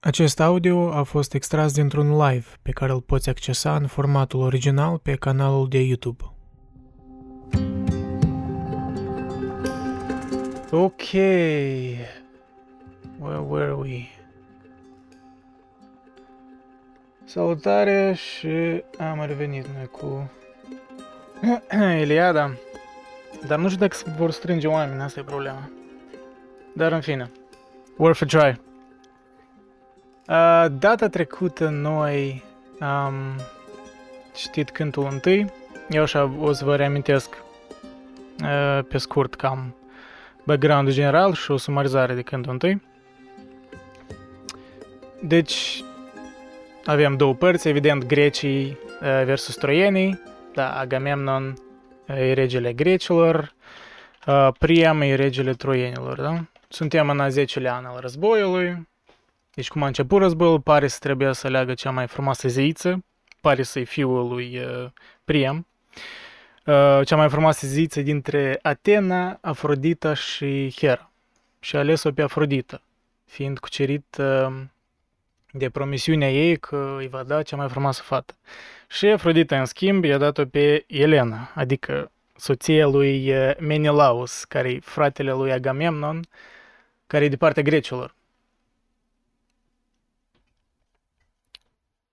Acest audio a fost extras dintr-un live pe care îl poți accesa în formatul original pe canalul de YouTube. Ok. Where were we? Salutare și am revenit noi cu Eliada. Dar nu știu dacă se vor strânge oameni, asta e problema. Dar în fine. Worth a try. Uh, data trecută noi am citit cântul întâi. Eu așa o să vă reamintesc uh, pe scurt cam background general și o sumarizare de cântul întâi. Deci, avem două părți, evident, grecii uh, versus troienii, da, Agamemnon e regele grecilor, uh, Priam e regele troienilor, da? Suntem în a 10-lea an al războiului, deci cum a început războiul, pare să trebuie să aleagă cea mai frumoasă zeiță, pare să-i fiul lui uh, Priam, uh, cea mai frumoasă zeiță dintre Atena, Afrodita și Hera. Și a ales-o pe Afrodita, fiind cucerit uh, de promisiunea ei că îi va da cea mai frumoasă fată. Și Afrodita, în schimb, i-a dat-o pe Elena, adică soția lui uh, Menelaus, care e fratele lui Agamemnon, care e de partea grecilor.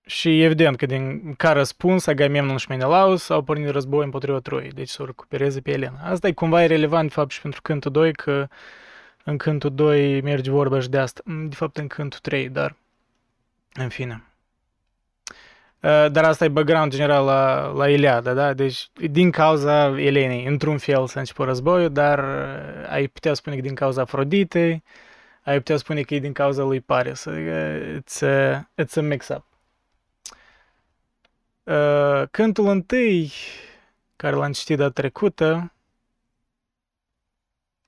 Și evident că din ca răspuns Agamemnon și Menelaus au pornit război împotriva Troiei, deci să o recupereze pe Elena. Asta e cumva irrelevant, de fapt, și pentru cântul 2, că în cântul 2 merge vorba și de asta. De fapt, în cântul 3, dar în fine. Dar asta e background general la, la Iliada, da? Deci, din cauza Elenei, într-un fel s-a început războiul, dar ai putea spune că din cauza Afroditei, ai putea spune că e din cauza lui Paris. Adică, it's a, it's a mix-up. Uh, cântul întâi, care l-am citit data trecută,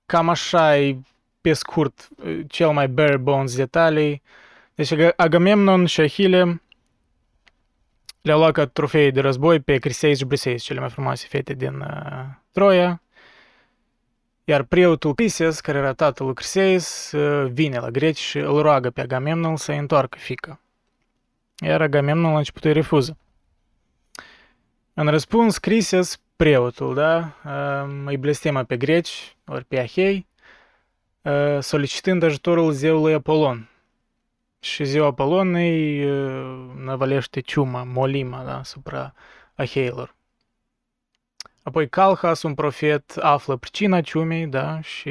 cam așa e, pe scurt, cel mai bare bones detalii. Deci Agamemnon și Achille le-a luat ca trofei de război pe Criseis și Briseis, cele mai frumoase fete din uh, Troia. Iar preotul Crises, care era tatăl lui Criseis, uh, vine la greci și îl roagă pe Agamemnon să întoarcă fică. Iar Agamemnon la început îi refuză. În răspuns, Crisias, preotul, da, îi blestemă pe greci, ori pe ahei, solicitând ajutorul zeului Apolon. Și zeul Apolon îi năvălește ciuma, molima, da, asupra aheilor. Apoi Calhas, un profet, află pricina ciumei, da, și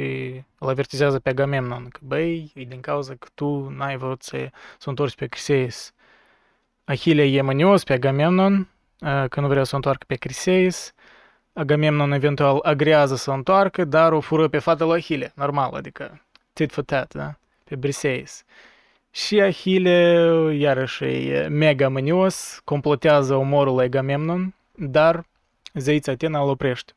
îl avertizează pe Agamemnon că, băi, e din cauza că tu n-ai vrut să, să întorci pe Criseis. Achille e mânios pe Agamemnon, că nu vrea să o întoarcă pe Criseis, Agamemnon eventual agrează să o întoarcă, dar o fură pe fata lui Achille, normal, adică tit for tat, da? pe Briseis. Și Achille, iarăși, e mega mânios, complotează omorul lui Agamemnon, dar zeița Atena îl oprește.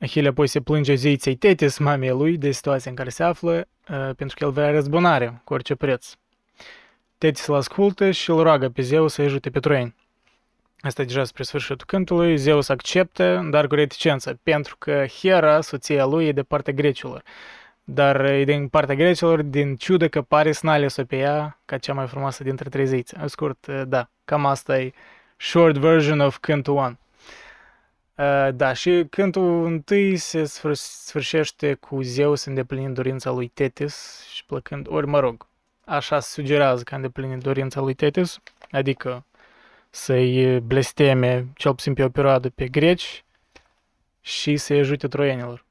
Achille apoi se plânge zeiței Tetis, mamei lui, de situația în care se află, pentru că el vrea răzbunare cu orice preț. Tetis îl ascultă și îl roagă pe Zeus să ajute pe troieni. Asta deja spre sfârșitul cântului, Zeus acceptă, dar cu reticență, pentru că Hera, soția lui, e de partea grecilor. Dar e din partea grecilor, din ciudă că pare să n-a pe ea ca cea mai frumoasă dintre trei zeițe. În scurt, da, cam asta e short version of cântul 1. Uh, da, și cântul întâi se sfârșește cu Zeus îndeplinind dorința lui Tetis și plăcând, ori mă rog, așa sugerează că a îndeplinit dorința lui Tetis, adică să-i blesteme, cel puțin pe o perioadă, pe greci și să-i ajute troienilor.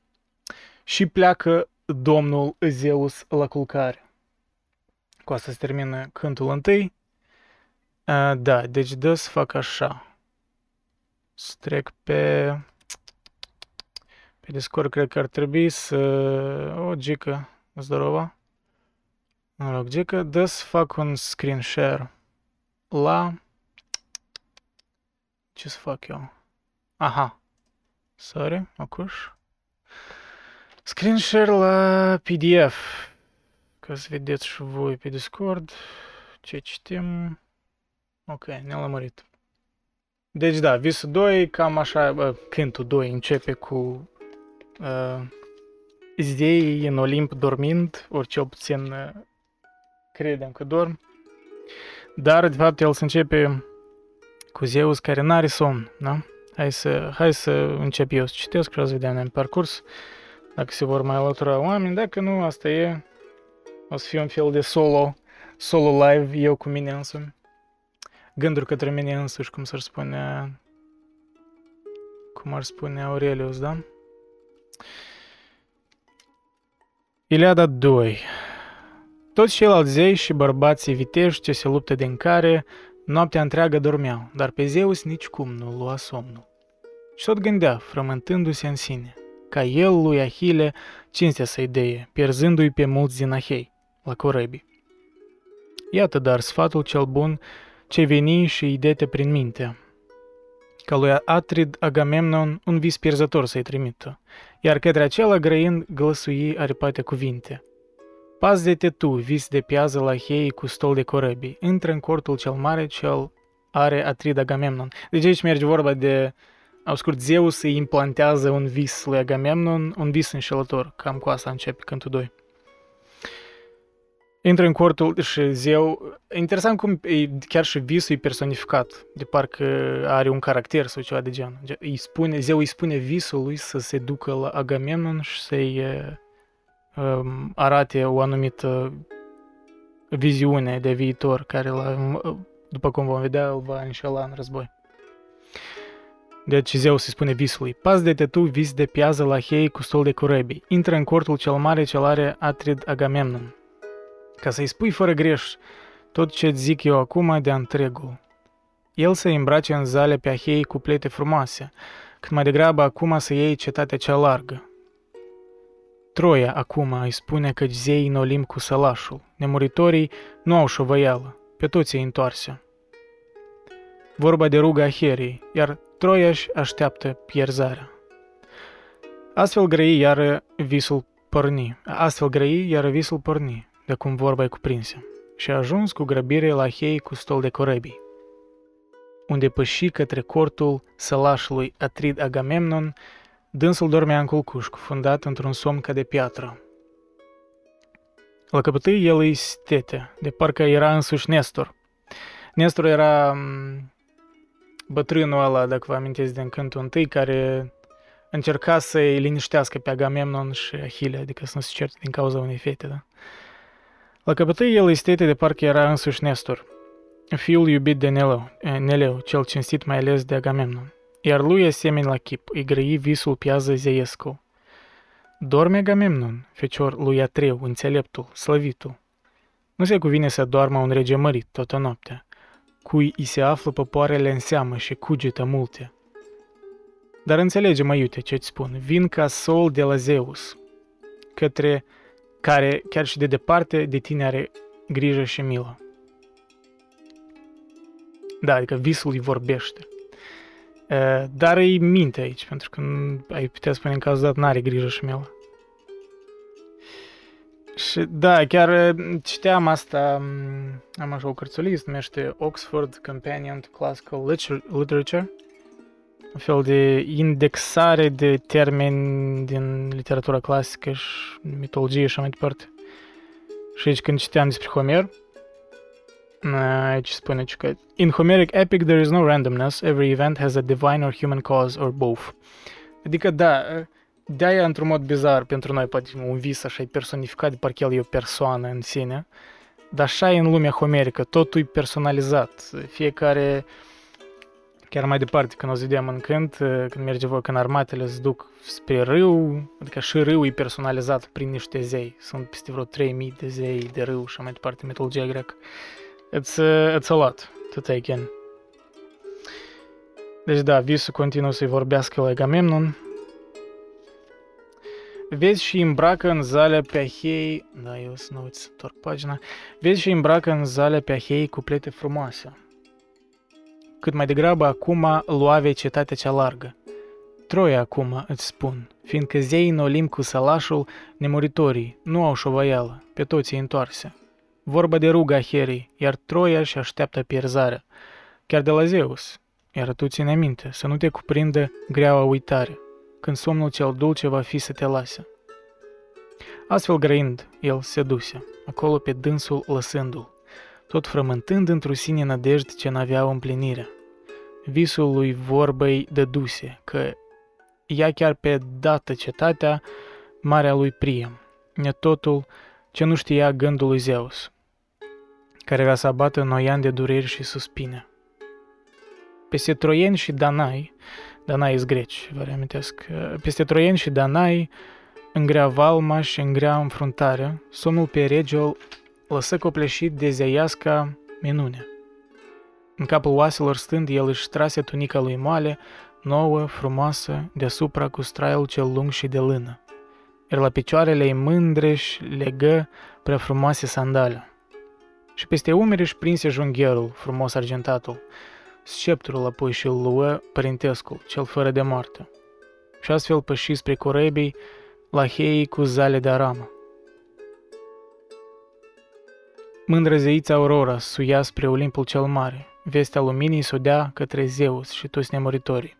Și pleacă domnul Zeus la culcare. Cu asta se termină cântul întâi. A, da, deci dă să fac așa. Să trec pe... Pe Discord cred că ar trebui să... O, Gica, zdorova. Mă rog, Gica, dă să fac un screen share la... Ce să fac eu? Aha. Sorry, acuș. Screen share la PDF. Ca să vedeți și voi pe Discord ce citim. Ok, ne-am lămurit. Deci da, visul 2, cam așa, bă, cântul 2 începe cu uh, zeii în Olimp dormind, ori cel puțin uh, credem că dorm. Dar, de fapt, el se începe cu Zeus care n-are somn, da? Hai să, hai să încep eu să citesc și o să vedem în parcurs dacă se vor mai alătura oameni. Dacă nu, asta e. O să fie un fel de solo, solo live, eu cu mine însumi. Gânduri către mine însuși, cum s-ar spune, cum ar spune Aurelius, da? Iliada 2 Toți ceilalți zei și bărbații viteji ce se luptă din care, noaptea întreagă dormeau, dar pe Zeus nicicum nu lua somnul. Și tot gândea, frământându-se în sine, ca el lui Ahile cinstea să-i deie, pierzându-i pe mulți din Ahei, la corăbii. Iată dar sfatul cel bun ce veni și îi dete prin minte, ca lui Atrid Agamemnon un vis pierzător să-i trimită, iar către acela grăind glăsui aripate cuvinte. Pas de te tu, vis de piază la hei cu stol de corăbii, intră în cortul cel mare cel are Atrid Agamemnon. Deci aici merge vorba de, au scurt, Zeus îi implantează un vis lui Agamemnon, un vis înșelător. Cam cu asta începe cântul 2 intră în cortul și zeu... Interesant cum e, chiar și visul e personificat, de parcă are un caracter sau ceva de genul. Îi spune, zeu îi spune visului să se ducă la Agamemnon și să-i um, arate o anumită viziune de viitor care, la, după cum vom vedea, îl va înșela în război. Deci zeu se spune visului, pas de te tu vis de piază la hei cu stol de corăbii, intră în cortul cel mare ce are Atrid Agamemnon, ca să-i spui fără greș tot ce zic eu acum de întregul. El să îmbrace în zale pe ahei cu plete frumoase, cât mai degrabă acum să iei cetatea cea largă. Troia acum îi spune că zei nolim cu sălașul, nemuritorii nu au șovăială, pe toți îi întoarse. Vorba de ruga Aherii, iar Troia își așteaptă pierzarea. Astfel grăi iară visul porni, astfel grăi iară visul porni de cum vorba e cuprinsă, și a ajuns cu grăbire la Hei cu stol de corebii, unde păși către cortul sălașului Atrid Agamemnon, dânsul dormea în culcuș, cufundat într-un somn ca de piatră. La căpătâi el îi stete, de parcă era însuși Nestor. Nestor era bătrânul ăla, dacă vă amintiți din cântul întâi, care încerca să-i liniștească pe Agamemnon și Ahile, adică să nu se certe din cauza unei fete, da? La căpătâi el istete de parcă era însuși Nestor, fiul iubit de Neleu, Neleu, cel cinstit mai ales de Agamemnon, iar lui asemeni la chip, îi grăi visul piază zeiescu. Dorme Agamemnon, fecior lui Atreu, înțeleptul, slăvitul. Nu se cuvine să doarmă un rege mărit toată noaptea, cui îi se află popoarele în seamă și cugetă multe. Dar înțelege, mă iute, ce-ți spun, vin ca sol de la Zeus, către care chiar și de departe de tine are grijă și milă. Da, adică visul îi vorbește. Dar îi minte aici, pentru că ai putea spune în cazul dat n-are grijă și milă. Și da, chiar citeam asta, am așa o cărțulie, se numește Oxford Companion to Classical Literature, un fel de indexare de termeni din literatura clasică și mitologie și mai departe. Și aici când citeam despre Homer, aici spune că In Homeric epic there is no randomness, every event has a divine or human cause or both. Adică da, de-aia într-un mod bizar pentru noi poate un vis așa e personificat de parcă el e o persoană în sine, dar așa e în lumea homerică, totul e personalizat, fiecare uh, Chiar mai departe, când o să vedem în cânt, când merge voi, când armatele se duc spre râu, adică și râul e personalizat prin niște zei. Sunt peste vreo 3000 de zei de râu și mai departe mitologia greacă. It's, uh, it's a lot to take in. Deci da, visul continuă să-i vorbească la Agamemnon. Vezi și îmbracă în zalea pe Ahei... Da, eu să nu uiți să întorc pagina. Vezi și îmbracă în zalea pe Ahei cu plete frumoase cât mai degrabă acum luave cetatea cea largă. Troia acum, îți spun, fiindcă zei în Olimp cu sălașul, nemuritorii, nu au șovăială, pe toți îi întoarse. Vorba de ruga Herii, iar Troia și așteaptă pierzarea, chiar de la Zeus, iar tu ține minte să nu te cuprindă greaua uitare, când somnul cel dulce va fi să te lase. Astfel grăind, el se duse, acolo pe dânsul lăsându-l, tot frământând într-o sine nădejde ce n-aveau împlinirea. Visul lui vorbei dăduse, că ea chiar pe dată cetatea marea lui Priam, ne totul ce nu știa gândul lui Zeus, care era să abată noian de dureri și suspine. Peste troieni și danai, danai sunt greci, vă reamintesc, peste troieni și danai, în grea valma și în grea înfruntare, somnul pe regel lăsă copleșit de zeiasca minune. În capul oaselor stând, el își trase tunica lui moale, nouă, frumoasă, deasupra cu straiul cel lung și de lână. Iar la picioarele ei mândre și legă prea frumoase sandale. Și peste umeri își prinse jungherul, frumos argentatul, sceptrul apoi și îl luă părintescul, cel fără de moarte. Și astfel păși spre corebii la heii cu zale de aramă. Mândră zeița Aurora suia spre Olimpul cel mare, vestea luminii sodea către Zeus și toți nemuritorii.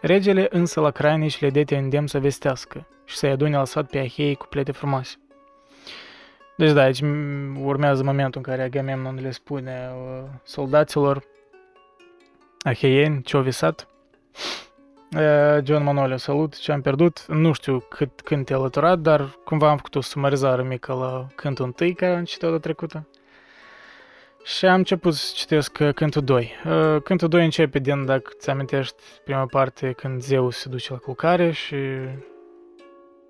Regele însă la crainici le dete îndemn să vestească și să-i adune la sfat pe Ahei cu plete frumoase. Deci da, aici urmează momentul în care Agamemnon le spune uh, soldaților aheieni ce-au visat. Uh, John Manolio, salut, ce am pierdut. Nu știu cât, când te-a alăturat, dar cumva am făcut o sumarizare mică la cântul întâi care am citit-o de trecută. Și am început să citesc uh, cântul 2. Uh, cântul 2 începe din, dacă ți amintești, prima parte când Zeus se duce la culcare și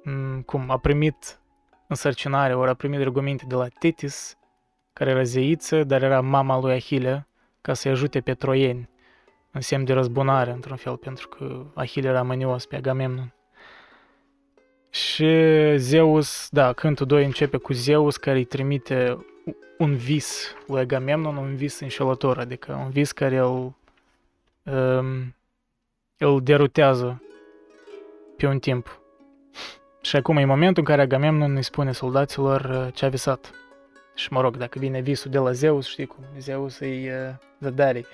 mm, cum a primit însărcinare, ori a primit rugăminte de la Tetis, care era zeiță, dar era mama lui Ahile, ca să-i ajute pe troieni, în semn de răzbunare, într-un fel, pentru că Ahile era mânios pe Agamemnon. Și Zeus, da, cântul 2 începe cu Zeus care îi trimite un vis lui Agamemnon, un vis înșelător, adică un vis care îl, um, îl derutează pe un timp. Și acum e momentul în care Agamemnon îi spune soldaților uh, ce a visat. Și mă rog, dacă vine visul de la Zeus, știi cum, Zeus îi uh, zădare.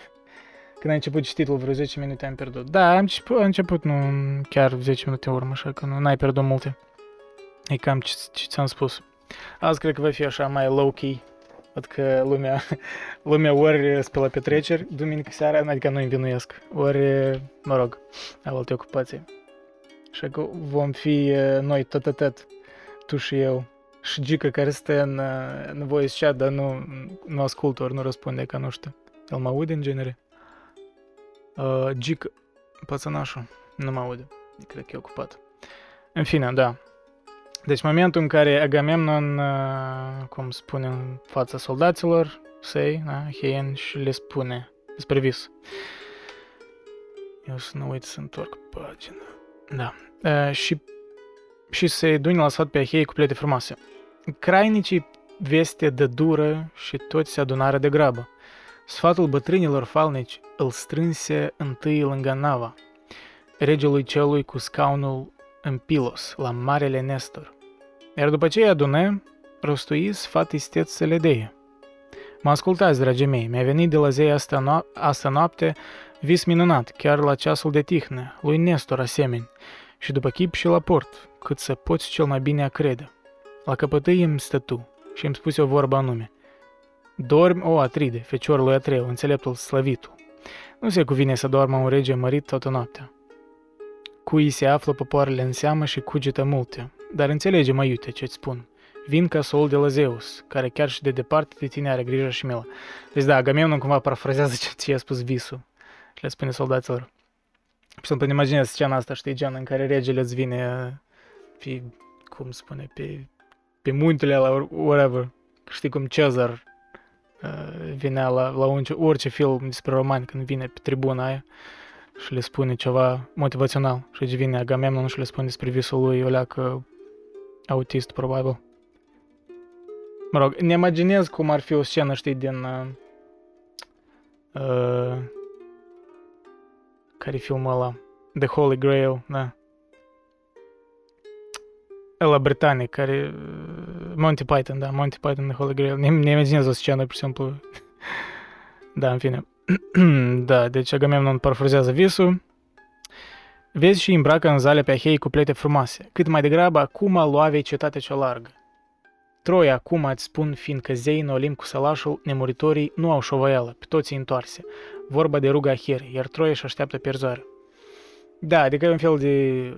Când a început cititul vreo 10 minute am pierdut. Da, am început, a început nu chiar 10 minute în urmă, așa că nu ai pierdut multe. E cam ce, ce ți-am spus. Azi cred că va fi așa mai low-key. Văd că lumea, lumea ori spre la petreceri duminică seara, adică nu învinuiesc, ori, mă rog, au alte ocupații. Și că vom fi noi tot atât, tu și eu. Și Gica care stă în, în voice chat, dar nu, nu ascultă, ori nu răspunde, că nu știu. El mă aude în genere? Uh, Gica, pățănașul, nu mă aude. Cred că e ocupat. În fine, da. Deci momentul în care Agamemnon, uh, cum spune în fața soldaților săi, da, Heien, și le spune despre vis. Eu să nu uit să întorc pagina. Da. Uh, și, și se dune la sfat pe Ahei cu plete frumoase. Crainicii veste de dură și toți se adunară de grabă. Sfatul bătrânilor falnici îl strânse întâi lângă Nava, regelui celui cu scaunul în Pilos, la Marele Nestor. Iar după ce îi adună, rostui sfat isteț să le deie. Mă ascultați, dragii mei, mi-a venit de la zei asta, no- asta noapte vis minunat, chiar la ceasul de tihnă, lui Nestor asemeni, și după chip și la port, cât să poți cel mai bine a crede. La căpătâi îmi stă tu și îmi spuse o vorbă anume. Dormi, o Atride, feciorul lui Atreu, înțeleptul slăvitul. Nu se cuvine să doarmă un rege mărit toată noaptea. Cui se află popoarele în seamă și cugetă multe, dar înțelege, mă iute, ce-ți spun. Vin ca sol de la Zeus, care chiar și de departe de tine are grijă și milă. Deci da, Agamemnon cumva parafrazează ce ți-a spus visul și le spune soldaților. Și să-mi imaginez scena asta, știi, gen în care regele îți vine pe, cum spune, pe, pe muntele la whatever. Știi cum Cezar uh, vinea la, la un, orice film despre romani când vine pe tribuna aia și le spune ceva motivațional. Și aici vine Agamemnon și le spune despre visul lui o leacă autist, probabil. Mă rog, ne imaginez cum ar fi o scenă, știi, din... Uh, uh, care filmul ăla? The Holy Grail, da. Ăla britanic, care... Monty Python, da, Monty Python, The Holy Grail. Ne, ne imaginez o scenă, pur și simplu. da, în fine. da, deci Agamemnon parafrazează visul. Vezi și îmbracă în zale pe Ahei cu plete frumoase. Cât mai degrabă, acum luavei cetatea cea largă. Troia, acum îți spun, fiindcă zei în Olimp cu sălașul, nemuritorii nu au șovăială, pe toți întoarse. Vorba de ruga Here, iar Troia își așteaptă pierzoare. Da, adică e un fel de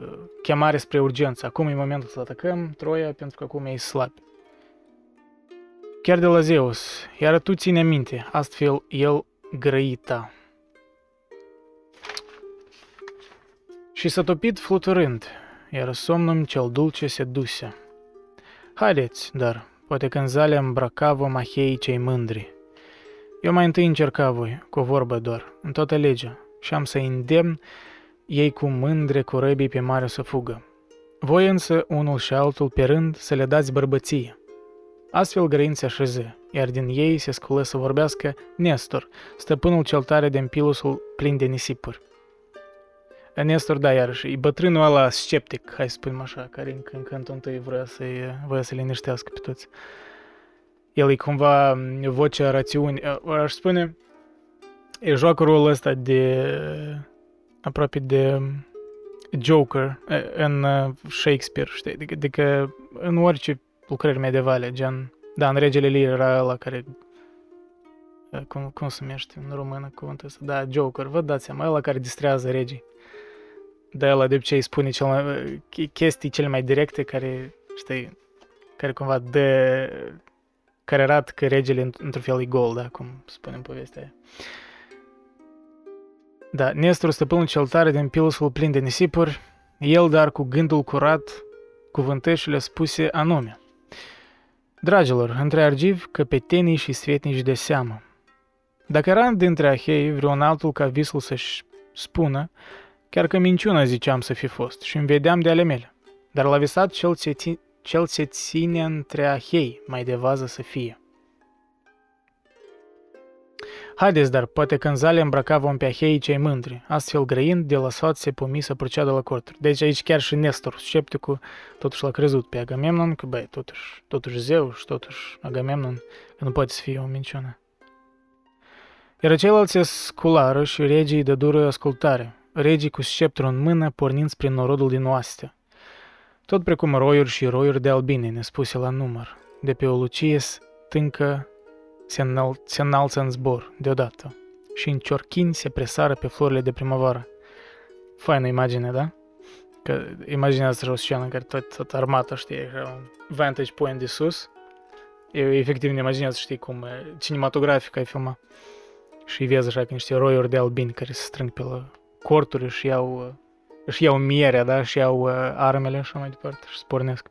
uh, chemare spre urgență. Acum e momentul să atacăm Troia, pentru că acum e slab. Chiar de la Zeus, iar tu ține minte, astfel el grăita. Și s-a topit fluturând, iar somnul cel dulce se duse. Haideți, dar, poate când zalea îmbrăca vom aheii cei mândri. Eu mai întâi încerca voi, cu vorbă doar, în toată legea, și am să îndemn ei cu mândre cu răbii pe mare să fugă. Voi însă, unul și altul pe rând, să le dați bărbăție. Astfel grăind se așeze, iar din ei se sculă să vorbească Nestor, stăpânul cel tare din pilusul plin de nisipuri. Nestor, da, iarăși, e bătrânul ăla sceptic, hai să spunem așa, care în, în cantul întâi vrea să vrea să liniștească pe toți. El e cumva vocea rațiunii, aș spune, e joacă rolul ăsta de, aproape de Joker în Shakespeare, știi, adică, adică în orice lucrări medievale, gen, da, în Regele Lear era ăla care cum, cum se numește în română cuvântul ăsta? Da, Joker, vă dați seama, ăla care distrează regii de la de obicei spune cel mai, chestii cele mai directe care, știi, care cumva de care arată că regele într-un fel e gol, da, cum spune în povestea aia. Da, Nestor, stăpânul cel tare din pilusul plin de nisipuri, el, dar cu gândul curat, cuvântășile spuse anume. Dragilor, între argivi, căpetenii și sfetnici de seamă. Dacă era dintre ahei vreun altul ca visul să-și spună, Chiar că minciuna ziceam să fi fost și îmi vedeam de ale mele. Dar la visat cel ce, ți- cel ce ține între ahei mai de vază să fie. Haideți, dar poate când zale îmbrăca vom pe ahei cei mândri, astfel grăind, de la sfat se pomi să proceadă la corturi. Deci aici chiar și Nestor, scepticul, totuși l-a crezut pe Agamemnon, că băi, totuși, totuși zeu și totuși Agamemnon, că nu poate să fie o minciună. Iar ceilalți se sculară și regii de dură ascultare, regii cu sceptru în mână, pornind spre norodul din oastea. Tot precum roiuri și roiuri de albine nespuse la număr, de pe o lucie stâncă se, înăl- se înalță în zbor, deodată, și în ciorchini se presară pe florile de primăvară. Faină imagine, da? Că imaginează o scenă în care tot, tot armata, știi, așa, un vantage point de sus. Eu efectiv ne imaginează, știi, cum cinematografic ai filmat. Și vezi așa că niște roiuri de albini care se strâng pe la corturi își iau, își iau mierea, da, și iau uh, armele și așa mai departe și spornesc.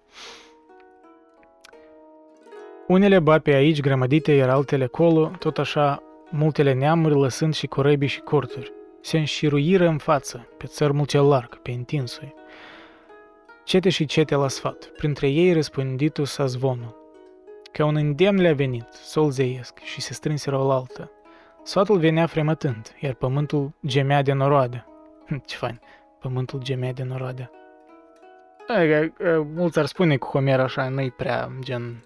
Unele ba pe aici grămădite, iar altele colo, tot așa multele neamuri lăsând și corăbii și corturi. Se înșiruiră în față, pe țărmul cel larg, pe întinsui. Cete și cete la sfat, printre ei răspânditul sa zvonul. Ca un îndemn le-a venit, sol zeiesc, și se strânseră o altă. Sfatul venea fremătând, iar pământul gemea de noroade. Hm, ce fain, pământul gemea de noroade. Adică, mulți ar spune că Homer așa nu-i prea gen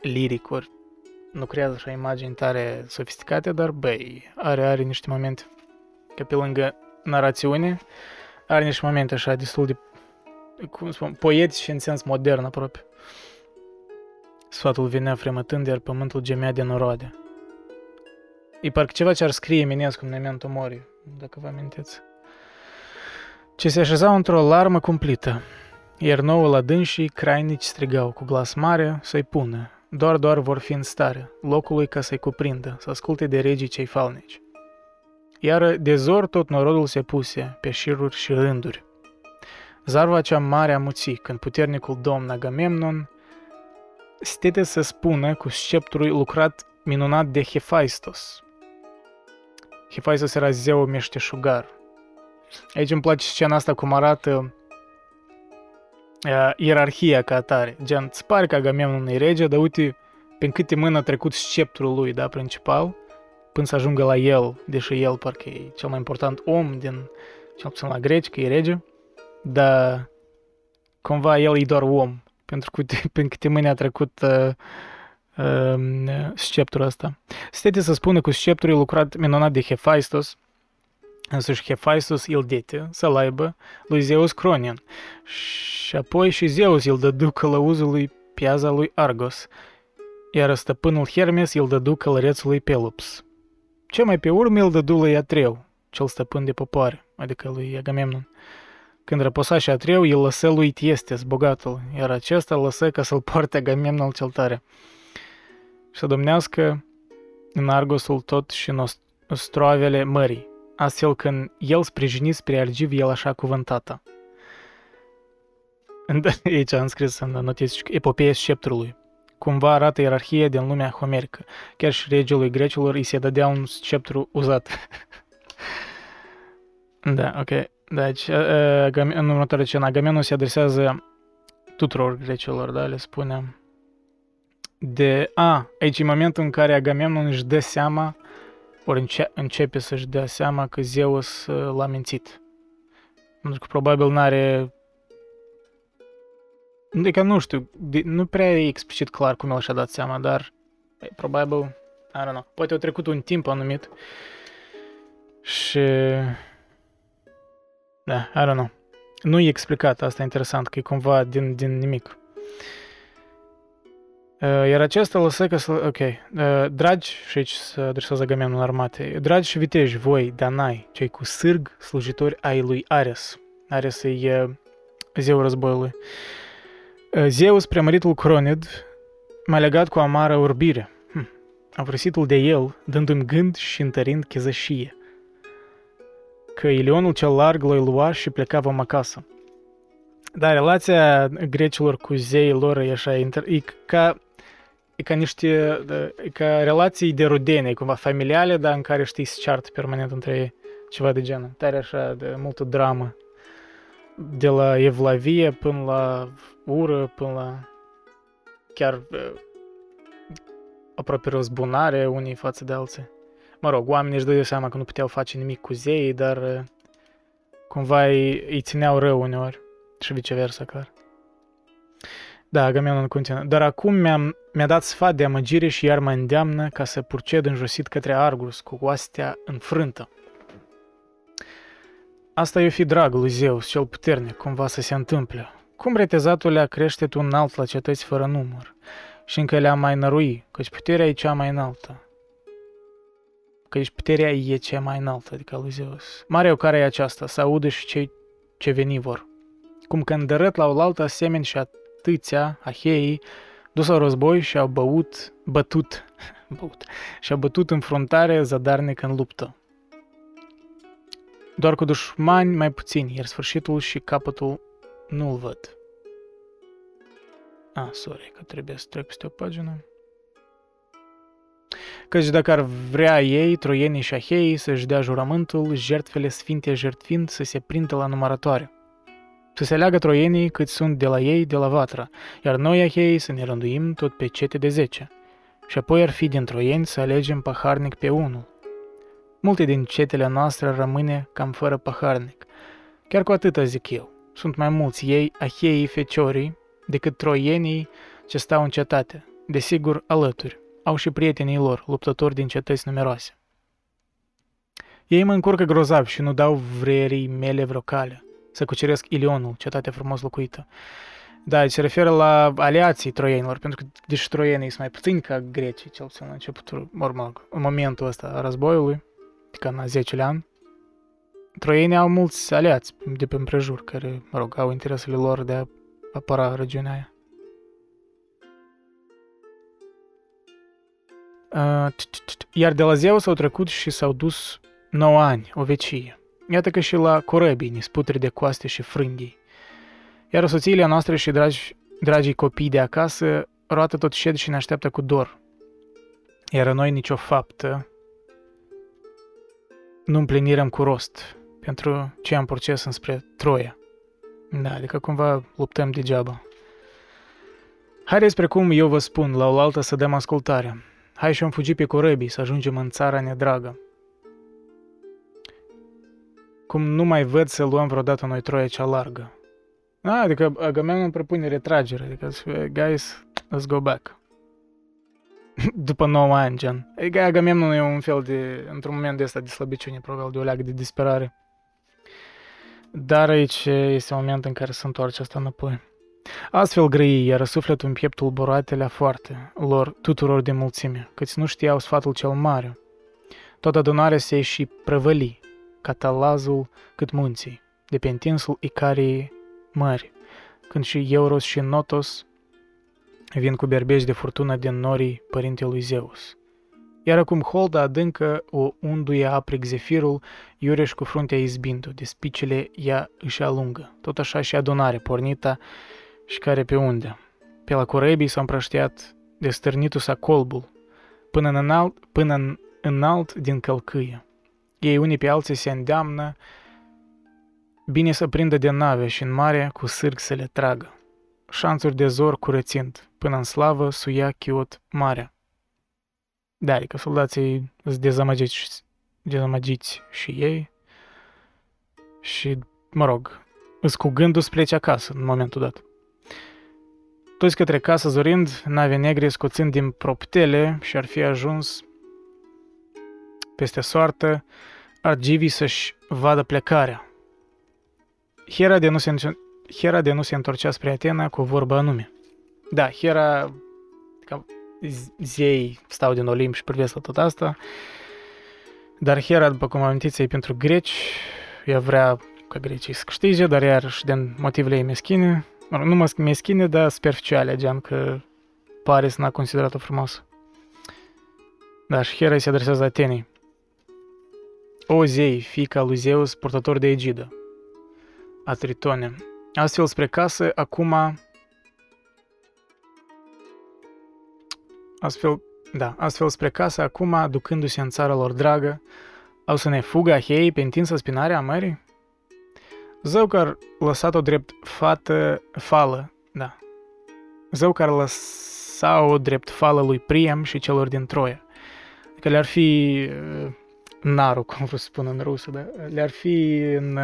liric, ori nu creează așa imagini tare sofisticate, dar băi, are, are niște momente, că pe lângă narațiune, are niște momente așa destul de, cum spun, poetici și în sens modern aproape. Sfatul venea fremătând, iar pământul gemea de noroade. E parcă ceva ce ar scrie Eminescu în Memento Mori, dacă vă amintiți. Ce se așezau într-o larmă cumplită, iar nouă la dânsii crainici strigau cu glas mare să-i pună, doar doar vor fi în stare, locului ca să-i cuprindă, să asculte de regii cei falnici. Iar de zor tot norodul se puse, pe șiruri și rânduri. Zarva cea mare a muții, când puternicul domn Agamemnon stete să spună cu sceptrul lucrat minunat de Hephaistos, Hephaistos era zeu meșteșugar. Aici îmi place scena asta cum arată uh, ierarhia ca atare. Gen, îți pare că Agamemnon e rege, dar uite prin câte mâini a trecut sceptrul lui, da, principal, până să ajungă la el, deși el parcă e cel mai important om din, cel puțin la greci, că e rege, dar cumva el e doar om, pentru că uite, prin câte mâini a trecut uh, uh, sceptrul ăsta. Stete să spună că sceptrul e lucrat minunat de Hephaistos, însuși Hephaistos îl dete să-l aibă lui Zeus Cronian. Și apoi și Zeus îl dădu călăuzului piaza lui Argos, iar stăpânul Hermes îl dădu călărețului Pelops. Ce mai pe urmă îl dădu lui Atreu, cel stăpân de popoare, adică lui Agamemnon. Când răposa și Atreu, îl lăsă lui Tiestes, bogatul, iar acesta îl lăsă ca să-l poarte Agamemnon cel tare. Și să domnească în Argosul tot și în ostroavele mării, astfel când el sprijini spre Argiv, el așa cuvântată. Aici am scris în notițe epopeea sceptrului. Cumva arată ierarhia din lumea homerică. Chiar și regelui grecilor îi se dădea un sceptru uzat. da, ok. Deci, în următoarea scenă, Agamenul se adresează tuturor grecilor, da, le spunem. De, a, aici e momentul în care Agamemnon își dă seama, ori înce- începe să-și dea seama că Zeus l-a mințit. Pentru că probabil n-are Adică nu știu, nu prea e explicit clar cum el și-a dat seama, dar probabil, I don't know, poate a trecut un timp anumit și... Da, I don't know. Nu e explicat, asta e interesant, că e cumva din, din nimic. Uh, iar acesta lăsă că să... Ok. Uh, dragi, și aici se adresează Agamemnon armatei, dragi și viteji, voi, Danai, cei cu sârg, slujitori ai lui Ares. Ares e uh, zeul războiului. Zeus, preamăritul Cronid, m-a legat cu amară urbire. Hm. A vrăsitul de el, dându-mi gând și întărind chezășie. Că Ilionul cel larg l-a lua și plecava acasă. Da, relația grecilor cu zeii lor e așa, e ca, e ca niște, e ca relații de rudenie, cumva familiale, dar în care știi se ceartă permanent între ei, ceva de genul. Tare așa, de multă dramă. De la evlavie până la ură până la chiar aproape răzbunare unii față de alții. Mă rog, oamenii își dădeau seama că nu puteau face nimic cu zeii, dar cumva îi, îi țineau rău uneori și viceversa, clar. Da, Agamenon continuă. Dar acum mi-am, mi-a dat sfat de amăgire și iar mă îndeamnă ca să purced înjosit către Argus cu oastea înfrântă. Asta e fi dragul lui Zeus, cel puternic, cumva să se întâmple. Cum retezatul le crește tu înalt la cetăți fără număr și încă le-am mai nărui, căci puterea e cea mai înaltă. Căci puterea e cea mai înaltă, adică lui Zeus. Mare o care e aceasta, să audă și cei ce veni vor. Cum când dărât la oaltă asemeni și atâția aheii, dus au război și au băut, bătut, băut, și au bătut în fruntarie zadarnic în luptă. Doar cu dușmani mai puțini, iar sfârșitul și capătul nu-l văd. A, sorry, că trebuie să trec peste o pagină. Căci dacă ar vrea ei, troienii și aheii, să-și dea jurământul, jertfele sfinte jertfind să se prindă la numărătoare. Să se leagă troienii cât sunt de la ei de la vatra, iar noi aheii să ne rânduim tot pe cete de zece. Și apoi ar fi din troieni să alegem paharnic pe unul. Multe din cetele noastre rămâne cam fără paharnic. Chiar cu atâta zic eu sunt mai mulți ei, aheii feciorii, decât troienii ce stau în cetate, desigur alături, au și prietenii lor, luptători din cetăți numeroase. Ei mă încurcă grozav și nu dau vrerii mele vreo cale, să cuceresc Ilionul, cetatea frumos locuită. Da, se referă la aliații troienilor, pentru că deși troienii sunt mai puțini ca grecii, cel puțin la începutul, mă în momentul ăsta a războiului, adică în 10 an, troienii au mulți aliați de pe împrejur, care, mă rog, au interesele lor de a apăra regiunea aia. Iar de la Zeus s-au trecut și s-au dus 9 ani, o vecie. Iată că și la corăbii, nisputri de coaste și frânghii. Iar soțiile noastre și dragi, dragii copii de acasă roată tot șed și ne așteaptă cu dor. Iar noi nicio faptă nu împlinirăm cu rost, pentru ce am proces înspre Troia. Da, adică cumva luptăm degeaba. Haideți precum eu vă spun, la oaltă să dăm ascultare. Hai și am fugi pe corăbii să ajungem în țara nedragă. Cum nu mai văd să luăm vreodată noi Troia cea largă. Da, adică Agamemnon propune retragere, adică guys, let's go back. După 9 ani, gen. Adică Agamemnon e un fel de, într-un moment de ăsta de slăbiciune, probabil de o leagă de disperare. Dar aici este un moment în care se întoarce asta înapoi. Astfel grăi iar sufletul în pieptul boratele foarte lor tuturor de mulțime, căci nu știau sfatul cel mare. Toată adunarea se și prăvăli, ca talazul cât munții, de pe întinsul Icarii mări, când și Euros și Notos vin cu berbești de furtună din norii părintelui Zeus. Iar acum holda adâncă o unduie aprig zefirul, iureș cu fruntea izbindu, de spicele ea își alungă. Tot așa și adunare pornita și care pe unde. Pe la corebii s-a împrăștiat de stârnitul sa colbul, până în înalt, până în înalt din călcâie. Ei unii pe alții se îndeamnă bine să prindă de nave și în mare cu sârg să le tragă. Șanțuri de zor curățind, până în slavă suia chiot marea. Da, adică soldații sunt dezamăgiți, dezamăgiți și ei și, mă rog, îs cu gândul să plece acasă în momentul dat. Toți către casă zorind, nave negre scoțând din proptele și ar fi ajuns peste soartă, Argivii să-și vadă plecarea. Hera de nu se, Hera de nu se întorcea spre Atena cu vorba anume. Da, Hera, ca zei stau din Olimp și privesc la tot asta, dar Hera, după cum amintiți, e pentru greci, ea vrea ca grecii să câștige, dar iarăși din motivele ei meschine, nu meschine, dar superficiale, gen că pare să n-a considerat-o frumoasă. Da, și Hera se adresează Atenei. O zei, fica lui Zeus, purtător de egidă, a Tritone. Astfel spre casă, acum... Astfel, da, astfel spre casă, acum, ducându-se în țara lor dragă, au să ne fugă ahei pe întinsă spinarea mării? Zău care lăsat-o drept fată, fală, da. Zău care lăsa-o drept fală lui Priam și celor din Troia. Că le-ar fi narul, cum vreau să spun în rusă, dar le-ar fi în,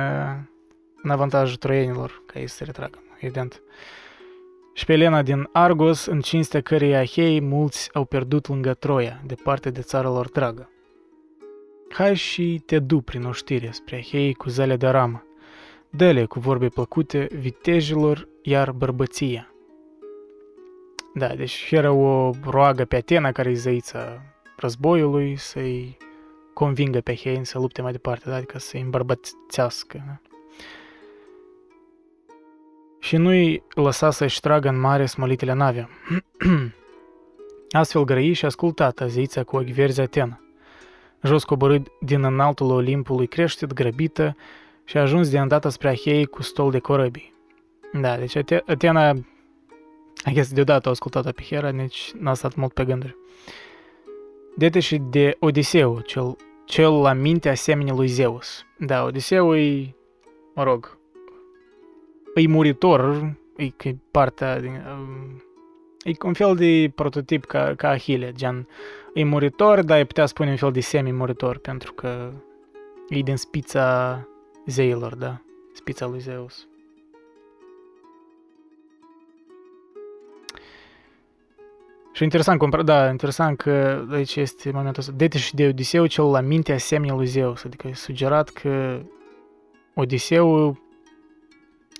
în avantajul troienilor ca ei să se retragă, evident. Și pe Elena din Argos, în cinstea cărei Ahei, mulți au pierdut lângă Troia, departe de țara lor dragă. Hai și te du prin oștire spre Ahei cu zele de ramă. Dele cu vorbe plăcute vitejilor, iar bărbăția. Da, deci era o roagă pe Atena, care e zăița războiului, să-i convingă pe Hain să lupte mai departe, da? adică să-i îmbărbățească. Da? Și nu-i lăsa să-și tragă în mare smolitele nave. Astfel grăi și ascultat zeița cu ochi verzi Atena. Jos coborât din înaltul Olimpului creștet, grăbită, și a ajuns de îndată spre Ahei cu stol de corăbii. Da, deci Atena, I guess, deodată a ascultat pe Hera, deci n-a stat mult pe gânduri. Dete și de Odiseu, cel, cel la minte asemenea lui Zeus. Da, Odiseu e, mă rog, e muritor, e că e partea din... Um, e un fel de prototip ca, ca Achille, gen, e muritor, dar e putea spune un fel de semi-muritor, pentru că e din spița zeilor, da, spița lui Zeus. Și interesant, da, interesant că aici este momentul ăsta. Dete și de Odiseu cel la minte asemenea lui Zeus. Adică e sugerat că Odiseu,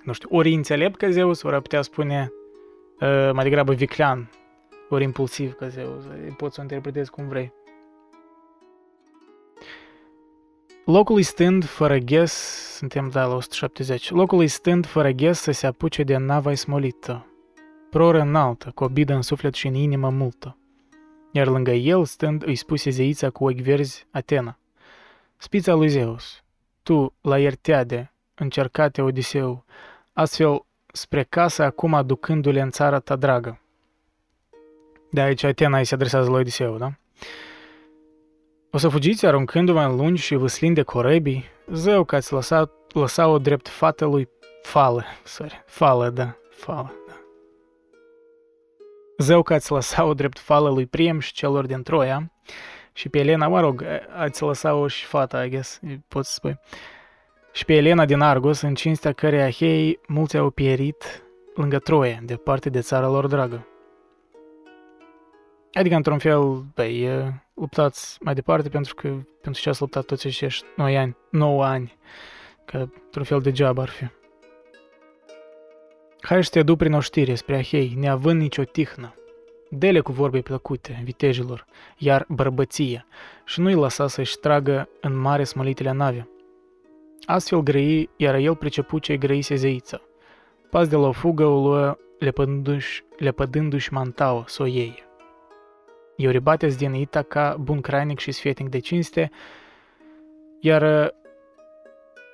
nu știu, ori înțelept ca Zeus, ori putea spune uh, mai degrabă viclean, ori impulsiv ca Zeus. Poți să o interpretezi cum vrei. Locul stând fără ghes, suntem da la 170, locul stând fără ghes să se apuce de nava smolită, proră înaltă, cu o bidă în suflet și în inimă multă. Iar lângă el, stând, îi spuse zeița cu ochi verzi, Atena. Spița lui Zeus, tu, la ierteade, încercate Odiseu, astfel spre casă acum aducându-le în țara ta dragă. De aici Atena îi se adresează lui Odiseu, da? O să fugiți aruncându-vă în lungi și vâslind de corăbii, zău că ați lăsat, lăsat-o drept fată lui Fală, sorry, Fală, da, Fală. Zău că ați lăsat-o drept fală lui Priemș și celor din Troia și pe Elena, mă rog, ați lăsat-o și fata, I guess, pot să spui. Și pe Elena din Argos, în cinstea căreia Hei, mulți au pierit lângă Troia, departe de țara lor dragă. Adică, într-un fel, băi, luptați mai departe pentru că pentru ce ați luptat toți acești 9 ani, 9 ani, că într-un fel degeaba ar fi. Hai să te du prin oștire spre Ahei, neavând nicio tihnă. Dele cu vorbe plăcute vitejilor, iar bărbăție, și nu-i lăsa să-și tragă în mare smălitele nave. Astfel grăi, iar el pricepu ce grăise zeița. Pas de la o fugă o luă lepădându-și, lepădându-și mantaua să o iei. Euribates din Itaca, bun crainic și sfetnic de cinste, iar,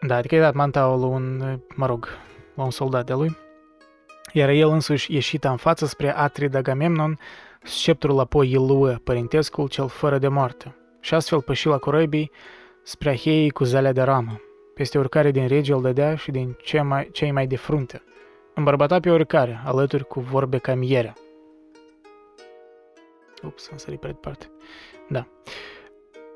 da, adică i-a dat mantaua la un, mă rog, la un soldat de lui, iar el însuși ieșit în față spre Atrid Agamemnon, sceptrul apoi îl luă părintescul cel fără de moarte, și astfel păși la corăbii spre Aheii cu zalea de ramă, peste oricare din rege îl dădea și din cei mai, cei mai de frunte, îmbărbăta pe oricare, alături cu vorbe ca mierea. Ups, am sărit pe departe. Da.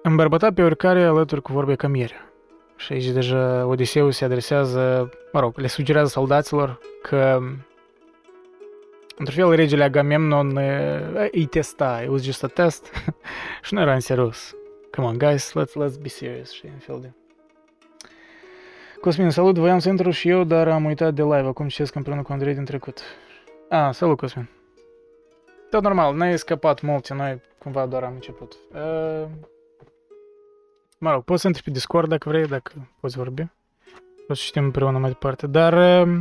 Îmbărbăta pe oricare alături cu vorbe ca mierea. Și aici deja Odiseu se adresează, mă rog, le sugerează soldaților că într-un fel regele Agamemnon îi testa, it was just a test și nu era în serios. Come on, guys, let's, let's be serious și în fel de... Cosmin, salut, voiam să intru și eu, dar am uitat de live, acum citesc împreună cu Andrei din trecut. Ah, salut, Cosmin. Tot normal, n-ai scăpat multe, noi cumva doar am început. Uh, mă rog, poți să intri pe Discord dacă vrei, dacă poți vorbi. O să citim împreună mai departe, dar... Uh,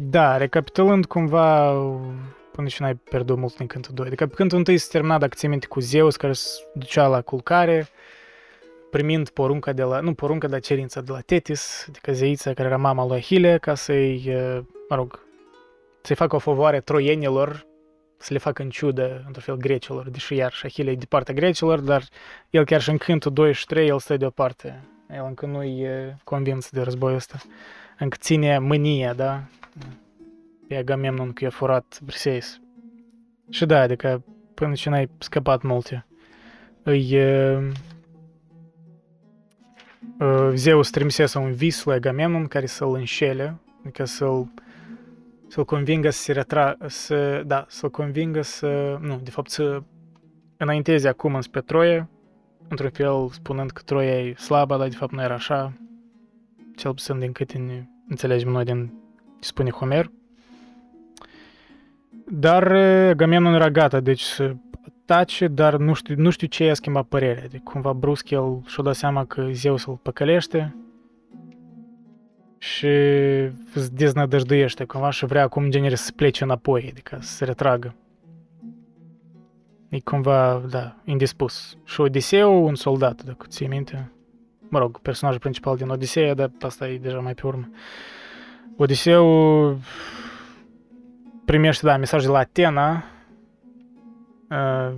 da, recapitulând cumva până și n-ai pierdut mult din cântul 2. Adică cântul 1 se termina, dacă ții minte, cu Zeus care se ducea la culcare, primind porunca de la, nu porunca, dar cerința de la Tetis, adică zeița care era mama lui Ahile, ca să-i, mă rog, să-i facă o favoare troienilor, să le facă în ciudă, într-un fel, grecilor, deși iar și Ahile e de partea grecilor, dar el chiar și în cântul 2 și 3, el stă deoparte. El încă nu e convins de războiul ăsta. Încă ține mânia, da? Pe Agamemnon că i-a furat Briseis. Și da, adică până și n-ai scăpat multe. Îi... Uh, uh, Zeus trimisese un vis lui Agamemnon care să-l înșele, adică să-l să-l convingă să se retra... să... da, să-l convingă să... nu, de fapt să înainteze acum înspre Troie, într-un fel spunând că Troia e slabă, dar de fapt nu era așa, cel puțin din câte ne înțelegem noi din ce spune Homer. Dar Agamemnon era gata, deci să tace, dar nu știu, nu știu ce i-a schimbat părerea. Deci cumva brusc el și-a dat seama că Zeus îl păcălește și se deznădăjduiește cumva și vrea acum genere să plece înapoi, adică să se retragă. E cumva, da, indispus. Și Odiseu, un soldat, dacă ții minte. Mă rog, personajul principal din Odiseea, dar asta e deja mai pe urmă. Odiseu primește, da, mesaj de la Atena,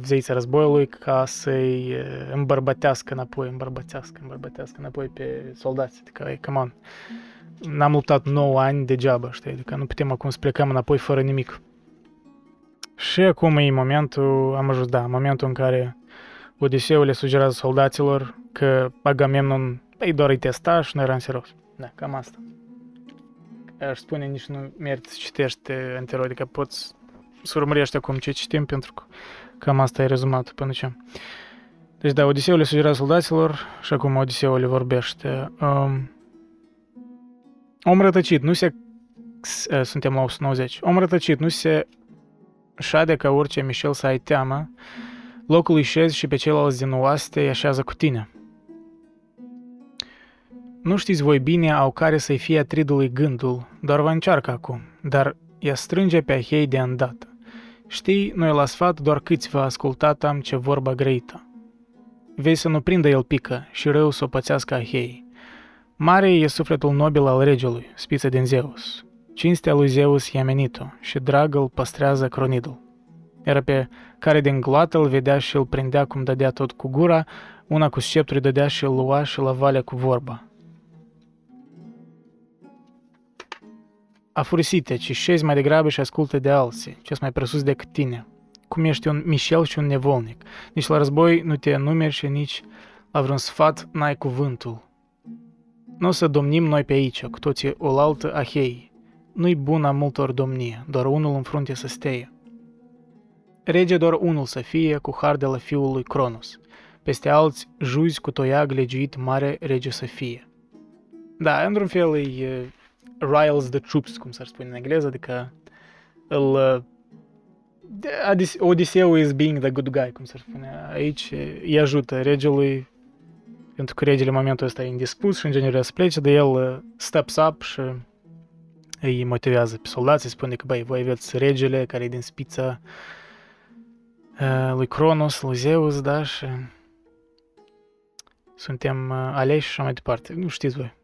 zeița războiului, ca să-i îmbărbătească înapoi, îmbărbătească, îmbărbătească înapoi pe soldați. Adică, come on, n-am luptat 9 ani degeaba, știi? Adică nu putem acum să plecăm înapoi fără nimic. Și acum e momentul, am ajuns, da, momentul în care Odiseu le sugerează soldaților că Agamemnon îi doar îi testa și nu era în serios. Da, cam asta. Aș spune, nici nu merită să citești anterior, adică poți să urmărești acum ce citim, pentru că cam asta e rezumat până ce. Deci da, Odiseu le sugerează soldaților și acum Odiseu le vorbește. Um, om rătăcit, nu se... Suntem la 190. Om rătăcit, nu se șade ca orice Michel să ai teamă, locul îi șezi și pe ceilalți din oaste îi așează cu tine. Nu știți voi bine au care să-i fie atridului gândul, doar vă încearcă acum, dar ea strânge pe Ahei de îndată. Știi, noi la sfat doar câțiva ascultat am ce vorba grăită. Vei să nu prindă el pică și rău să o pățească Ahei. Mare e sufletul nobil al regelui, spiță din Zeus. Cinstea lui Zeus i-a menit-o și drag îl păstrează cronidul. Era pe care din gloată îl vedea și îl prindea cum dădea tot cu gura, una cu scepturi dădea și îl lua și la valea cu vorba. Afurisite, ci șezi mai degrabă și ascultă de alții, ce mai presus decât tine. Cum ești un Michel și un nevolnic. Nici la război nu te numeri și nici la vreun sfat n-ai cuvântul. Nu o să domnim noi pe aici, cu toții olaltă ahei. Nu-i bună multor domnie, doar unul în frunte să steie. Rege doar unul să fie, cu har de la fiul lui Cronos. Peste alți, juzi cu toiag legiuit mare rege să fie. Da, într-un fel e riles the troops, cum s-ar spune în engleză, adică îl... uh, Adis- Odiseu is being the good guy, cum s-ar spune. Aici îi ajută regelui, pentru că regele în momentul ăsta e indispus și în general să plece, de el uh, steps up și îi motivează pe soldați, îi spune că, băi, voi aveți regele care e din spița uh, lui Cronos, lui Zeus, da, și suntem uh, aleși și așa mai departe. Nu știți voi.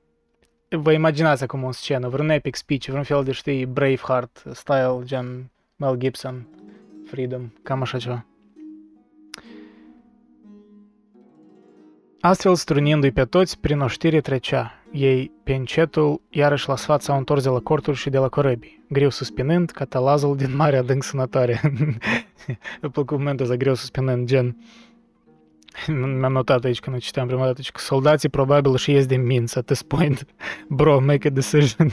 Vă imaginați acum o scenă, vreun epic speech, vreun fel de, știi, Braveheart style, gen Mel Gibson, Freedom, cam așa ceva. Astfel, strunindu-i pe toți, prin oștire trecea. Ei, pe încetul, iarăși la sfat s-au întors de la corturi și de la corăbii, greu suspinând catalazul din mare adânc sănătoare. Îmi plăcut momentul ăsta, greu suspinând, gen... Mi-am notat aici când citeam prima dată, că soldații probabil și ies din minți at this point. Bro, make a decision.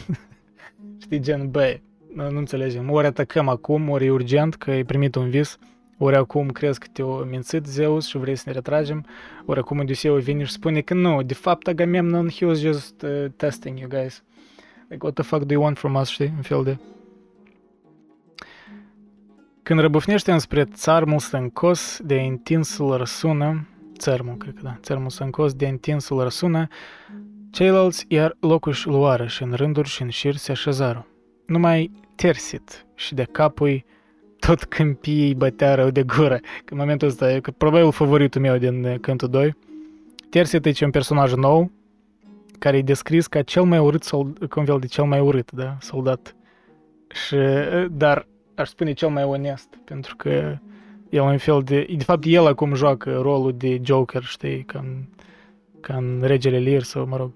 Știi, gen, bă, nu, nu înțelegem. Ori atacăm acum, ori e urgent că ai primit un vis, ori acum crezi că te-o mințit Zeus și vrei să ne retragem, ori acum Odiseu vine și spune că nu, de fapt Agamemnon, he was just uh, testing you guys. Like, what the fuck do you want from us, știi, în fel de... Când răbufnește înspre țarmul stâncos de întinsul răsună, țărmul, cred că da, țărmul stâncos de întinsul răsună, ceilalți iar locuși luară și în rânduri și în șir se așezară. Numai Tersit și de capui tot câmpiei îi bătea rău de gură. Că în momentul ăsta e că probabil favoritul meu din uh, Cântul 2. Tersit e un personaj nou, care e descris ca cel mai urât, sold- ca un fel de cel mai urât, da, soldat. Și, uh, dar aș spune cel mai onest, pentru că el un fel de... De fapt, el acum joacă rolul de Joker, știi, ca în, ca în Regele Lear sau, mă rog,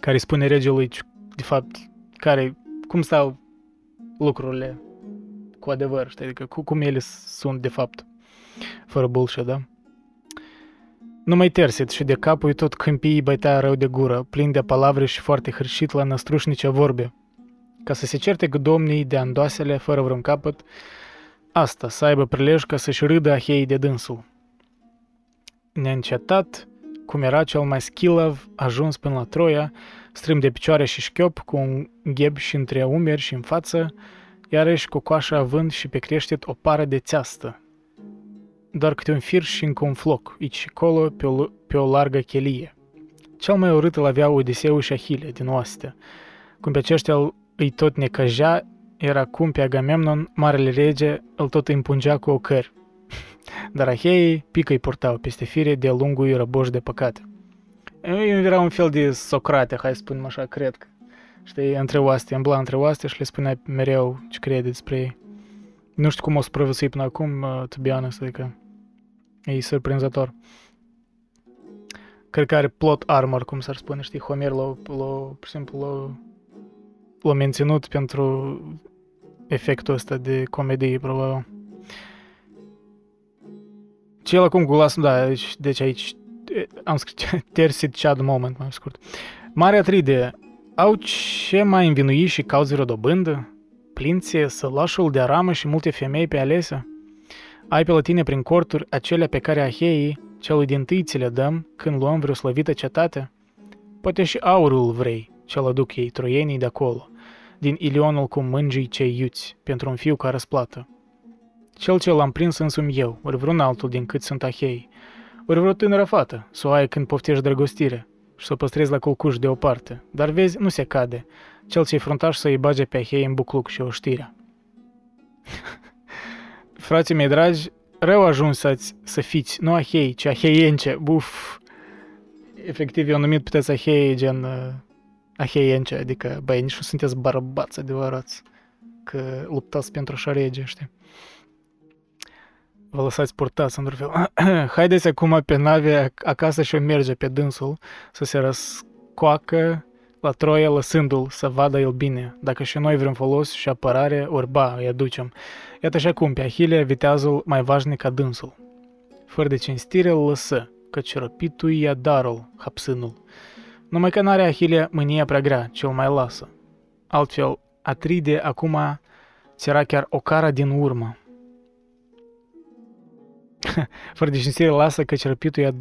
care spune regelui, de fapt, care, cum stau lucrurile cu adevăr, știi, adică cu, cum ele sunt de fapt, fără bullshit, da? Numai tersit și de capul tot câmpii bătea rău de gură, plin de palavre și foarte hârșit la năstrușnice vorbe. Ca să se certe cu domnii de andoasele fără vreun capăt, asta, să aibă prilej ca să-și râdă aheii de dânsul. Neîncetat, cum era cel mai schilav, ajuns până la Troia, strâm de picioare și șchiop, cu un gheb și între umeri și în față, iarăși cu coașa având și pe creștet o pară de țeastă. Doar câte un fir și încă un floc, aici și colo, pe o, pe o largă chelie. Cel mai urât îl avea Odiseu și Ahile din oastea. Cum pe aceștia îi tot necăjea, era cum pe Agamemnon, marele rege, îl tot împungea cu ocări. Dar aheii pică îi purtau peste fire de lungul răboș de păcate. Era un fel de Socrate, hai să spunem așa, cred că. Știi, între oaste, îmbla între oaste și le spunea mereu ce crede despre ei. Nu știu cum o supraviețui până acum, uh, to be honest, adică e surprinzător. Cred că are plot armor, cum s-ar spune, știi, Homer l-a, l-a, pur și simplu l-a, l-a menținut pentru efectul ăsta de comedie, probabil. Cel acum cu glas, da, deci, deci aici e, am scris Tersit Chad Moment, mai scurt. Mare Atride, au ce mai învinui și cauți vreo dobândă? Plinție, sălașul de aramă și multe femei pe alese? Ai pe la tine prin corturi acelea pe care aheii celui din tâi ți le dăm când luăm vreo slăvită cetate? Poate și aurul vrei, ce-l aduc ei, troienii de acolo, din ilionul cu mângii cei iuți, pentru un fiu ca răsplată. Cel ce l-am prins însumi eu, ori vreun altul din cât sunt ahei, ori vreo tânără fată, să o ai când poftești drăgostire, și să o păstrezi la culcuș deoparte. Dar vezi, nu se cade. Cel ce-i fruntaș să-i bage pe ahei în bucluc și o știrea. Frații mei dragi, rău ajuns să, să fiți, nu ahei, ci aheience, buf. Efectiv, eu numit puteți ahei, gen uh, aheience, adică, băi, nici nu sunteți bărbați adevărați, că luptați pentru așa rege, știi? Vă lăsați purtați într-un fel. Haideți acum pe nave acasă și o merge pe dânsul să se răscoacă la Troia lăsându-l să vadă el bine, dacă și noi vrem folos și apărare, ori ba, îi aducem. Iată așa cum pe Ahile viteazul mai vașnic ca dânsul. Fără de cinstire îl lăsă, căci răpitul ia darul, hapsânul. Numai că n-are Ahile mânia prea grea, cel mai lasă. Altfel, Atride acum ți era chiar o cara din urmă. Fără de cinstire lasă căci răpitul ia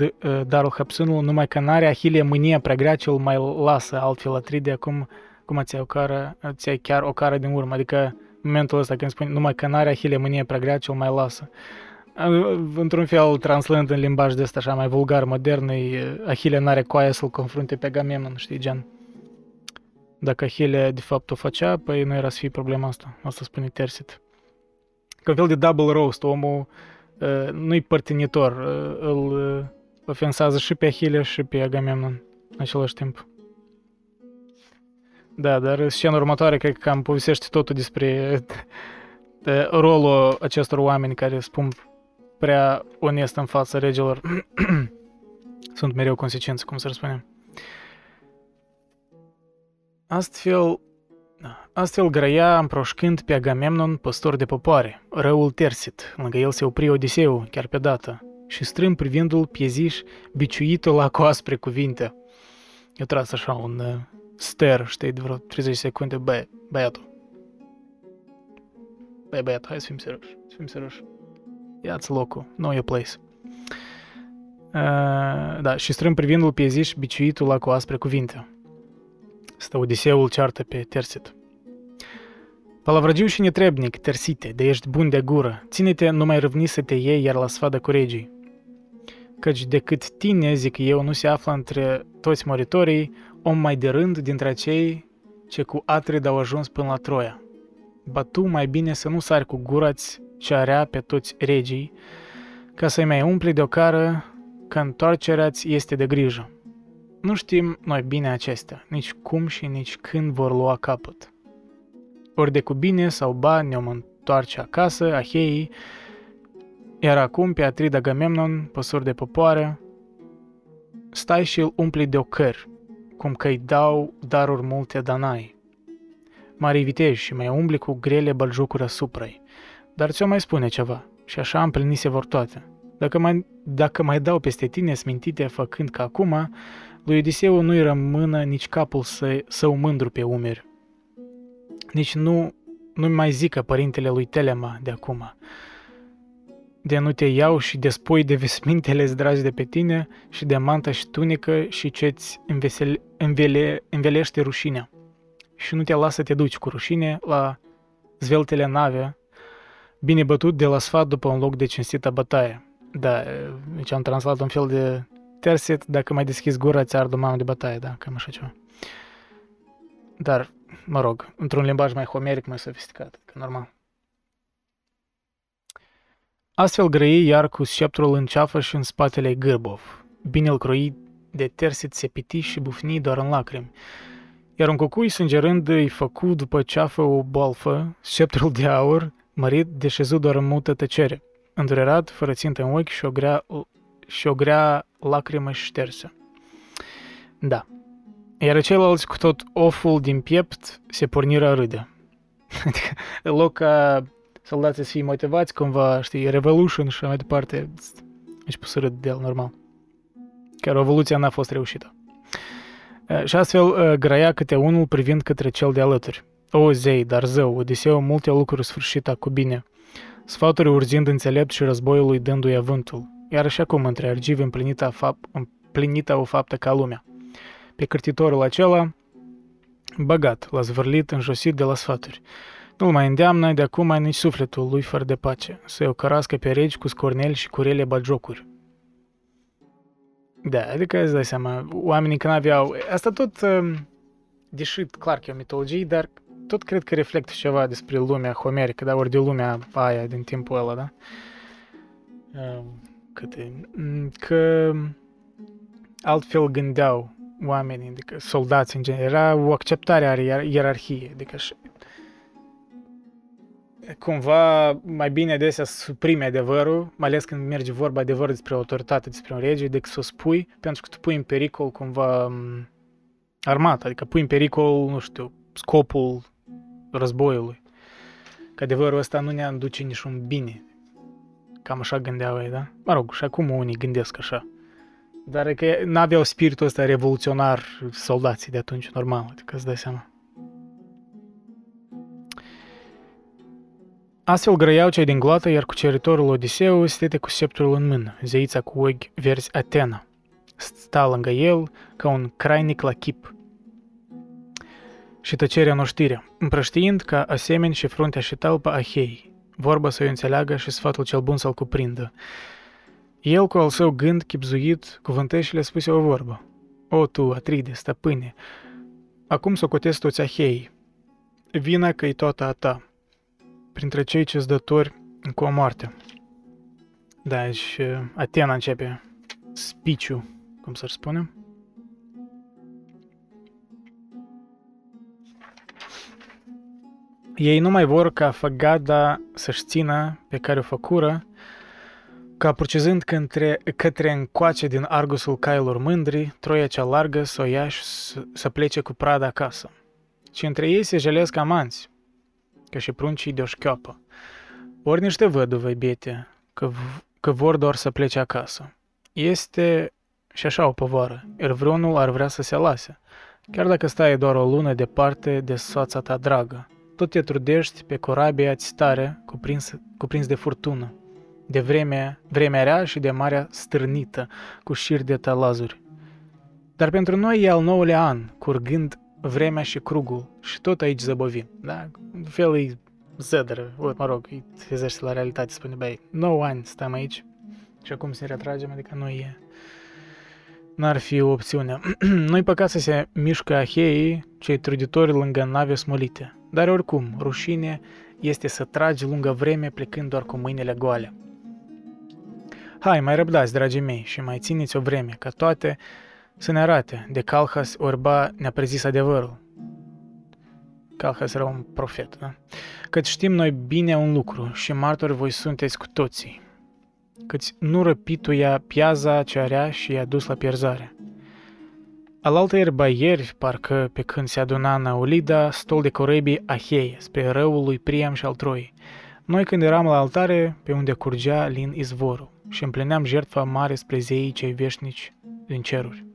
darul hapsânul, numai că n-are Ahile mânia prea grea, cel mai lasă, altfel Atride acum cum ți o cară, ți chiar o cară din urmă, adică momentul ăsta când spune numai că n-are Ahile mânie prea grea, cel mai lasă. Într-un fel, translând în limbaj de ăsta așa mai vulgar, modern, Ahile n-are coaie să-l confrunte pe Agamemnon, știi, gen. Dacă Ahile de fapt o făcea, păi nu era să fie problema asta. Asta spune Tersit. Că un fel de double roast, omul uh, nu-i părtinitor, uh, îl uh, ofensează și pe Ahile și pe Agamemnon în același timp. Da, dar scena următoare cred că cam povestește totul despre de rolul acestor oameni care spun prea onest în fața regilor. Sunt mereu consecințe, cum să răspunem. Astfel, astfel grăia împroșcând pe Agamemnon, păstor de popoare, răul Tersit. Lângă el se opri Odiseu, chiar pe dată, și strâm privindu-l pieziș, biciuitul la cu aspre cuvinte. Eu tras așa un uh, ster, știi, de vreo 30 secunde, bă, băiatul. Băi, băiatul, hai să fim serioși, să fim serioși. Ia-ți locul, know your place. Uh, da, și strâm privindu-l pieziș, biciuitul la cu aspre cuvinte. Stă Odiseul ceartă pe Tersit. Palavragiu și netrebnic, Tersite, de ești bun de gură, ține-te numai râvni să te iei iar la sfada cu regii. Căci decât tine, zic eu, nu se află între toți moritorii om mai de rând dintre cei ce cu Atrid au ajuns până la Troia. Ba tu mai bine să nu sari cu gura-ți ce area pe toți regii, ca să-i mai umpli de o cară că întoarcerea-ți este de grijă. Nu știm noi bine acestea, nici cum și nici când vor lua capăt. Ori de cu bine sau ba ne-om întoarce acasă, Aheii, iar acum pe Atrid Agamemnon, păsori de popoare, stai și îl umpli de ocări, cum că îi dau daruri multe danai. Mari vitej și mai umbli cu grele băljucuri asupra Dar ți-o mai spune ceva, și așa împlini se vor toate. Dacă mai, dacă mai dau peste tine smintite făcând ca acum, lui Odiseu nu-i rămână nici capul să, său mândru pe umeri. Nici nu, nu mai zică părintele lui Telema de acum. De nu te iau și despoi de vesmintele dragi de pe tine și de manta și tunică și ce-ți învele, învelește rușinea. Și nu te lasă să te duci cu rușine la zveltele nave, bine bătut de la sfat după un loc de cinstită bătaie. Da, deci am translat un fel de terset, dacă mai deschizi gura, ți ardu mamă de bătaie, da, cam așa ceva. Dar, mă rog, într-un limbaj mai homeric, mai sofisticat, că normal. Astfel grăi iar cu sceptrul în ceafă și în spatele gârbov. Bine îl croi de terset se piti și bufni doar în lacrimi. Iar un cucui sângerând îi făcu după ceafă o bolfă, sceptrul de aur, mărit, de șezut doar în mută tăcere. Îndurerat, fără țintă în ochi și o grea, și o grea lacrimă ștersă. Da. Iar ceilalți cu tot oful din piept se porniră a râde. Adică, în loc ca soldații să fie motivați cumva, știi, revolution și mai departe, deci pus să râd de el, normal. Că revoluția n-a fost reușită. Și astfel grăia câte unul privind către cel de alături. O, zei, dar zău, Odiseu multe lucruri sfârșita cu bine. Sfaturi urzind înțelept și războiului dându-i avântul iar și acum între argivi împlinită, fap- împlinită o faptă ca lumea. Pe cârtitorul acela, băgat, l-a zvârlit, înjosit de la sfaturi. Nu-l mai îndeamnă de acum nici sufletul lui fără de pace, să-i o cărască pe regi cu scorneli și cu rele bagiocuri. Da, adică îți dai seama, oamenii când aveau... Asta tot, um, deși clar că e o mitologie, dar tot cred că reflectă ceva despre lumea homerică, da, ori de lumea aia din timpul ăla, da? Um, câte, mm, că altfel gândeau oamenii, adică soldații în general, era o acceptare a ierarhiei, adică și cumva mai bine adesea să suprime adevărul, mai ales când merge vorba adevăr despre autoritate, despre un rege, decât să o spui, pentru că tu pui în pericol cumva mm, armata, adică pui în pericol, nu știu, scopul războiului. Că adevărul ăsta nu ne aduce niciun bine. Cam așa gândeau ei, da? Mă rog, și acum unii gândesc așa. Dar că n-aveau spiritul ăsta revoluționar soldații de atunci, normal, adică îți dai seama. Astfel grăiau cei din gloată, iar cuceritorul Odiseu stete cu sceptrul în mână, zeița cu ochi verzi Atena. Sta lângă el ca un crainic la chip. Și tăcerea noștirea, împrăștiind ca asemeni și fruntea și talpa Ahei, vorba să o înțeleagă și sfatul cel bun să-l cuprindă. El cu al său gând chipzuit cuvântește le spuse o vorbă. O, tu, Atride, stăpâne, acum să o cotesc toți Ahei. Vina că e toată a ta, printre cei ce-ți dători cu o moarte. Da, și Atena începe spiciu, cum să-și spunem. Ei nu mai vor ca făgada să-și țină pe care o făcură, ca purcizând către, către încoace din argusul cailor mândri, troia cea largă să o ia și să, să plece cu prada acasă. Și între ei se jelesc amanți, ca și pruncii de-o șchioapă. Ori niște văduve bete, că, că vor doar să plece acasă. Este și așa o povară, iar vreunul ar vrea să se lase, chiar dacă stai doar o lună departe de soața ta dragă. Tot te trudești pe corabia ați tare, cuprins, cuprins de furtună, de vremea, vremea rea și de marea stârnită, cu șir de talazuri. Dar pentru noi e al nouălea an, curgând vremea și crugul, și tot aici zăbovim. Da? În fel e zădără, mă rog, îi trezește la realitate, spune, băi, 9 ani stăm aici și acum să ne retragem, adică nu e n-ar fi o opțiune. Nu-i păcat să se mișcă aheii, cei truditori lângă nave smolite. Dar oricum, rușine este să tragi lungă vreme plecând doar cu mâinile goale. Hai, mai răbdați, dragii mei, și mai țineți o vreme, ca toate să ne arate de Calhas orba ne-a prezis adevărul. Calhas era un profet, da? Cât știm noi bine un lucru și martori voi sunteți cu toții, căci nu răpituia piaza ce area și i-a dus la pierzare. Alaltă erba ieri, parcă pe când se aduna în Aulida, stol de corebii Ahei, spre răul lui Priam și al Troii. Noi când eram la altare, pe unde curgea lin izvorul, și împlineam jertfa mare spre zeii cei veșnici din ceruri.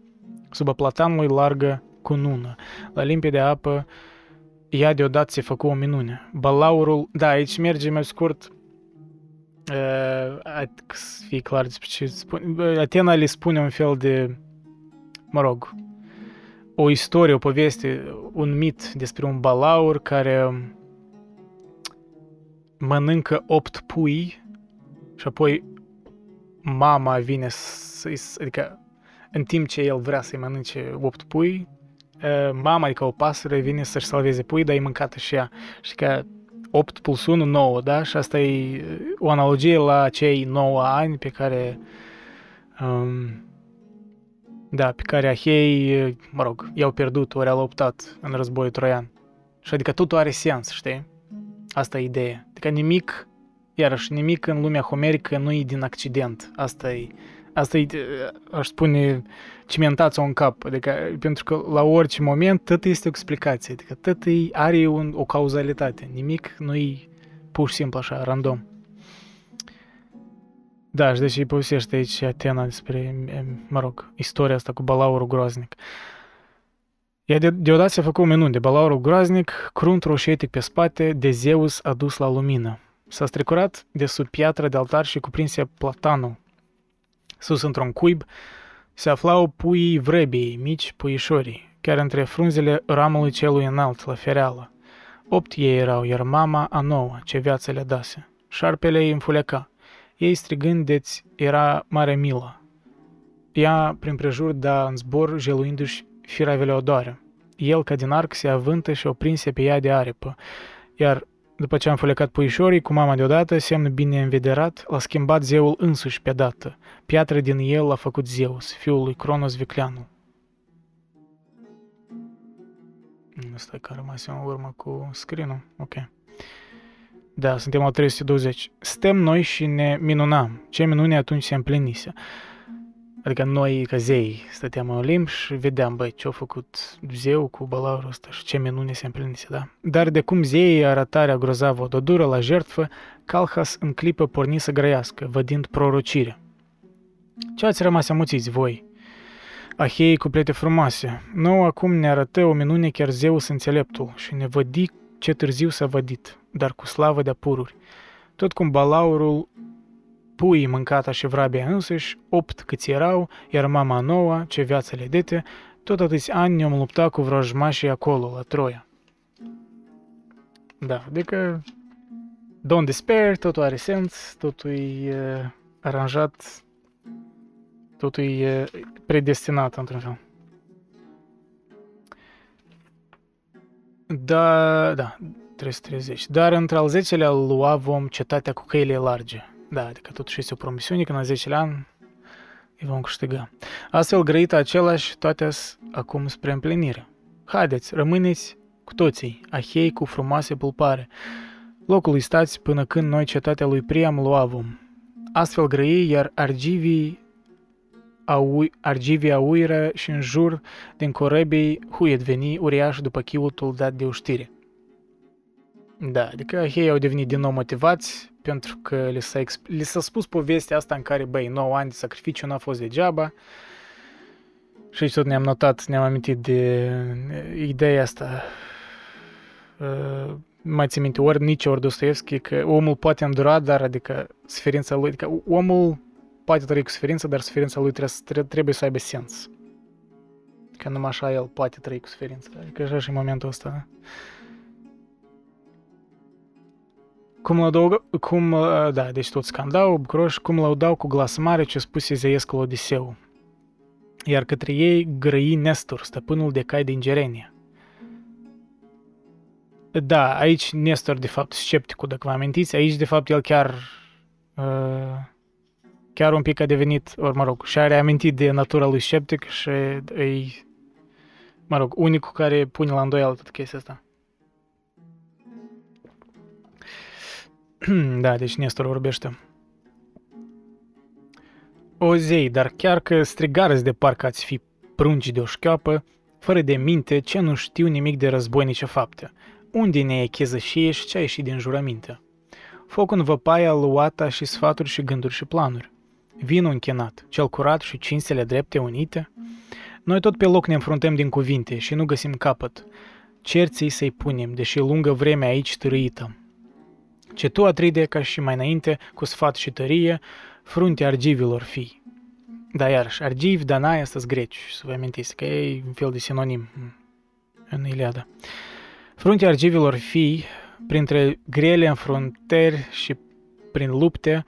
Sub platanului largă cunună, la limpede apă, ea deodată se făcu o minune. Balaurul, da, aici merge mai scurt, uh, să fie clar despre ce spune, Atena le spune un fel de, mă rog, o istorie, o poveste, un mit despre un balaur care mănâncă opt pui și apoi mama vine să adică în timp ce el vrea să-i mănânce opt pui, mama, adică o pasăre, vine să-și salveze pui, dar e mâncată și ea. Și că 8 plus 1, 9, da? Și asta e o analogie la cei 9 ani pe care um, da, pe care Ahei, mă rog, i-au pierdut, ori au luptat în războiul troian. Și adică totul are sens, știi? Asta e ideea. Adică nimic, iarăși, nimic în lumea homerică nu e din accident. Asta e, asta e, aș spune, cimentați-o în cap. Adică, pentru că la orice moment tot este o explicație. Adică tot e, are un, o cauzalitate. Nimic nu e pur și simplu așa, random. Da, și deci îi povestește aici Atena despre, mă rog, istoria asta cu balaurul groaznic. Ea de, deodată se a făcut minuni de balaurul groaznic, crunt roșietic pe spate, de Zeus adus la lumină. S-a strecurat de sub piatră de altar și cuprinse platanul. Sus într-un cuib se aflau puii vrăbiei, mici puișorii, chiar între frunzele ramului celui înalt, la fereală. Opt ei erau, iar mama a noua, ce viață le dase. Șarpele îi înfuleca. Ei strigând de-ți era mare milă. Ea prin prejur da în zbor jeluindu-și firavele odoare. El ca din arc se avântă și o prinse pe ea de aripă, iar după ce am fulecat puișorii, cu mama deodată, semn bine învederat, l-a schimbat zeul însuși pe dată. Piatră din el l-a făcut Zeus, fiul lui Cronos Vicleanul. Asta că a rămas în urmă cu screen Ok. Da, suntem la 320. Stăm noi și ne minunam. Ce minune atunci se împlinise. Adică noi, ca zei, stăteam în Olimp și vedeam, băi, ce-a făcut zeu cu balaurul ăsta și ce minune se împlinise, da? Dar de cum zeii arătarea grozavă o dură la jertfă, Calhas în clipă porni să grăiască, vădind prorocirea. Ce ați rămas amuțiți voi? Ahei cu plete frumoase. Nou acum ne arătă o minune chiar Zeus înțeleptul și ne vădi ce târziu s-a vădit, dar cu slavă de pururi. Tot cum balaurul puii mâncata și vrabia însuși, opt câți erau, iar mama nouă, ce viață le dete, tot atâți ani ne-am luptat cu vrăjmașii acolo, la Troia. Da, adică don't despair, totul are sens, totul e uh, aranjat, totul e predestinat într-un fel. Da, da, 330. Dar într-al 10-lea lua vom cetatea cu căile large. Da, adică totuși este o promisiune că în al 10 an îi vom câștiga. Astfel grăit același toate acum spre împlinire. Haideți, rămâneți cu toții, ahei cu frumoase pulpare. Locului stați până când noi cetatea lui Priam luavom. Astfel grăi, iar argivii au, argivii auiră și în jur din corebii huiet veni uriaș după chiutul dat de uștire. Da, adică ei au devenit din nou motivați pentru că li s-a, li s-a spus povestea asta în care, băi, 9 ani de sacrificiu n-a fost degeaba. Și aici tot ne-am notat, ne-am amintit de ideea asta. Uh, mai țin minte, ori nici ori Dostoevski, că omul poate îndura, dar adică suferința lui, adică omul poate trăi cu suferință, dar suferința lui trebuie, trebuie să aibă sens. Că numai așa el poate trăi cu suferință. Adică așa și în momentul ăsta. Da? Cum lăudau, cum, da, deci tot scandau, bucuroși, cum lăudau cu glas mare ce spuse Zeiescul Odiseu. Iar către ei grăi Nestor, stăpânul de cai din Gerenia. Da, aici Nestor, de fapt, scepticul, dacă vă amintiți, aici, de fapt, el chiar uh, chiar un pic a devenit, ori mă rog, și-a reamintit de natura lui sceptic și îi, mă rog, unicul care pune la îndoială toată chestia asta. da, deci Nestor vorbește. O zei, dar chiar că strigarăți de parcă ați fi prunci de o șchioapă, fără de minte, ce nu știu nimic de războinice fapte. Unde ne e chezășie și ce a ieșit din jurăminte? Foc în văpaia luata și sfaturi și gânduri și planuri. Vinul închinat, cel curat și cinstele drepte unite? Noi tot pe loc ne înfruntăm din cuvinte și nu găsim capăt. Cerții să-i punem, deși lungă vreme aici târâită. Ce tu atride ca și mai înainte, cu sfat și tărie, frunte argivilor fii. Da, iarăși, argiv, Danaia, asta greci, să vă amintiți, că e un fel de sinonim în Iliada. Frunte argivilor fii, printre grele înfruntări și prin lupte,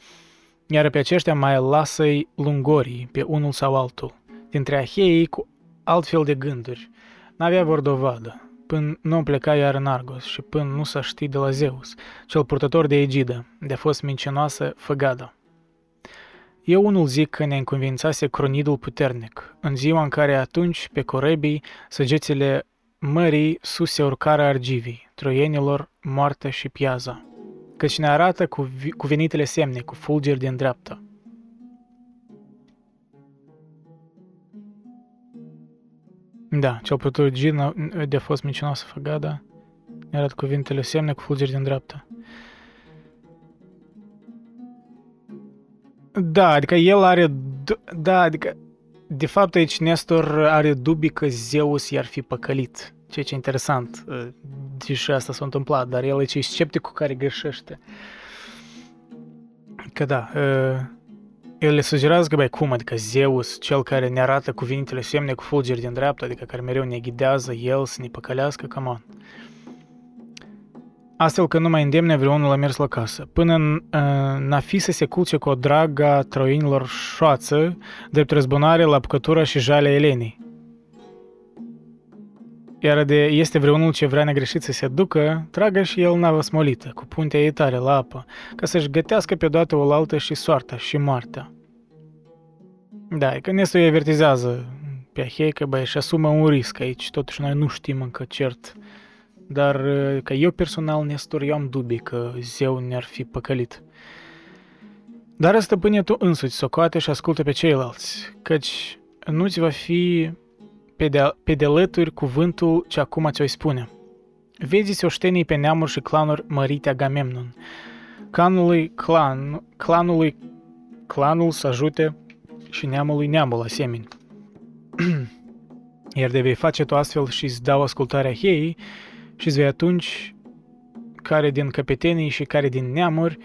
iar pe aceștia mai lasă-i lungorii pe unul sau altul, dintre aheii cu altfel de gânduri. N-avea vor dovadă, până nu pleca iar în Argos și până nu s-a ști de la Zeus, cel purtător de Egida, de a fost mincinoasă făgada. Eu unul zic că ne înconvințase cronidul puternic, în ziua în care atunci, pe corebii, săgețile mării sus se urcară argivii, troienilor, moartea și piaza căci ne arată cu, cu venitele semne, cu fulgeri din dreapta. Da, cel protugin de a fost mincinoasă făgada, ne arată cuvintele semne cu fulgeri din dreapta. Da, adică el are... Da, adică... De fapt aici Nestor are dubii că Zeus i-ar fi păcălit. Ceea ce e interesant deși asta s-a întâmplat, dar el e cei scepticul care greșește. Că da, el le sugerează că, băi, cum, adică Zeus, cel care ne arată cuvintele semne cu fulgeri din dreapta, adică care mereu ne ghidează el să ne păcălească, come on. Astfel că nu mai îndemne vreunul la mers la casă, până n-a fi să se culce cu o draga troinilor șoață, drept răzbunare la apucătura și jalea Elenei iar de este vreunul ce vrea negreșit să se ducă, tragă și el navă smolită, cu puntea ei tare la apă, ca să-și gătească pe o oaltă și soarta și moartea. Da, e că Nestor îi avertizează pe Ahei că, băi, și asumă un risc aici, totuși noi nu știm încă cert. Dar că eu personal, Nestor, eu am dubii că zeu ne-ar fi păcălit. Dar stăpâne tu însuți socoate și ascultă pe ceilalți, căci nu-ți va fi pe de, pe de lături cuvântul ce acum ți-o spune. Vezi oștenii pe neamuri și clanuri mărite Agamemnon. Clanului clan, clanului clanul să ajute și neamului neamul asemenea. Iar de vei face tu astfel și îți dau ascultarea ei și îți vei atunci care din căpetenii și care din neamuri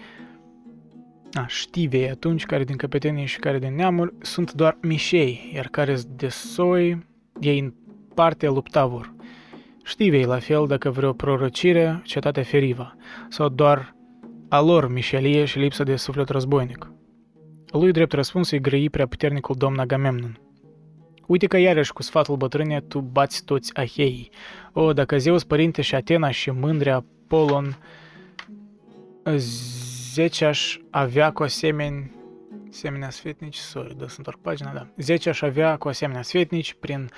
a, știi vei atunci care din căpetenii și care din neamuri sunt doar mișei, iar care de soi ei în partea lupta vor. Știi vei la fel dacă vreo prorocire cetatea feriva, sau doar a lor mișelie și lipsă de suflet războinic. Lui drept răspuns îi grăi prea puternicul domn Agamemnon. Uite că iarăși cu sfatul bătrâne tu bați toți aheii. O, dacă Zeus părinte și Atena și mândrea Polon zece aș avea cu asemenea asemenea sfetnici, sorry, da să întorc pagina, da. Zece aș avea cu asemenea sfetnici prin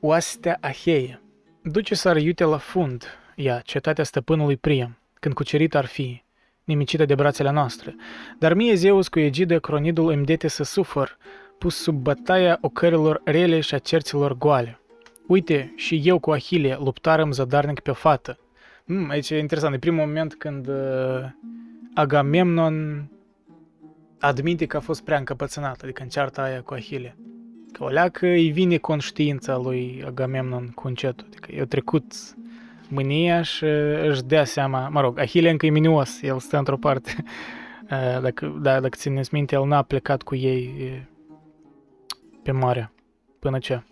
oastea Aheie. Duce s-ar iute la fund, ea, cetatea stăpânului Priam, când cucerit ar fi, nimicită de brațele noastre. Dar mie Zeus cu egidă cronidul îmi dete să sufăr, pus sub bătaia ocărilor rele și a cerților goale. Uite, și eu cu Ahile luptarăm zadarnic pe o fată. Mm, aici e interesant, e primul moment când uh, Agamemnon admite că a fost prea încăpățânat, adică în cearta aia cu Ahile. Că o leacă îi vine conștiința lui Agamemnon cu încetul, adică i-a trecut mânia și își dea seama, mă rog, Ahile încă e minios, el stă într-o parte. Dacă, da, dacă țineți minte, el n-a plecat cu ei pe mare până ce.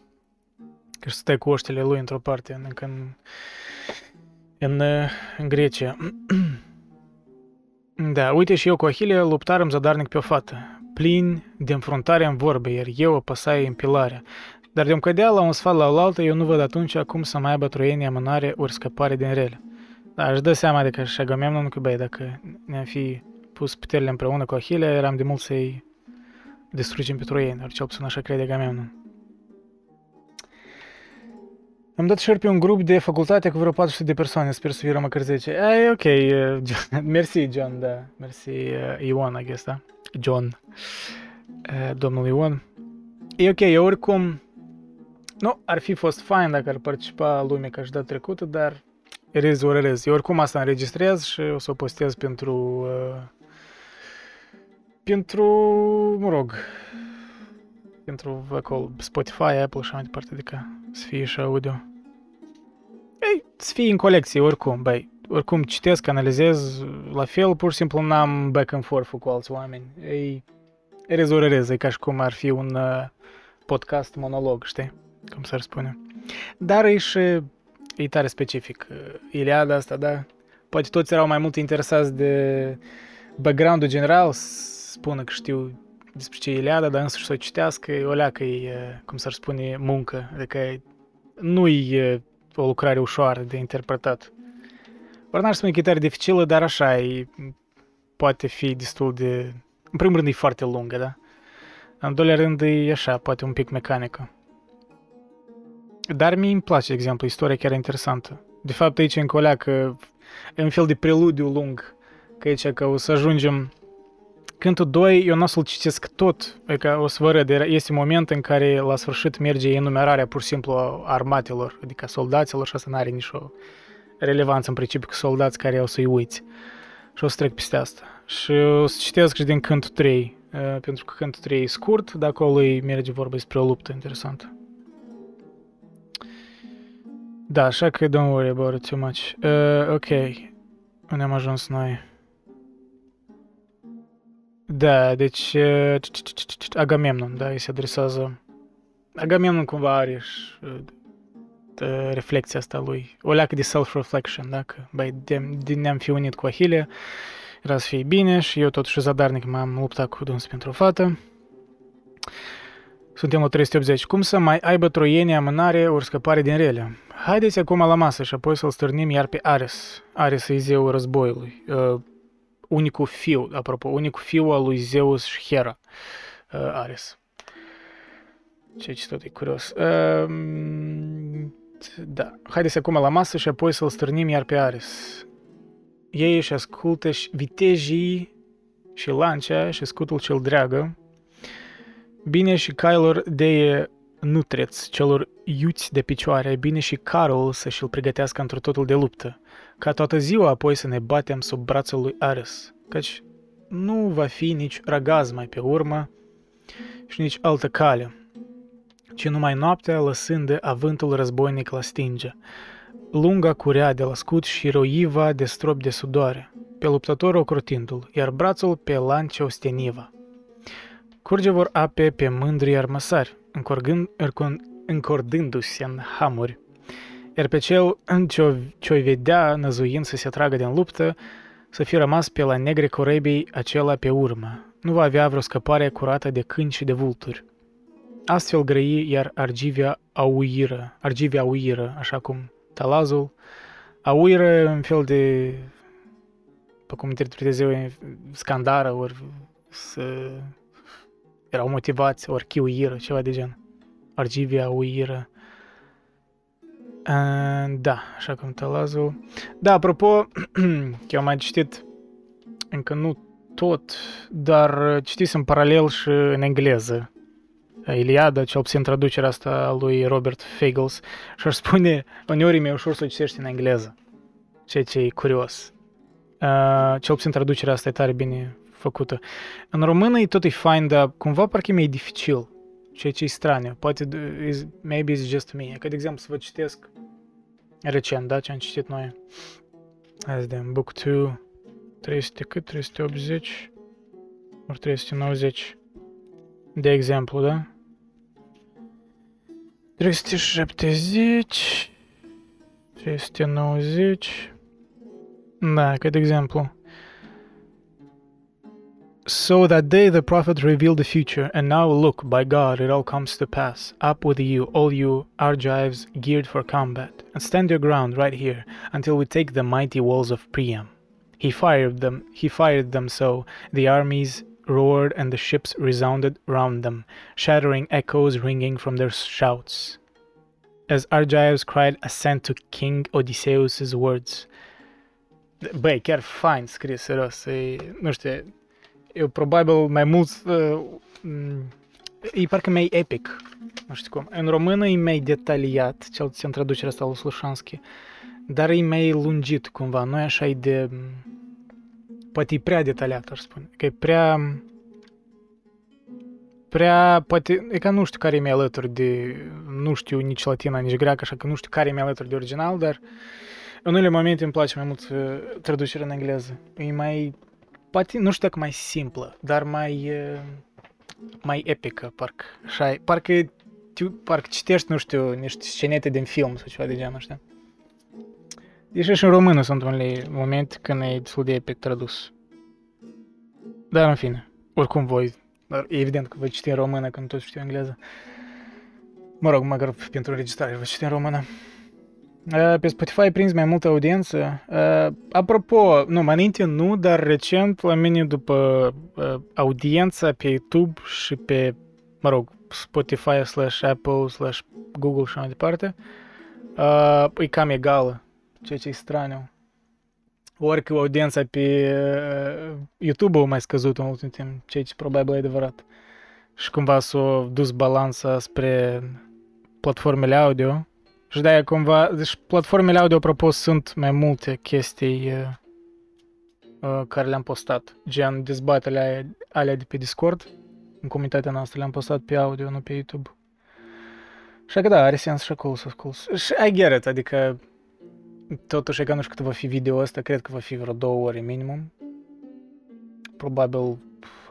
Că stă cu oștile lui într-o parte, încă în, în, în Grecia. Da, uite și eu cu Ahile luptarăm zadarnic pe o fată, plin de înfruntare în vorbe, iar eu apăsai în pilare. Dar de-mi cădea la un sfat la oaltă, eu nu văd atunci cum să mai aibă troienii amânare ori scăpare din rele. Da, aș dă seama de că și Agamemnon că, băi, dacă ne-am fi pus puterile împreună cu Ahile, eram de mult să-i distrugem pe troieni, ori cel puțin așa crede Agamemnon. Am dat share pe un grup de facultate cu vreo 400 de persoane, sper să fie măcar 10. E ok, uh, John. mersi John, da, mersi uh, Ion, I guess, da? John, uh, domnul Ion. E ok, eu oricum, nu, ar fi fost fain dacă ar participa lumea ca și data trecută, dar rez ori rez. Eu oricum asta înregistrez și o să o postez pentru, uh, pentru, mă rog, pentru acolo Spotify, Apple și mai departe, adică să fie și audio. Ei, să fie în colecție oricum, băi, oricum citesc, analizez, la fel, pur și simplu n-am back and forth cu alți oameni. Ei, rezorerez, e ca și cum ar fi un uh, podcast monolog, știi? Cum s-ar spune. Dar e și, e tare specific. Iliada asta, da? Poate toți erau mai mult interesați de background-ul general, spună că știu despre ce e Iliada, dar însă și să o citească, o leacă e, cum s-ar spune, muncă. Adică nu e o lucrare ușoară de interpretat. Ori n-aș spune că e tare dificilă, dar așa, e, poate fi destul de... În primul rând e foarte lungă, da? În doilea rând e așa, poate un pic mecanică. Dar mi îmi place, de exemplu, istoria chiar e interesantă. De fapt, aici încă o leacă, e un fel de preludiu lung, că aici că o să ajungem Cântul 2, eu nu o să-l citesc tot, adică o să vă arăt, este moment în care la sfârșit merge enumerarea pur și simplu a armatelor, adică soldaților și asta nu are nicio relevanță în principiu cu soldați care o să-i uiți. Și o să trec peste asta. Și o să citesc și din cântul 3, pentru că cântul 3 e scurt, dar acolo îi merge vorba despre o luptă interesantă. Da, așa că don't worry about it too much. Uh, ok, unde am ajuns noi? Da, deci Agamemnon, da, îi se adresează. Agamemnon cumva are și reflexia asta lui. O leacă de self-reflection, da, că, băi, din ne-am fi unit cu Ahile, era să fie bine și eu totuși zadarnic m-am luptat cu dâns pentru o fată. Suntem la 380. Cum să mai aibă troienii amânare ori scăpare din rele? Haideți acum la masă și apoi să-l stârnim iar pe Ares. Ares e zeul războiului. Uh, unicul fiu, apropo, unicul fiu al lui Zeus și Hera, uh, Ares. Ceea ce tot e curios. Uh, da, haideți acum la masă și apoi să-l stârnim iar pe Ares. Ei își ascultă și vitejii și lancea și scutul cel dreagă, bine și cailor de nutreți celor iuți de picioare, bine și carul să și-l pregătească într totul de luptă ca toată ziua apoi să ne batem sub brațul lui Ares, căci nu va fi nici ragaz mai pe urmă și nici altă cale, ci numai noaptea lăsând de avântul războinic la stinge, lunga curea de la scut și roiva de strop de sudoare, pe luptător ocrotindu-l, iar brațul pe lance osteniva. Curge vor ape pe mândri armăsari, încordându-se în hamuri, iar pe cel ce-o, ce-o vedea năzuind să se tragă din luptă, să fi rămas pe la negre corebii acela pe urmă. Nu va avea vreo scăpare curată de câini și de vulturi. Astfel grăi iar Argivia auiră, Argivia auiră, așa cum talazul, auiră în fel de, pe cum interpretez eu, scandară, ori să erau motivați, ori chiuiră, ceva de gen. Argivia auiră. Uh, da, așa cum talazul. Da, apropo, eu am mai citit încă nu tot, dar citisem paralel și în engleză Iliada, cel puțin traducerea asta a lui Robert Fagels și aș spune, uneori mi-e ușor să o citești în engleză, ceea ce e curios. Uh, cel puțin traducerea asta e tare bine făcută. În română e tot e fain, dar cumva parcă e mai dificil, ceea ce e straniu. Poate, is, maybe it's just me. Ca de exemplu să vă citesc recent, da, ce am citit noi. Hai să vedem, Book 2, 300 cât? 380 ori 390. De exemplu, da? 370, 390, da, ca de exemplu. So that day the prophet revealed the future, and now look, by God, it all comes to pass. Up with you, all you Argives geared for combat, and stand your ground right here until we take the mighty walls of Priam. He fired them, he fired them so the armies roared and the ships resounded round them, shattering echoes ringing from their shouts. As Argives cried assent to King Odysseus' words. Băi, chiar fain scris, serios. E, nu știu, eu probabil mai mult... Uh, e parcă mai epic, nu știu cum. În română e mai detaliat, cel puțin traducerea asta lui Slușanski, dar e mai lungit cumva, nu e așa de poate e prea detaliat, aș spune. Că e prea... Prea, poate, e ca nu știu care e mai alături de, nu știu nici latina, nici greacă, așa că nu știu care e mai alături de original, dar în unele momente îmi place mai mult uh, traducerea în engleză. E mai, poate, nu știu dacă mai simplă, dar mai, uh, mai epică, parcă. Așa, parcă, parcă citești, nu știu, niște scenete din film sau ceva de genul, știi? Deși și în română sunt unele momente când e destul de epic tradus. Dar în fine, oricum voi, dar e evident că voi citi în română când toți știu engleză. Mă rog, măcar pentru înregistrare voi citi în română. Pe Spotify prins mai multă audiență. Apropo, nu, mai înainte nu, dar recent la mine după audiența pe YouTube și pe, mă rog, Spotify slash Apple slash Google și mai departe, e cam egală ceea ce e straniu. Ori că audiența pe uh, YouTube a mai scăzut în ultimul timp, ceea ce probabil e adevărat. Și cumva s-a dus balanța spre platformele audio. Și de-aia cumva, deci platformele audio, apropo, sunt mai multe chestii uh, uh, care le-am postat. Gen dezbatele alea, alea de pe Discord, în comunitatea noastră le-am postat pe audio, nu pe YouTube. Și că da, are sens și acolo să ascult. Și I get it, adică Totuși, e ca nu știu cât va fi video ăsta, cred că va fi vreo două ore minimum. Probabil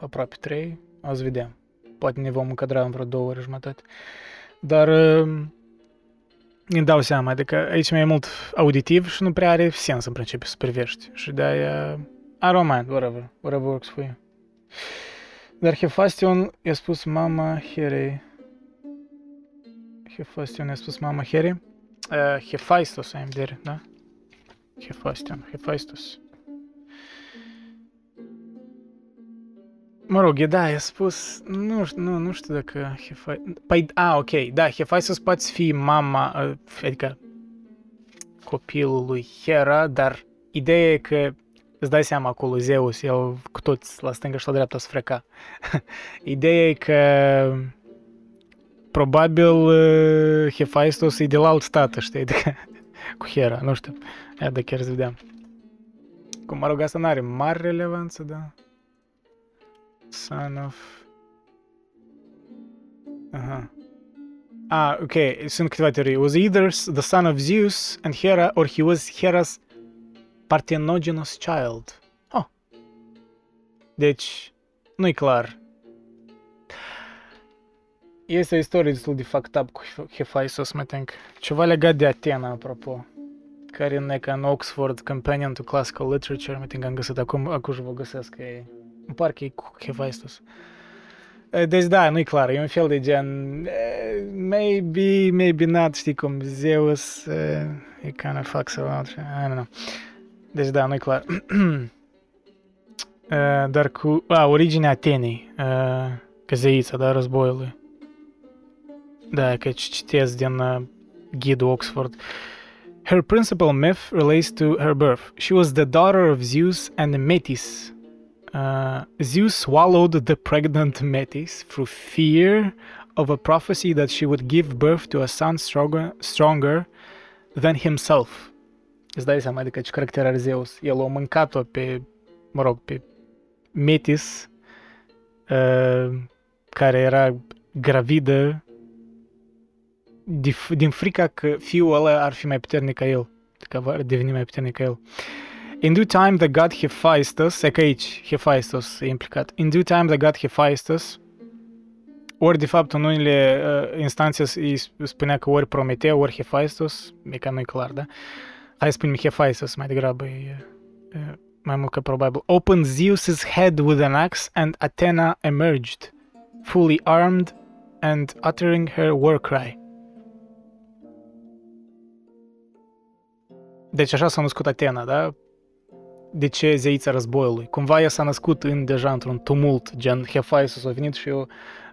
aproape trei, o să vedem. Poate ne vom încadra în vreo două ore jumătate. Dar îmi dau seama, adică aici mai e mult auditiv și nu prea are sens în principiu să privești. Și de-aia, I don't mind, whatever, whatever works for you. Dar Hefastion i-a spus mama Herei. Hefastion i-a spus mama Herei. Uh, Hephaistos ai vedere, da? Hephaestion, Hephaestus. Mă rog, e da, i-a spus, nu, nu, nu știu dacă Hephaestus... Păi, a, ok, da, Hephaestus poate fi mama, adică copilul lui Hera, dar ideea e că îți dai seama acolo Zeus, el cu toți la stânga și la dreapta se freca. ideea e că probabil uh, Hephaestus e de la alt stat, știi, adică cu Hera, nu știu. Ia de chiar să vedem. Cum, mă rog, asta n-are mare relevanță, da? Son of... Aha. Ah, ok, sunt câteva teorii. Was either the son of Zeus and Hera, or he was Hera's parthenogenous child. Oh. Deci, nu-i clar. Este o istorie destul de fucked up cu Hephaestus, mă think. Ceva legat de Atena, apropo. Care e în Oxford Companion to Classical Literature, mă think am găsit acum, acum vă găsesc e, în parcă e cu Hephaestus. Deci da, nu-i clar, e un fel de gen, maybe, maybe not, știi cum, Zeus, e kind of fucks around, I don't know. Deci da, nu-i clar. dar cu, a, originea Atenei, că zeița, da, războiului. Da, că citesc din ghidul Oxford. Her principal myth relates to her birth. She was the daughter of Zeus and Metis. Uh, Zeus swallowed the pregnant Metis through fear of a prophecy that she would give birth to a son stronger, stronger than himself. Îți dai seama, adică ce caracter are Zeus. El a mâncat-o pe, mă rog, pe Metis, uh, care era gravidă din frica că fiul ăla ar fi mai puternic ca el, că va deveni mai puternic ca el. In due time the god Hephaestus, e că aici Hephaestus e implicat. In due time the god Hephaestus, ori de fapt în unele uh, instanțe îi spunea că ori Prometeu, ori Hephaestus, e ca nu-i clar, da? Hai să spunem Hephaestus mai degrabă, e, e mai mult ca probabil. Open Zeus's head with an axe and Athena emerged, fully armed and uttering her war cry. Deci așa s-a născut Atena, da? De ce zeița războiului? Cumva ea s-a născut în, deja într-un tumult, gen Hephaestus a venit și eu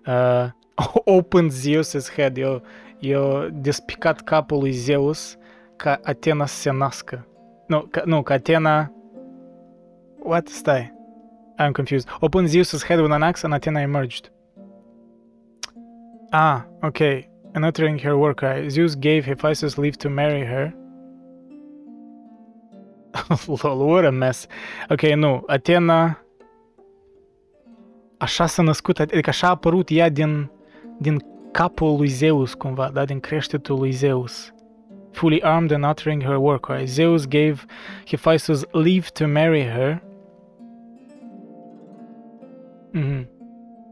uh, open Zeus' head, eu, eu despicat capul lui Zeus ca Atena să se nască. Nu, ca, nu, ca Atena... What? Stai. I'm confused. Open Zeus's head with an axe and Athena emerged. Ah, okay. And uttering her war cry, Zeus gave Hephaestus leave to marry her, Lol, what a mess. Ok, nu, Atena așa s-a născut, adică așa a apărut ea din, din capul lui Zeus cumva, da, din creștetul lui Zeus. Fully armed and uttering her war cry, Zeus gave Hephaestus leave to marry her. Mm-hmm.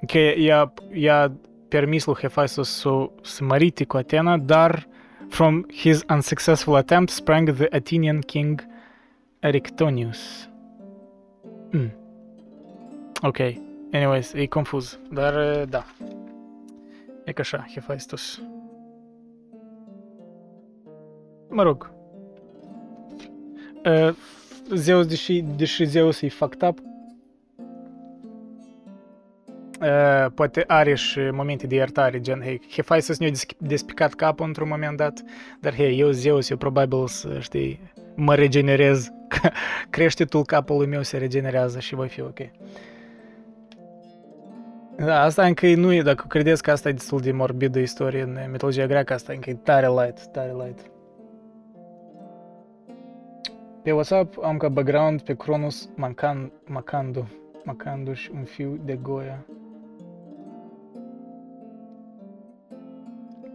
Ok, i-a, i-a permis lui Hephaestus să se marite cu Atena, dar from his unsuccessful attempt sprang the Athenian king Erictonius. Mm. Ok. Anyways, e confuz. Dar, uh, da. E ca așa, Hephaestus. Mă rog. Uh, Zeus, deși, deși Zeus e fucked up, Uh, poate are și momente de iertare, gen, hei, Hephaestus ne-a despicat capul într-un moment dat, dar hei, eu Zeus, eu probabil să, știi, mă regenerez, creștetul capului meu se regenerează și voi fi ok. Da, asta încă nu e, dacă credeți că asta e destul de morbidă istorie în mitologia greacă, asta încă e tare light, tare light. Pe WhatsApp am ca background pe Cronus Macan, Macandu, Macandu și un fiu de Goia.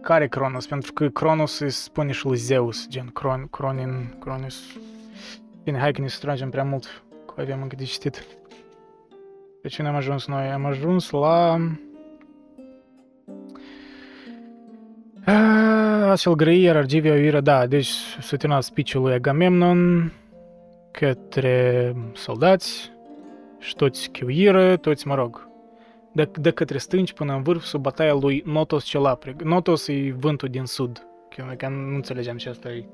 Care Cronos? Pentru că Cronos îi spune și lui Zeus, gen Cron, Cronin, Cronis. Bine, hai că ne stragem prea mult, că avem încă de citit. Pe cine am ajuns noi? Am ajuns la... Astfel grăier, Argivia, Oira, da, deci s-a terminat speech lui Agamemnon către soldați și toți chiuiră, toți, mă rog, de, de către stânci până în vârf sub bătaia lui Notos cel aprig. Notos e vântul din sud. Că nu înțelegeam ce asta e.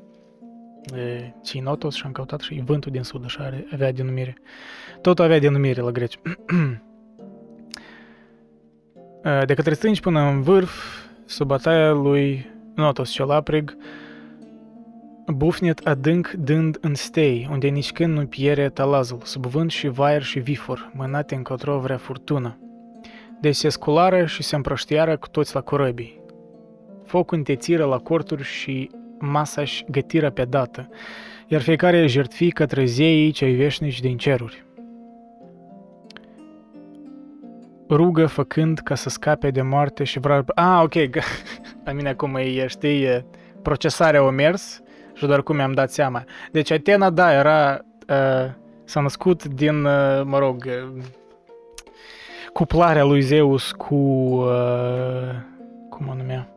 E, ce Notos și am căutat și e vântul din sud, așa are, avea denumire. Tot avea denumire la greci. de către stânci până în vârf, sub bătaia lui Notos cel aprig, bufnet adânc dând în stei, unde nici când nu piere talazul, sub vânt și vaier și vifor, mânate încotro vrea furtună. Deci se sculară și se împrăștiară cu toți la corăbii. Focul întețiră la corturi și masa-și gătiră pe dată, iar fiecare jertfi către zeii cei veșnici din ceruri. Rugă făcând ca să scape de moarte și vrea... Ah, ok, la mine acum e, știi, procesarea a mers și doar cum mi-am dat seama. Deci Atena, da, era... Uh, s-a născut din, uh, mă rog, uh, cuplarea lui Zeus cu... Uh, cum o numea?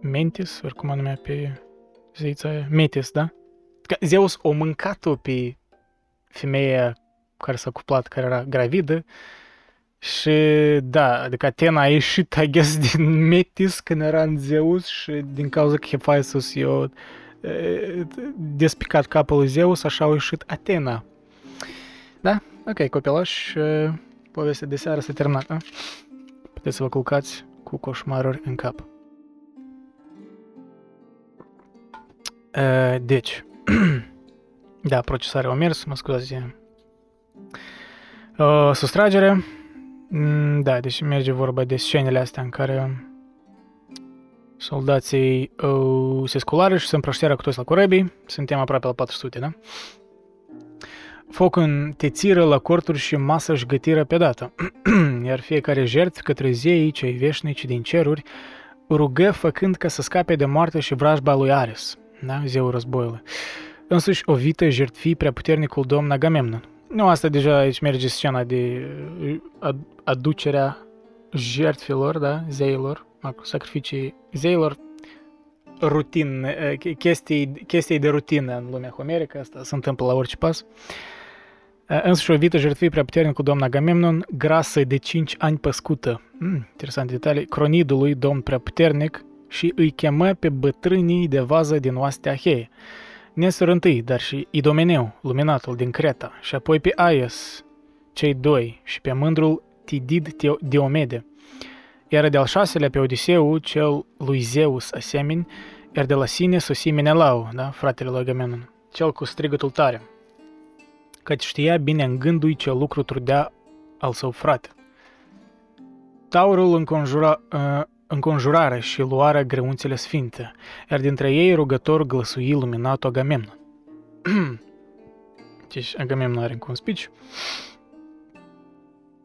Mentis, ori cum o numea pe zeița aia? Metis, da? Că Zeus o mâncat pe femeia care s-a cuplat, care era gravidă și da, adică Atena a ieșit, I guess, din Metis când era în Zeus și din cauza că Hephaestus i-a uh, despicat capul lui Zeus, așa a ieșit Atena da? Ok, copilași, povestea de seară s-a terminat, da? Puteți să vă culcați cu coșmaruri în cap. Deci, da, procesarea a mers, mă scuzați. Sustragere, Mm, da, deci merge vorba de scenele astea în care soldații uh, se sculară și se împrășteară cu toți la corăbii. Suntem aproape la 400, da? Foc în tețiră la corturi și masă și gătiră pe dată, iar fiecare jertf către zeii cei veșnici din ceruri rugă făcând ca să scape de moarte și vrajba lui Ares, da? zeul războiului. Însuși o vită jertfi prea puternicul domn Agamemnon. Nu, asta deja aici merge scena de aducerea jertfilor, da, zeilor, sacrificii zeilor, rutin, chestii, chestii de rutină în lumea homerică, asta se întâmplă la orice pas. Însă o vită jertfii prea puternic cu domn Agamemnon, grasă de 5 ani păscută, mm, interesant detalii, cronidului domn prea puternic și îi chemă pe bătrânii de vază din oastea Ahei. Nestor întâi, dar și Idomeneu, luminatul din Creta, și apoi pe Aias, cei doi, și pe mândrul Tidid Diomede, iar de-al șaselea pe Odiseu, cel lui Zeus asemeni, iar de la sine sosi Menelau, da, fratele lui Agamemnon, cel cu strigătul tare, căci știa bine în gândul ce lucru trudea al său frate. Taurul înconjura, uh, înconjurarea și luarea greunțele sfinte, iar dintre ei rugător glăsui luminatul Agamemnon. deci Agamemnon are încă un speech.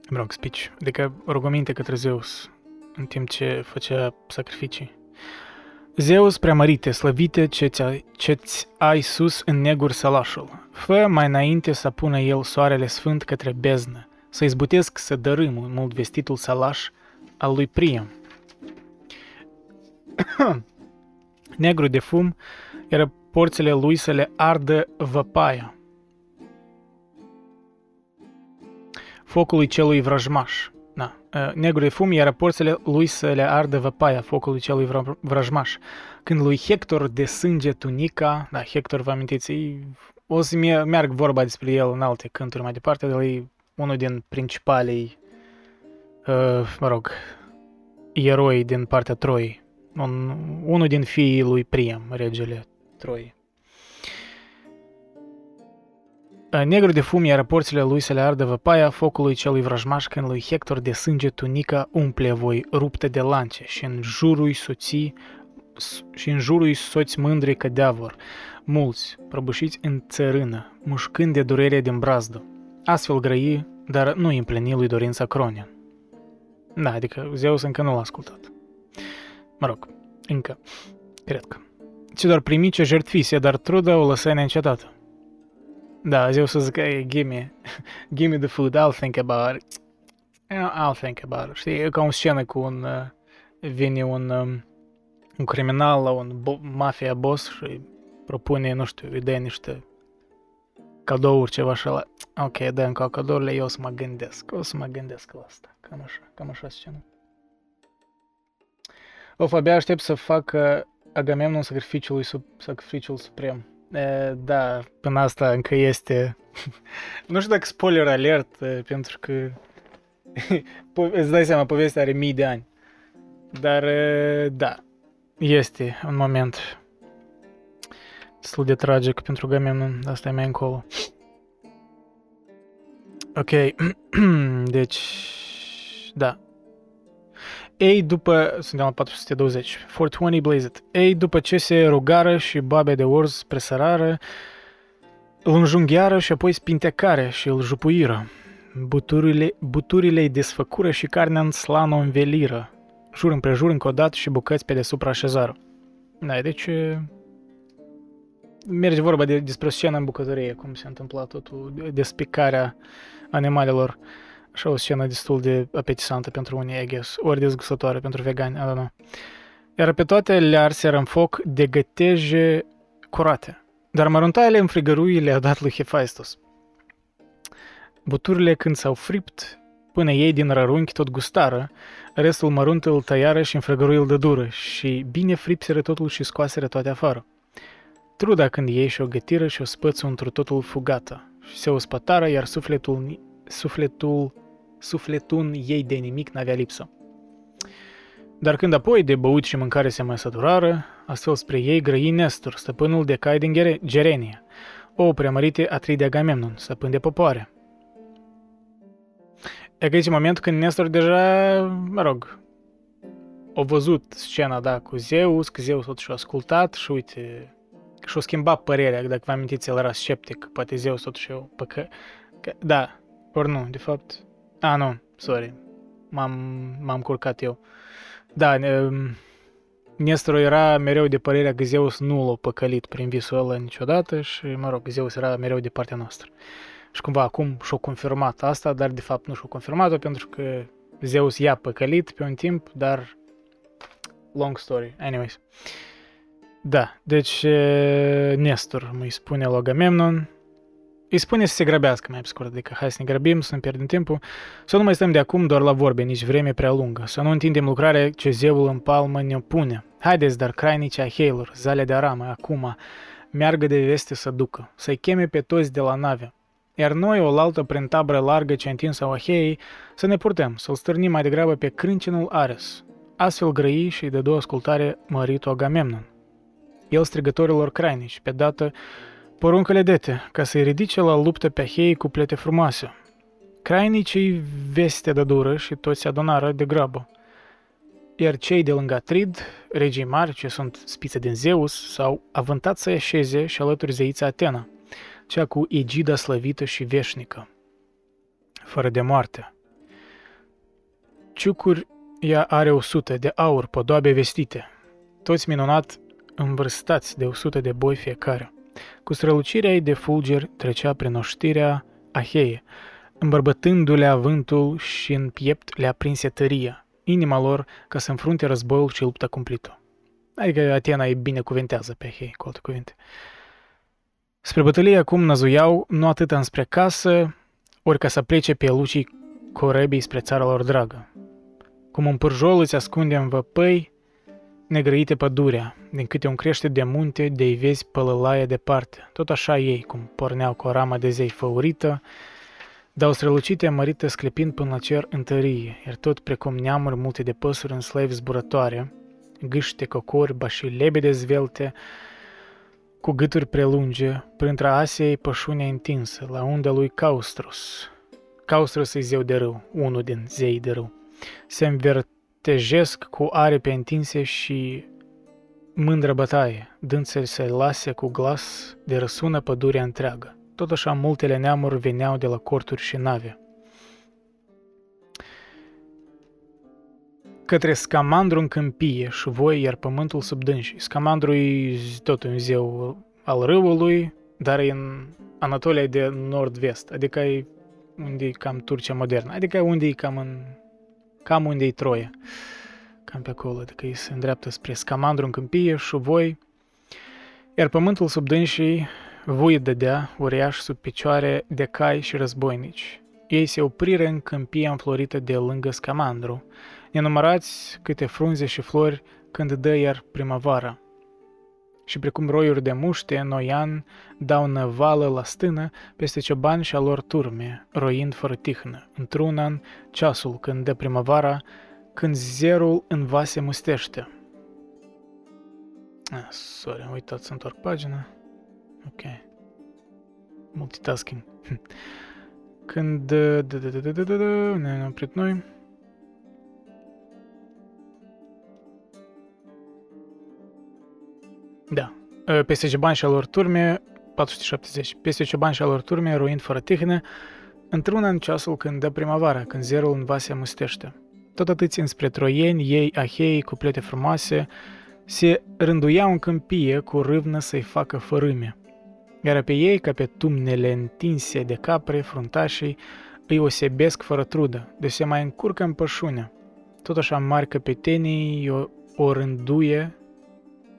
Mă rog, speech, adică rugăminte către Zeus în timp ce făcea sacrificii. Zeus preamărite, slăvite ce-ți, ce-ți ai sus în negur sălașul. Fă mai înainte să pună el soarele sfânt către beznă, să izbutesc să dărâm mult vestitul salaș al lui Priam, negru de fum, iar porțile lui să le ardă văpaia. Focului celui vrăjmaș. Da. Negru de fum, iar porțile lui să le ardă văpaia focului celui vrăjmaș. Când lui Hector de sânge tunica, da, Hector, vă amintiți, o să meargă vorba despre el în alte cânturi mai departe, dar e unul din principalii, uh, mă rog, eroi din partea Troiei un, unul din fiii lui Priam, regele Troi. Negru de fum, iar porțile lui să le ardă văpaia focului celui vrăjmaș când lui Hector de sânge tunica umple voi rupte de lance și în jurul soții și în jurul soți mândri cădeavor, mulți, prăbușiți în țărână, mușcând de durere din brazdă. Astfel grăi, dar nu împlini lui dorința Cronian. Da, adică Zeus încă nu l-a ascultat. Mă rog, încă. Cred că. Ce doar primi ce jertfise, dar truda o lăsai neîncetată. Da, eu să zic, hey, give me, give me the food, I'll think about it. I'll think about it. Știi, e ca o scenă cu un, uh, vine un, um, un criminal la un bo- mafia boss și propune, nu știu, îi dă niște cadouri, ceva așa la... Ok, dă încă cadourile, eu o să mă gândesc, o să mă gândesc la asta. Cam așa, cam așa scenă. Of, abia aștept să fac Agamemnon sacrificiul, sub, sacrificiul suprem. E, da, până asta încă este... nu știu dacă spoiler alert, pentru că îți dai seama, povestea are mii de ani. Dar, da, este un moment destul de tragic pentru Agamemnon, asta e mai încolo. Ok, deci, da, ei, după, suntem la 420, 420 Blazed. Ei, după ce se rugară și babe de orz presărară, îl înjunghiară și apoi spintecare și îl jupuiră. Buturile, buturile îi desfăcură și carnea în slană o înveliră. Jur împrejur încă o dată și bucăți pe deasupra așezară. Da, deci merge vorba de, despre scenă în bucătărie, cum se întâmpla totul, despicarea animalelor. Așa o scenă destul de apetisantă pentru unii, I guess, ori dezgustătoare pentru vegani, I don't know. iar pe toate le arseră în foc de găteje curate. Dar măruntaile în frigărui le-a dat lui Hephaistos. Buturile când s-au fript, până ei din rărunchi tot gustară, restul mărunt îl tăiară și în frigărui îl dădură și bine fripseră totul și scoaseră toate afară. Truda când ei și-o gătiră și o spăță într totul fugată și se ospătară, iar sufletul, sufletul, sufletul ei de nimic n-avea lipsă. Dar când apoi de băut și mâncare se mai săturară, astfel spre ei grăi Nestor, stăpânul de cai din Gerenia, o preamărite Atride Agamemnon, stăpân de popoare. E aici moment când Nestor deja, mă rog, a văzut scena, da, cu Zeus, că Zeus tot și-a ascultat și uite, și-a schimbat părerea, dacă vă amintiți, el era sceptic, poate Zeus tot și-a păcă... Că, da, ori nu, de fapt. A, nu, sorry, m-am, m-am curcat eu. Da, Nestor era mereu de părerea că Zeus nu l-a păcălit prin visul ăla niciodată și, mă rog, Zeus era mereu de partea noastră. Și cumva acum și-a confirmat asta, dar de fapt nu și-a confirmat-o pentru că Zeus i-a păcălit pe un timp, dar long story. Anyways. Da, deci Nestor îi spune lui Agamemnon, îi spune să se grăbească mai pe scurt, adică hai să ne grăbim, să nu pierdem timpul, să nu mai stăm de acum doar la vorbe, nici vreme prea lungă, să nu întindem lucrarea ce zeul în palmă ne pune. Haideți, dar crainici Aheilor, zale de aramă, acum, meargă de veste să ducă, să-i cheme pe toți de la nave, iar noi, o altă prin tabră largă ce întinsă Aheii, să ne purtăm, să-l stârnim mai degrabă pe crâncinul Ares. Astfel grăi și de două ascultare măritul Agamemnon. El strigătorilor crainici, pe dată poruncăle dete, ca să-i ridice la luptă pe Ahei cu plete frumoase. Crainicii veste de dură și toți se adunară de grabă. Iar cei de lângă Atrid, regii mari ce sunt spițe din Zeus, s-au avântat să așeze și alături zeița Atena, cea cu egida slăvită și veșnică, fără de moarte. Ciucuri ea are o sută de aur, podoabe vestite, toți minunat învârstați de o sută de boi fiecare. Cu strălucirea ei de fulger trecea prin oștirea Aheie, îmbărbătându-le avântul și în piept le aprinse tăria, inima lor ca să înfrunte războiul și lupta cumplită. Adică Atena îi binecuvintează pe Ahei, cu alte cuvinte. Spre bătălie acum năzuiau nu atât înspre casă, ori ca să plece pe lucii corebii spre țara lor dragă. Cum un pârjol îți ascunde în văpăi, negrăite pădurea, din câte un crește de munte, de-i vezi pălălaie departe. Tot așa ei, cum porneau cu o ramă de zei făurită, dau strălucite mărită sclepind până la cer întărie, iar tot precum neamuri multe de păsuri în slăvi zburătoare, gâște, cocori, ba și lebede zvelte, cu gâturi prelunge, printre asei pășunea întinsă, la unda lui Caustros. Caustros e zeu de râu, unul din zei de râu. Se învertejesc cu aripe întinse și mândră bătaie, dând să se lase cu glas de răsună pădurea întreagă. Tot așa multele neamuri veneau de la corturi și nave. Către scamandru în câmpie și voi, iar pământul sub dânsii. Scamandru e tot un zeu al râului, dar e în Anatolia de nord-vest, adică e unde e cam Turcia modernă, adică unde e cam în cam unde e Troia cam pe acolo, adică ei se îndreaptă spre Scamandru în câmpie și voi, iar pământul sub dânsii voi dădea uriaș sub picioare de cai și războinici. Ei se opriră în câmpia înflorită de lângă Scamandru, nenumărați câte frunze și flori când dă iar primăvara. Și precum roiuri de muște, noian dau năvală la stână peste ciobani și a lor turme, roind fără tihnă, într-un an, ceasul când dă primăvara, când zerul în vase mustește. Ah, sorry, am uitat să întorc pagina. Ok. Multitasking. Când... Ne-am oprit noi. Da. Peste ce bani și alor turme, 470. Peste ce bani și alor turme, roind fără tihnă, într-un în ceasul când dă primăvara, când zerul în vase mustește. Tot atâți înspre troieni, ei, ahei, cu plete frumoase, se rânduiau în câmpie cu râvnă să-i facă fărâme. Iar pe ei, ca pe tumnele întinse de capre, fruntașii, îi osebesc fără trudă, de se mai încurcă în pășune. Tot așa mari căpetenii o o rânduie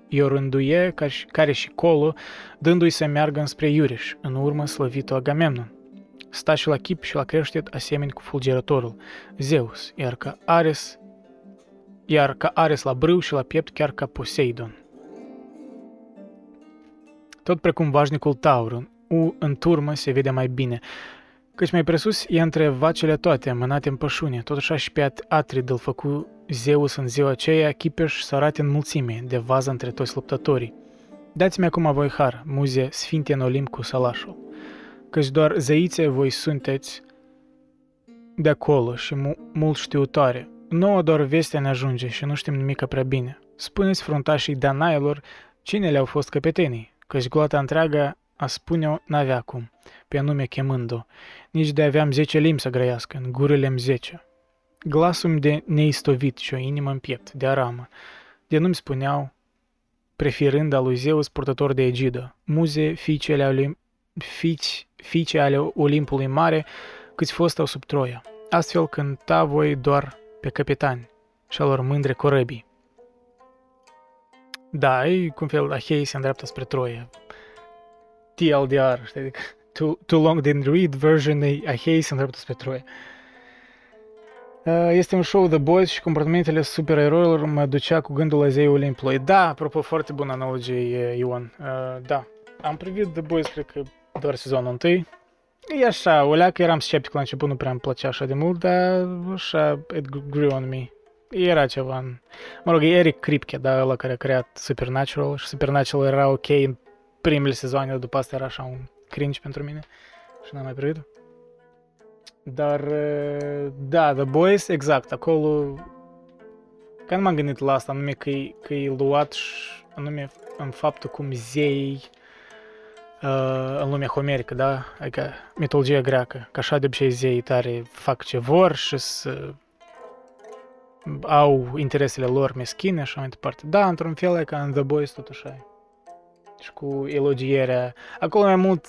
e o rânduie care și colo, dându-i să meargă înspre Iureș, în urmă slăvitul Agamemnon. Sta și la chip și la creștet asemeni cu fulgerătorul, Zeus, iar ca Ares, iar ca Ares la brâu și la piept chiar ca Poseidon. Tot precum vașnicul Taur, în, în turmă se vede mai bine, căci mai presus e între vacele toate, mânate în pășune, tot așa și pe Atrid îl făcu Zeus în ziua aceea, Chipeș să arate în mulțime, de vază între toți luptătorii. Dați-mi acum voi har, muze sfinte în Olimp cu salașul, căci doar zeițe voi sunteți de acolo și mu- mult știutoare. Nouă doar vestea ne ajunge și nu știm nimic prea bine. Spuneți fruntașii Danailor cine le-au fost căpetenii, căci gloata întreagă a spune-o n-avea cum, pe anume chemând-o. Nici de aveam zece limbi să grăiască, în gurile zece. Glasul de neistovit și o inimă în piept, de aramă, de nu-mi spuneau, preferând al lui Zeus purtător de egidă, muze fiicele ale, fiici, fiice ale Olimpului Mare, câți fost au sub Troia. Astfel cânta voi doar pe capitani și alor mândre corăbii. Da, e cum fel Ahei se îndreaptă spre Troia. TLDR, știi? Too, too long didn't read version Ahei se îndreaptă spre Troia. Uh, este un show The Boys și comportamentele supereroilor mă ducea cu gândul la zeii Olimpului. Da, apropo, foarte bună analogie, Ion. Uh, da, am privit The Boys, cred că doar sezonul întâi. E așa, o leacă eram sceptic la început, nu prea îmi plăcea așa de mult, dar așa, it grew on me. Era ceva în... Mă rog, e Eric Kripke, da, ăla care a creat Supernatural și Supernatural era ok în primele sezoane, dar după asta era așa un cringe pentru mine și n-am mai privit dar, da, The Boys, exact, acolo... Că nu m-am gândit la asta, anume că e, că e luat și anume în faptul cum zei uh, în lumea homerică, da? Adică mitologia greacă, că așa de obicei zei tare fac ce vor și să au interesele lor meschine și mai departe. Da, într-un fel e ca în The Boys tot așa Și cu elogierea. Acolo mai mult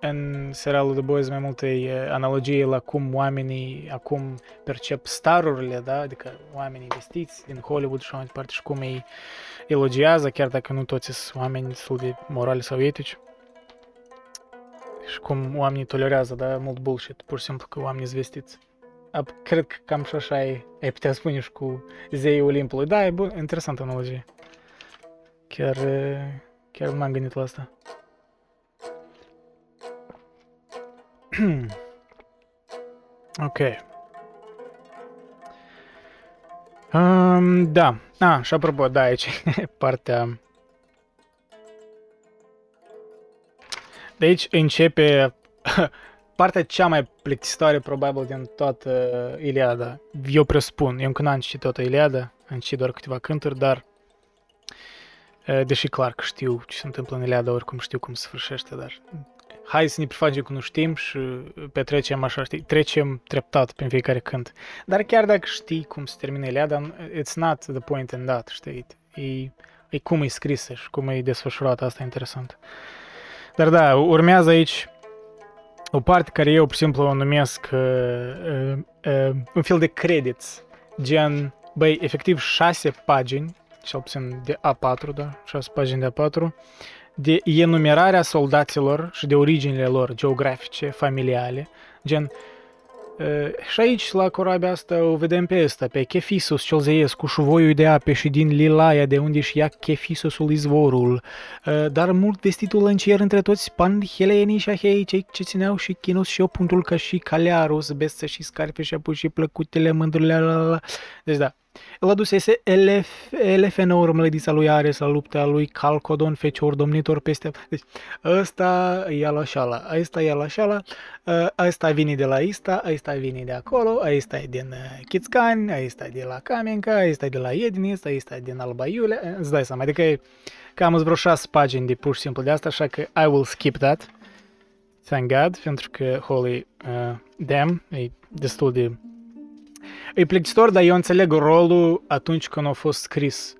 în serialul The Boys mai multe analogie la cum oamenii acum percep starurile, da? adică oamenii vestiți din Hollywood și mai departe și cum ei elogiază, chiar dacă nu toți sunt oameni destul de morali sau etici. Și cum oamenii tolerează, da, mult bullshit, pur și simplu că oamenii sunt vestiți. Cred că cam și așa e, ai putea spune și cu zeii Olimpului. Da, e bun, interesantă analogie. Chiar, chiar m-am gândit la asta. ok. Um, da. A, și apropo, da, aici partea... De aici începe partea cea mai plictisitoare probabil din toată Iliada. Eu presupun, eu încă n-am citit toată Iliada, am citit doar câteva cânturi, dar deși clar că știu ce se întâmplă în Iliada, oricum știu cum se sfârșește, dar hai să ne prefacem că nu știm și petrecem așa, știi, trecem treptat prin fiecare cânt. Dar chiar dacă știi cum se termină Iliada, it's not the point in that, știi, e, e cum e scrisă și cum e desfășurată, asta e interesant. Dar da, urmează aici o parte care eu, pur și simplu, o numesc uh, uh, uh, un fel de credits, gen, băi, efectiv șase pagini, cel puțin de A4, da, șase pagini de A4, de enumerarea soldaților și de originile lor geografice, familiale, gen și aici, la corabia asta, o vedem pe asta, pe Chefisus cel zeiesc, cu șuvoiul de ape și din Lilaia, de unde își ia Chefisusul izvorul. Dar mult vestitul în cer între toți panheleenii și ahei, cei ce țineau și Chinus și punctul ca și Calearus, bestă și scarpe și apoi și plăcutele mândrurile. Deci da, el adusese elef, elefe în urmă lădița lui Ares la lupta lui Calcodon, fecior domnitor peste... Deci, ăsta e la șala, ăsta e la șala, ăsta vine de la ăsta, ăsta vine de acolo, ăsta e din Chițcani, ăsta e de la Kamenka, ăsta e de la Edini, ăsta e din Alba Iulia, îți dai seama, adică cam vreo șase pagini de pur și simplu de asta, așa că I will skip that. Thank God, pentru că Holy uh, Damn e destul de E plictisitor, dar eu înțeleg rolul atunci când a fost scris.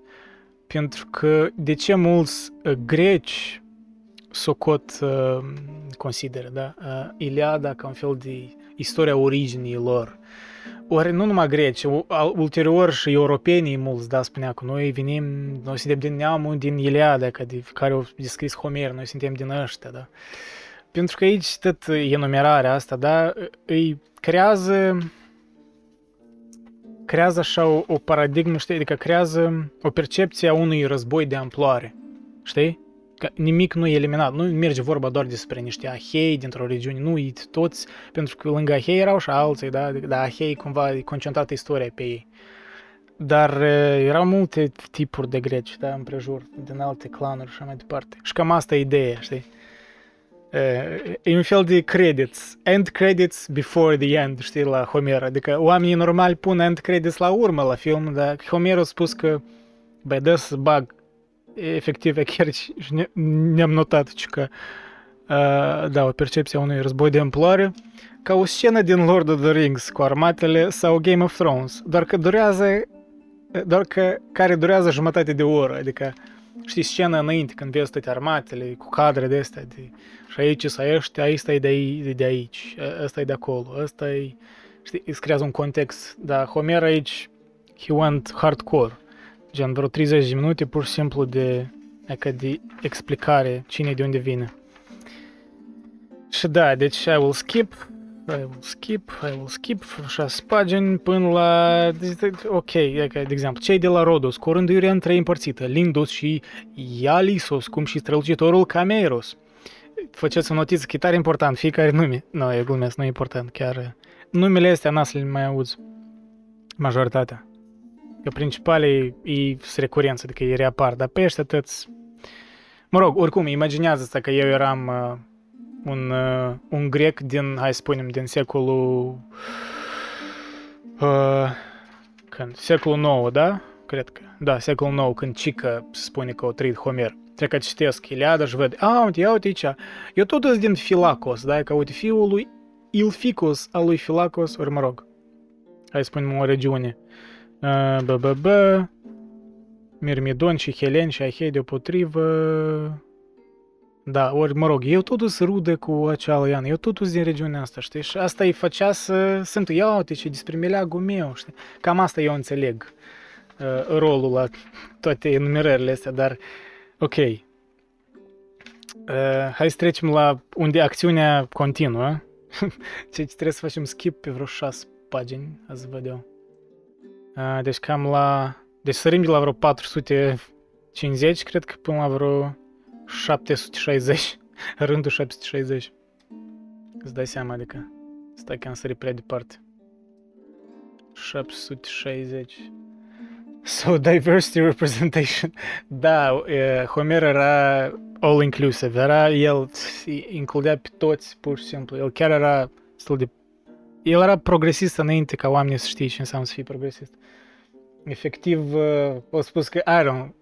Pentru că de ce mulți uh, greci socot uh, consideră da? uh, Iliada ca un fel de istoria originii lor. Ori nu numai greci, ulterior și europenii mulți, da, spunea că noi venim, noi suntem din neamul din Iliada, ca de care au descris Homer, noi suntem din ăștia, da. Pentru că aici tot enumerarea asta, da, îi creează creează așa o, o paradigmă, știi, adică creează o percepție a unui război de amploare, știi? Că nimic nu e eliminat, nu merge vorba doar despre niște ahei dintr-o regiune, nu, e toți, pentru că lângă ahei erau și alții, da, dar ahei cumva e concentrată istoria pe ei. Dar erau multe tipuri de greci, da, împrejur, din alte clanuri și așa mai departe. Și cam asta e ideea, știi? E un fel de credits, end credits before the end, știi, la Homer. Adică oamenii normali pun end credits la urmă la film, dar Homer a spus că, băi, dă să bag efectiv chiar și ne-am notat că uh, da, o percepție a unui război de amploare ca o scenă din Lord of the Rings cu armatele sau Game of Thrones, doar că durează doar că care durează jumătate de oră, adică știi, scena înainte, când vezi toate armatele, cu cadre de astea, de, și aici să ăștia, ăsta e de, aici, de aici, ăsta e de acolo, ăsta e, știi, îți creează un context, dar Homer aici, he went hardcore, gen vreo 30 de minute pur și simplu de, adică de explicare cine de unde vine. Și da, deci I will skip, I will skip, I will skip, șase pagini până la... Ok, de exemplu, cei de la Rodos, cu o rânduire în trei împărțită, Lindos și Ialisos, cum și strălucitorul Cameros. Faceți o notiță că e tare important, fiecare nume. Nu, e glumesc, nu e important, chiar... Numele astea n le mai auzi. Majoritatea. Că principale e recurență, adică ei reapar, dar pe ăștia tăți... Mă rog, oricum, imaginează asta că eu eram uh, un, uh, un grec din, hai să spunem, din secolul... Uh, când? Secolul 9, da? Cred că. Da, secolul 9, când Cică se spune că o trăit Homer. Trebuie că citesc Iliada și văd, a, uite, ia uite aici. Eu tot sunt din Filacos, da? Că uite, fiul lui Ilficus al lui Filacos, ori mă rog, hai să spunem o regiune. Uh, bă, bă, bă, Mirmidon și Helen și Ahei deopotrivă da, ori mă rog, eu totul sunt rudă cu acea Ian, eu totul din regiunea asta, știi? Și asta îi făcea să sunt, ia uite ce despre meleagul meu, știi? Cam asta eu înțeleg uh, rolul la toate enumerările astea, dar ok. Uh, hai să trecem la unde acțiunea continuă. ce trebuie să facem skip pe vreo șase pagini, azi văd eu. Uh, deci cam la... Deci sărim de la vreo 450, cred că până la vreo 760. Rândul 760. Îți dai seama, adică stai că am sărit prea departe. 760. So, diversity representation. Da, Homer era all-inclusive. Era, el includea pe toți, pur și simplu. El chiar era destul de... El era progresist înainte ca oamenii să știe ce înseamnă să fii progresist. Efectiv, uh, au spus că, I don't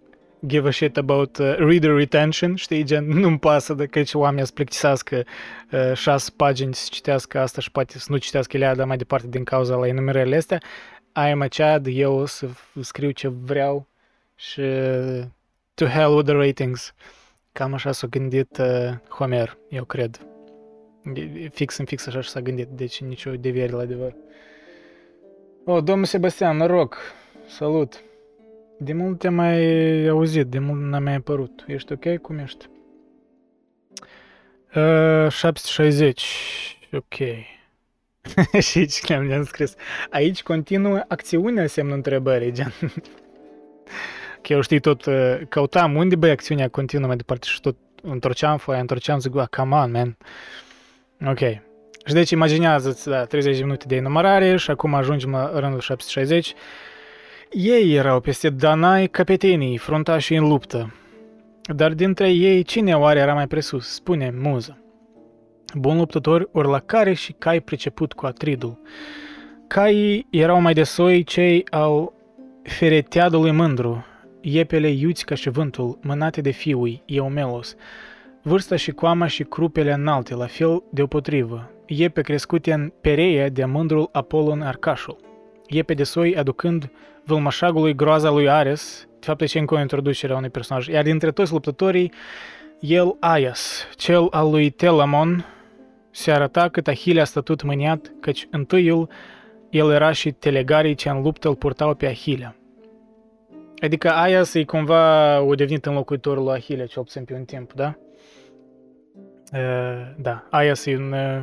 give a shit about uh, reader retention, știi, gen, nu-mi pasă de că oamenii să plictisească uh, șase pagini să citească asta și poate să nu citească Iliada mai departe din cauza la enumerările astea. I am a Chad, eu o să scriu ce vreau și to hell with the ratings. Cam așa s-a gândit uh, Homer, eu cred. Fix în fix așa s-a gândit, deci nicio deviere la adevăr. O, oh, domnul Sebastian, noroc! Salut! De mult te-am mai auzit, de mult n-am mai apărut. Ești ok? Cum ești? Uh, 760. Ok. și aici le-am scris. Aici continuă acțiunea semnul întrebării, gen. că eu știi tot, uh, căutam unde băi acțiunea continuă mai departe și tot întorceam foaia, întorceam, zic, come on, man. Ok. Și deci imaginează-ți, da, 30 de minute de enumerare și acum ajungem la rândul 760 ei erau peste Danai capetenii, fruntașii în luptă. Dar dintre ei, cine oare era mai presus? Spune muză. Bun luptător, ori la care și cai priceput cu atridul. Caii erau mai de soi cei al fereteadului mândru, iepele iuți ca și vântul, mânate de fiui, Eumelos, vârsta și coama și crupele înalte, la fel deopotrivă, iepe crescute în pereie de mândrul Apolon Arcașul, iepe de soi aducând vâlmașagului groaza lui Ares, de fapt ce încă o introducere a unui personaj, iar dintre toți luptătorii, el Aias, cel al lui Telamon, se arăta cât Ahile a stătut mâniat, căci întâiul el era și telegarii ce în luptă îl purtau pe Ahile. Adică aia să-i cumva o devenit înlocuitorul lui Ahile, cel puțin pe un timp, da? Uh, da, aia să un... Uh,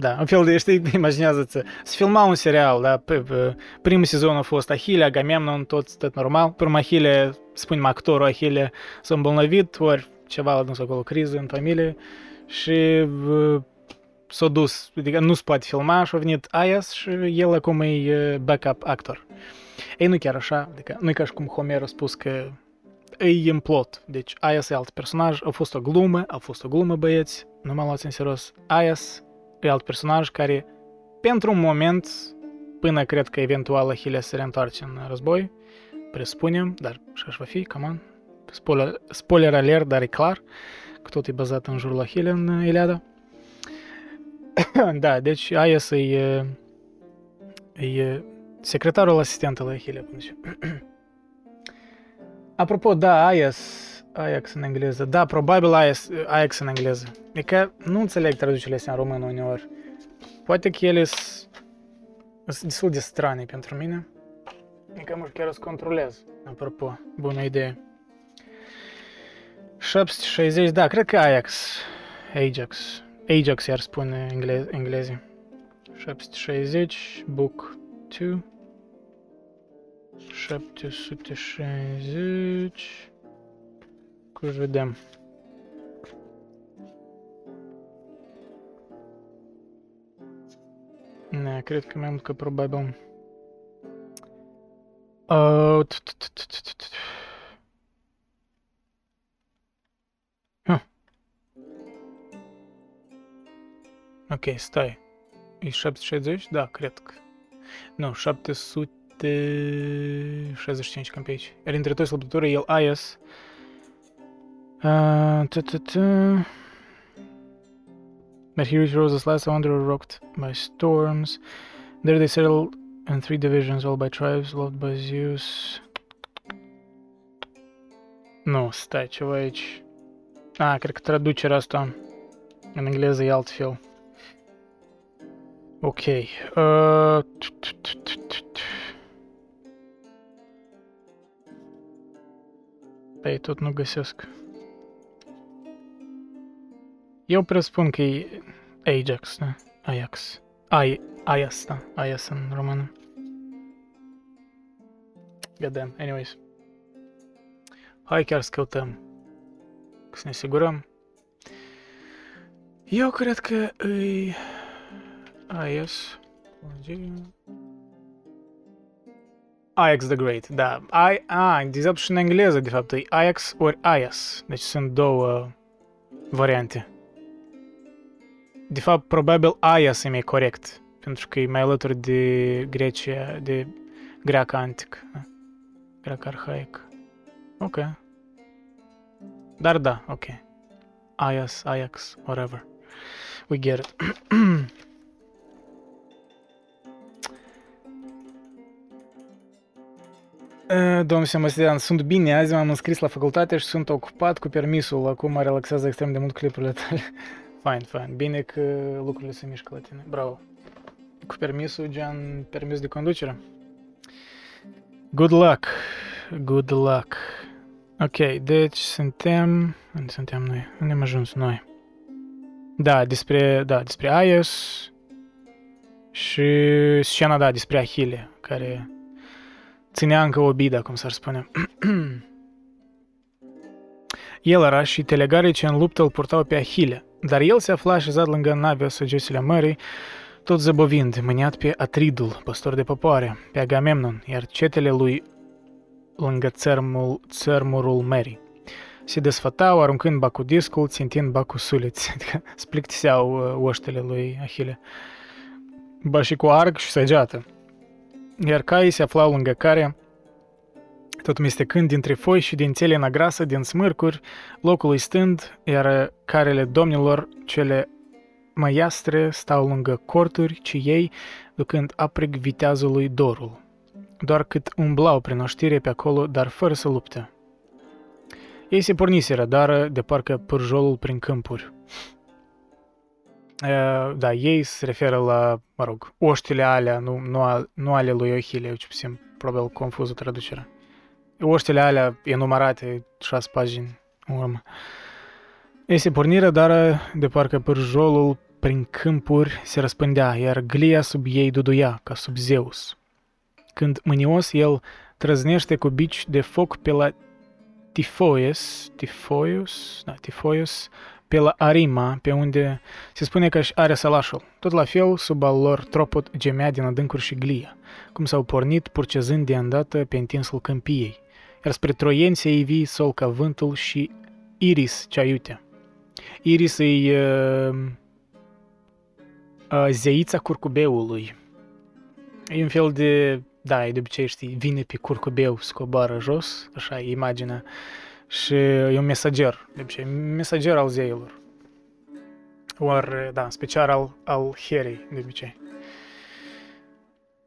da, un fel de, știi, imaginează-ți, să filma un serial, da, pe, pe, primul sezon a fost Ahile, Agamemnon, tot, tot normal, pe urmă Ahile, spunem actorul Ahile s-a îmbolnăvit, ori ceva a dus acolo criză în familie și uh, s-a dus, adică nu se poate filma și a venit Aias și el acum e backup actor. Ei, nu chiar așa, adică nu e ca și cum Homer a spus că e în plot. Deci Aias e alt personaj, a fost o glumă, a fost o glumă băieți, nu mă luați în serios. Aias e alt personaj care, pentru un moment, până cred că eventual Achilles se reîntoarce în război, presupunem, dar și așa va fi, come on, spoiler, spoiler alert, dar e clar că tot e bazat în jurul Achille în Iliada. da, deci Aias e, e secretarul asistent al Achille. Apropo, da, Aias, Ajax în engleză. Da, probabil Ajax, Ajax în engleză. E că nu înțeleg traducerile astea în română uneori. Poate că ele sunt destul de strane pentru mine. E că mă chiar să controlez. Apropo, bună idee. 760, da, cred că Ajax. Ajax. Ajax iar spune englez, englezii. 760, book 2. 760. Cum vedem. Ne, cred că mai mult că probabil. Uh, Ok, stai. E 760? Da, cred că. Nu, 765 cam pe aici. Uh, but here rose as last wonder rocked by storms. There they settled in three divisions, all by tribes loved by Zeus. Nu, stai, ceva aici. A, cred că traducerea asta în engleză e. Ok. Uh... Păi. Eu presupun că e Ajax, da? Ajax. Ai, Ajax, da. Ajax în română. Vedem, anyways. Hai chiar să căutăm. Să ne asigurăm. Eu cred că e... Ajax. Ajax the Great, da. I, a, exact și în engleză, de fapt, e Ajax ori Ajax. Deci sunt două variante. De fapt, probabil aia să e corect, pentru că e mai alături de Grecia, de greacă antic, greacă arhaic. Ok. Dar da, ok. Ajax, Ajax, whatever. We get it. Domnul Sebastian, sunt bine, azi m-am înscris la facultate și sunt ocupat cu permisul, acum mă relaxează extrem de mult clipurile tale. Fain, fain. Bine că lucrurile se mișcă la tine. Bravo. Cu permisul, gen, permis de conducere. Good luck. Good luck. Ok, deci suntem... Unde suntem noi? Unde am ajuns noi? Da, despre, da, despre Aios și scena, da, despre Ahile, care ținea încă o bidă, cum s-ar spune. El era și telegarii ce în luptă îl purtau pe Ahile, dar el se afla așezat lângă navea săgețile mării, tot zăbovind, mâniat pe Atridul, păstor de popoare, pe Agamemnon, iar cetele lui lângă țărmul, țărmurul mării. Se desfătau, aruncând ba cu discul, țintind ba cu suliți, adică splictiseau uh, oștele lui Ahile. Ba și cu arc și săgeată. Iar caii se aflau lângă care, tot mestecând dintre foi și din țelena grasă din smârcuri, locului stând, iar carele domnilor cele măiastre stau lângă corturi, ci ei, ducând aprig viteazului dorul. Doar cât umblau prin oștire pe acolo, dar fără să lupte. Ei se porniseră, dar de parcă pârjolul prin câmpuri. Da, ei se referă la, mă rog, oștile alea, nu, nu, nu ale lui Ohile, ci puțin, probabil confuză traducerea. Oștile alea enumerate șase pagini în urmă. Este pornirea, dar de parcă pârjolul prin câmpuri se răspândea, iar glia sub ei duduia, ca sub Zeus. Când mânios, el trăznește cu bici de foc pe la Tifoius, Tifoius, da, Tifoius, pe la Arima, pe unde se spune că își are sălașul. Tot la fel, sub al lor tropot gemea din adâncuri și glia, cum s-au pornit purcezând de îndată pe întinsul câmpiei, iar spre troienți se ivi sol ca vântul și Iris cea iute. Iris e uh, uh, zeița curcubeului. E un fel de, da, e de obicei, știi, vine pe curcubeu, scobară jos, așa e imaginea, și e un mesager, de obicei, mesager al zeilor. Ori, da, special al, al Herei, de obicei.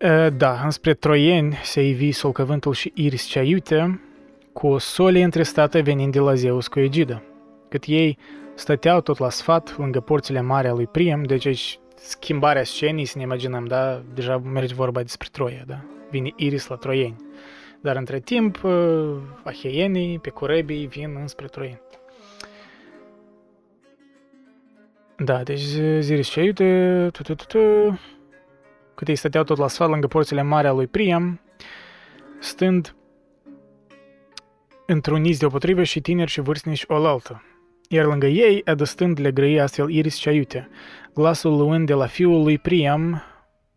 Uh, da, înspre troieni se ivi solcăvântul și Iris cea iute, cu o sole întristată venind de la Zeus cu Egida. Cât ei stăteau tot la sfat, lângă porțile mari a lui Priam, deci aici schimbarea scenii, să ne imaginăm, da, deja merge vorba despre Troia, da, vine Iris la troieni. Dar între timp, uh, aheienii pe corebii vin înspre troieni. Da, deci Ziris și iute, cât ei stăteau tot la sfat lângă porțile mari a lui Priam, stând întruniți deopotrivă și tineri și vârstnici oaltă. Iar lângă ei, adăstând le grăi astfel Iris cea iute, glasul luând de la fiul lui Priam,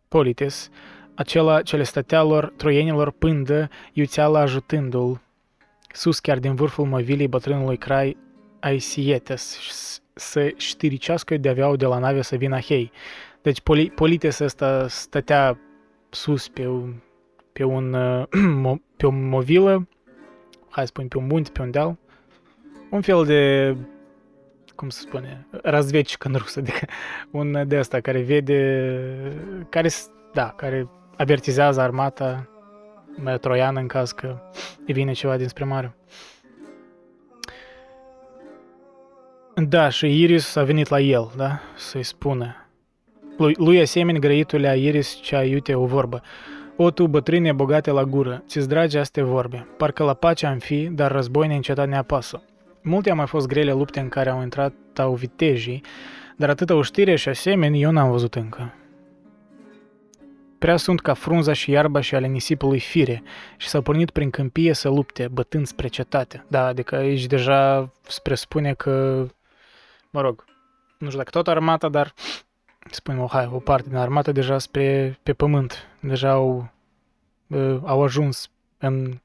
Polites, acela ce le stătea lor troienilor pândă, iuțeala ajutându-l, sus chiar din vârful movilii bătrânului crai Aisietes, să știricească de aveau de la nave să vină Hei. Deci Polites ăsta stătea sus pe un, pe un, pe o movilă, hai să spun, pe un munte, pe un deal, un fel de cum se spune, razvecic în rusă, adică un de asta care vede, care, da, care avertizează armata troiană în caz că îi vine ceva dinspre mare. Da, și Iris a venit la el, da, să-i spună. Lui, lui asemenea grăitule Iris cea iute o vorbă. O, tu, bătrâne bogate la gură, ți-ți dragi aste vorbe. Parcă la pace am fi, dar război neîncetat ne apasă. Multe au mai fost grele lupte în care au intrat au vitejii, dar atâta știre și asemenea eu n-am văzut încă. Prea sunt ca frunza și iarba și ale nisipului fire și s-au pornit prin câmpie să lupte, bătând spre cetate. Da, adică aici deja spre spune că, mă rog, nu știu dacă tot armata, dar spunem, o, hai, o parte din armată deja spre pe pământ. Deja au, uh, au ajuns în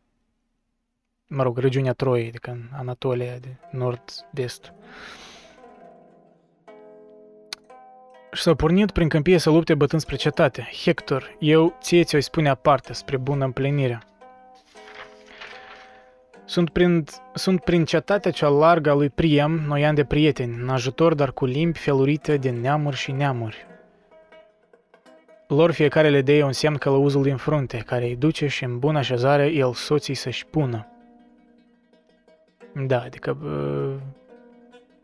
mă rog, regiunea Troiei, adică în Anatolia de nord-vest. Și s-au pornit prin câmpie să lupte bătând spre cetate. Hector, eu ție ți-o spune aparte, spre bună împlinire. Sunt prin, sunt prin cetatea cea largă a lui Priam, noian de prieteni, în ajutor, dar cu limbi felurite de neamuri și neamuri. Lor fiecare le dea un semn călăuzul din frunte, care îi duce și în bună așezare el soții să-și pună. Da, adică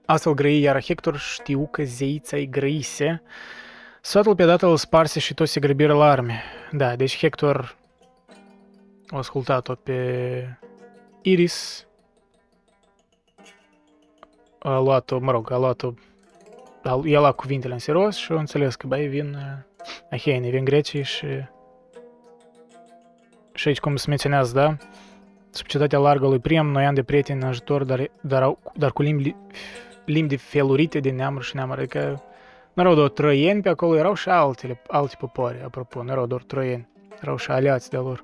astfel grăi, iar Hector știu că zeița îi grăise. Sfatul pe dată îl sparse și toți se grăbiră la arme. Da, deci Hector a ascultat-o pe Iris, a luat-o, mă rog, a luat-o, i-a luat cuvintele în serios și a înțeles că, băi, vin aheienii, vin grecii și și aici cum se menționează, da, sub cetatea largă lui Priam, noi ani de prieteni în ajutor, dar, dar, dar cu limbi, limbi felurite de neamuri și neamuri. Adică nu erau doar troieni pe acolo, erau și altele, alte popoare, apropo, nu erau doar troieni, erau și aliați de lor.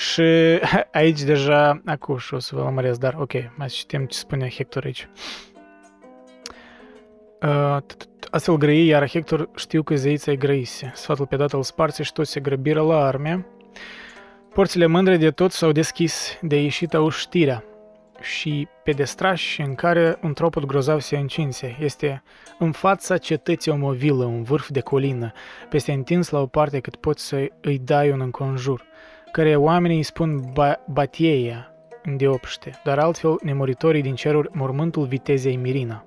Și aici deja, acum și o să vă lămăresc, dar ok, mai citim ce spune Hector aici. Uh, astfel grăi, iar Hector știu că zeița-i grăise. Sfatul pe dată îl sparse și toți se grăbiră la arme. Porțile mândre de tot s-au deschis, de ieșit au știrea și pe destrași în care un tropot grozav se încinse. Este în fața cetății o movilă, un vârf de colină, peste întins la o parte cât poți să îi dai un înconjur, care oamenii îi spun ba- Batieia, deopște, dar altfel nemuritorii din ceruri mormântul vitezei Mirina.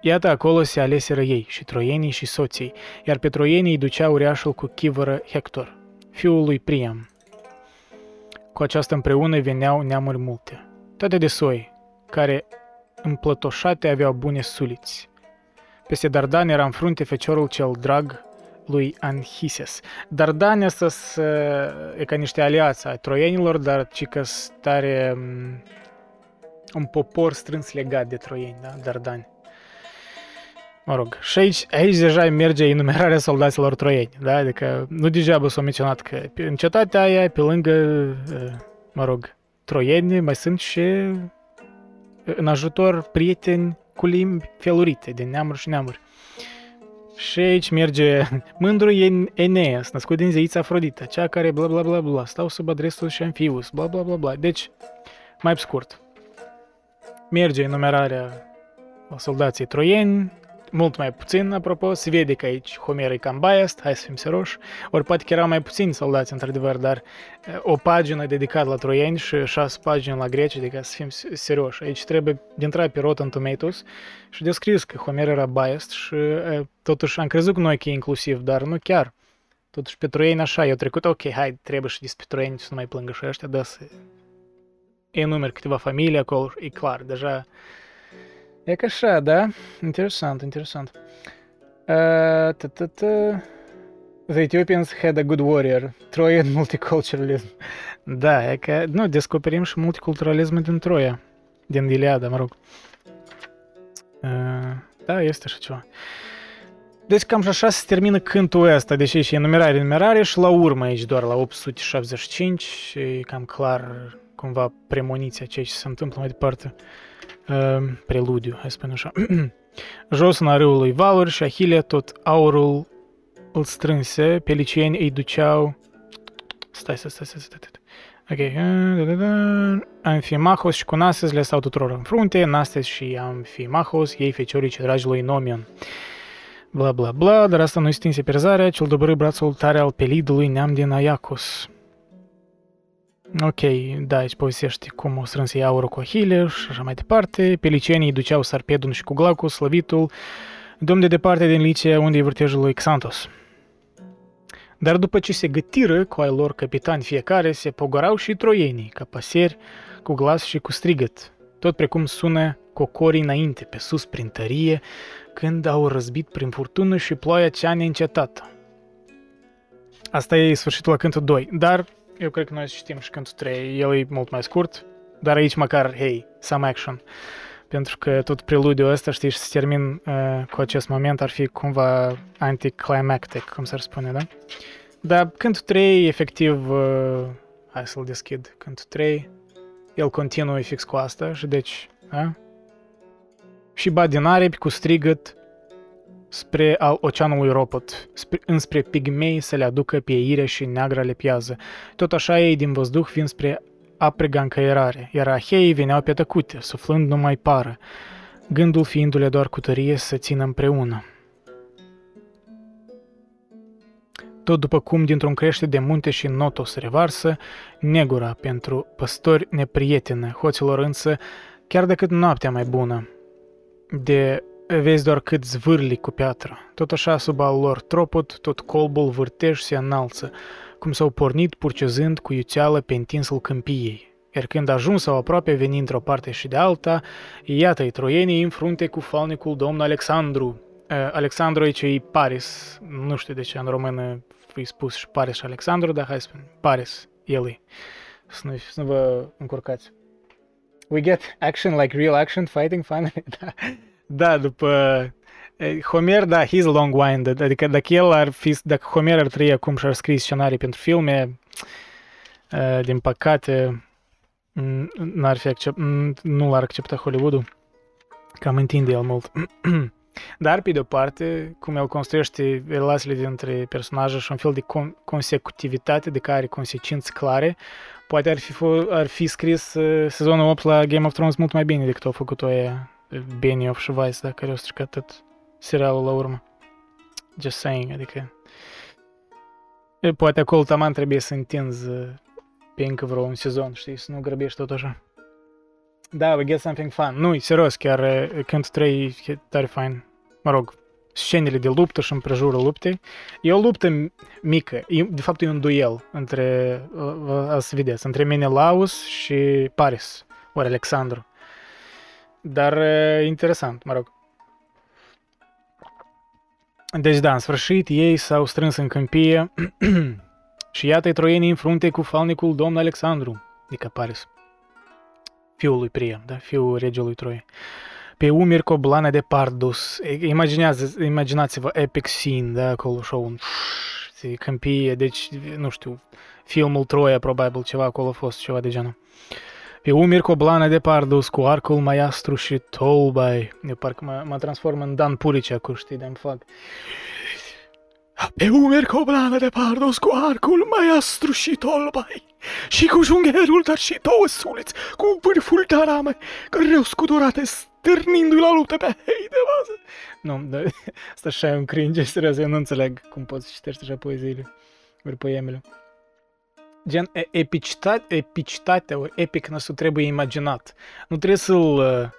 Iată acolo se aleseră ei, și troienii și soții, iar pe troienii îi ducea uriașul cu chivără Hector, fiul lui Priam. Cu aceasta împreună veneau neamuri multe, toate de soi, care împlătoșate aveau bune suliți. Peste Dardan era în frunte feciorul cel drag lui Anchises. Dardan este e ca niște aliați ai troienilor, dar ci că stare un popor strâns legat de troieni, da? Dardani. Mă rog, și aici, aici deja merge enumerarea soldaților troieni, da? Adică nu degeaba s-a menționat că în cetatea aia, pe lângă, mă rog, troieni, mai sunt și în ajutor prieteni cu limbi felurite, din neamuri și neamuri. Și aici merge mândru Eneas, născut din zeița Afrodita, cea care bla bla bla bla, stau sub adresul și Amfius, bla bla bla bla. Deci, mai scurt, merge enumerarea soldații troieni, mult mai puțin, apropo, se vede că aici Homer e cam biased, hai să fim serioși, ori poate că erau mai puțini soldați, într-adevăr, dar o pagină dedicată la troieni și șase pagini la greci, adică să fim serioși. Aici trebuie de intra pe Rotten Tomatoes și descris că Homer era biased și totuși am crezut că noi că e inclusiv, dar nu chiar. Totuși pe troieni așa, eu trecut, ok, hai, trebuie și despre troieni să nu mai plângă și ăștia, da, să enumeri câteva familii acolo, e clar, deja E ca așa, da? Interesant, interesant. Uh, The Ethiopians had a good warrior. Trojan multiculturalism. Da, e că, nu, descoperim și multiculturalismul din Troia. Din Iliada, mă rog. Uh, da, este așa ceva. Deci cam și așa se termină cântul ăsta, deși și enumerare, enumerare și la urmă aici doar la 875 și cam clar cumva premoniția ceea ce se întâmplă mai departe. Uh, preludiu, hai să spun așa. Jos în râului Valuri și Ahile tot aurul îl strânse, pe licieni îi duceau... Stai, stai, stai, stai, stai, stai. Ok. Amfimachos și Cunases le stau tuturor în frunte, Nastes și Amfimachos, ei feciorii ce dragi lui Nomion. Bla bla bla, dar asta nu stinse perzarea, cel dobărâ brațul tare al pelidului neam din Aiacos. Ok, da, aici povestește cum o strâns ei aurul cu Ahile și așa mai departe. Pe licenii duceau Sarpedun și cu Glaucus, slăvitul, domn de departe din Licia, unde e vârtejul lui Xantos. Dar după ce se gătiră cu ai lor capitani fiecare, se pogorau și troienii, ca paseri, cu glas și cu strigăt, tot precum sună cocorii înainte, pe sus prin tărie, când au răzbit prin furtună și ploaia cea neîncetată. Asta e sfârșitul la cântul 2, dar eu cred că noi știm și cântul 3, el e mult mai scurt, dar aici măcar, hey, some action. Pentru că tot preludiul ăsta, știi, și se termin uh, cu acest moment, ar fi cumva anticlimactic, cum s-ar spune, da? Dar cântul 3, efectiv, uh, hai să-l deschid, cântul 3, el continuă fix cu asta și deci, da? Și ba din aripi cu strigăt, spre al oceanului Ropot, spre, înspre pigmei să le aducă pe ire și neagra le piază. Tot așa ei din văzduh vin spre aprega încăierare, iar aheii veneau pe tăcute, suflând numai pară, gândul fiindu-le doar cu tărie să țină împreună. Tot după cum dintr-un crește de munte și notos revarsă, negura pentru păstori neprietenă, hoților însă, chiar decât noaptea mai bună, de Vezi doar cât zvârli cu piatră. Tot așa, sub al lor tropot, tot colbul vârtej se înalță, cum s-au pornit purcezând cu iuțeală pe întinsul câmpiei. Iar când ajunsau aproape venind într-o parte și de alta, iată-i troienii în frunte cu falnicul domn Alexandru. Uh, Alexandru aici e Paris. Nu știu de ce în română îi spus și Paris și Alexandru, dar hai să spun Paris, el e. Să nu, să nu vă încurcați. We get action like real action fighting finally. Da, după Homer, da, he's long-winded, adică dacă el ar fi, dacă Homer ar trăi acum și ar scris scenarii pentru filme, din păcate, n-ar fi accept, nu l-ar accepta Hollywood-ul, cam întinde el mult. Dar, pe de-o parte, cum el construiește relațiile dintre personaje și un fel de con- consecutivitate de care consecințe clare, poate ar fi, ar fi scris sezonul 8 la Game of Thrones mult mai bine decât au făcut-o aia Benioff și Weiss, da, care au stricat tot serialul la urmă. Just saying, adică... Poate acolo taman trebuie să întinzi pe încă vreo un sezon, știi, să nu grăbești tot așa. Da, we get something fun. Nu, serios, chiar uh, când 3 e tare fain. Mă rog, scenele de luptă și împrejurul luptei. E o luptă mică, e, de fapt e un duel între, uh, să vedeți, între Menelaus și Paris, ori Alexandru. Dar uh, interesant, mă rog. Deci da, în sfârșit ei s-au strâns în câmpie și iată-i troienii în frunte cu falnicul domn Alexandru, adică Paris, fiul lui Priam, da, fiul regelui Troie. Pe umeri cu o blană de pardus. Imaginează, imaginați-vă epic scene, da, acolo și un câmpie, deci, nu știu, filmul Troia, probabil, ceva acolo a fost, ceva de genul. Pe umeri cu o blană de pardus, cu arcul maiastru și tolbai. Eu parcă mă, mă transform în Dan Purice acum, știi, de fac. Pe umeri cu o blană de pardus, cu arcul maiastru și tolbai. Și cu jungherul, dar și două suliți, cu vârful de arame, greu scuturate, stârnindu-i la luptă pe hei de bază. Nu, dar asta așa e un cringe, serios, eu nu înțeleg cum poți citești așa poeziile, ori poemele. Gen, epicitate, epicitatea, ori epic năsul trebuie imaginat. Nu trebuie să-l...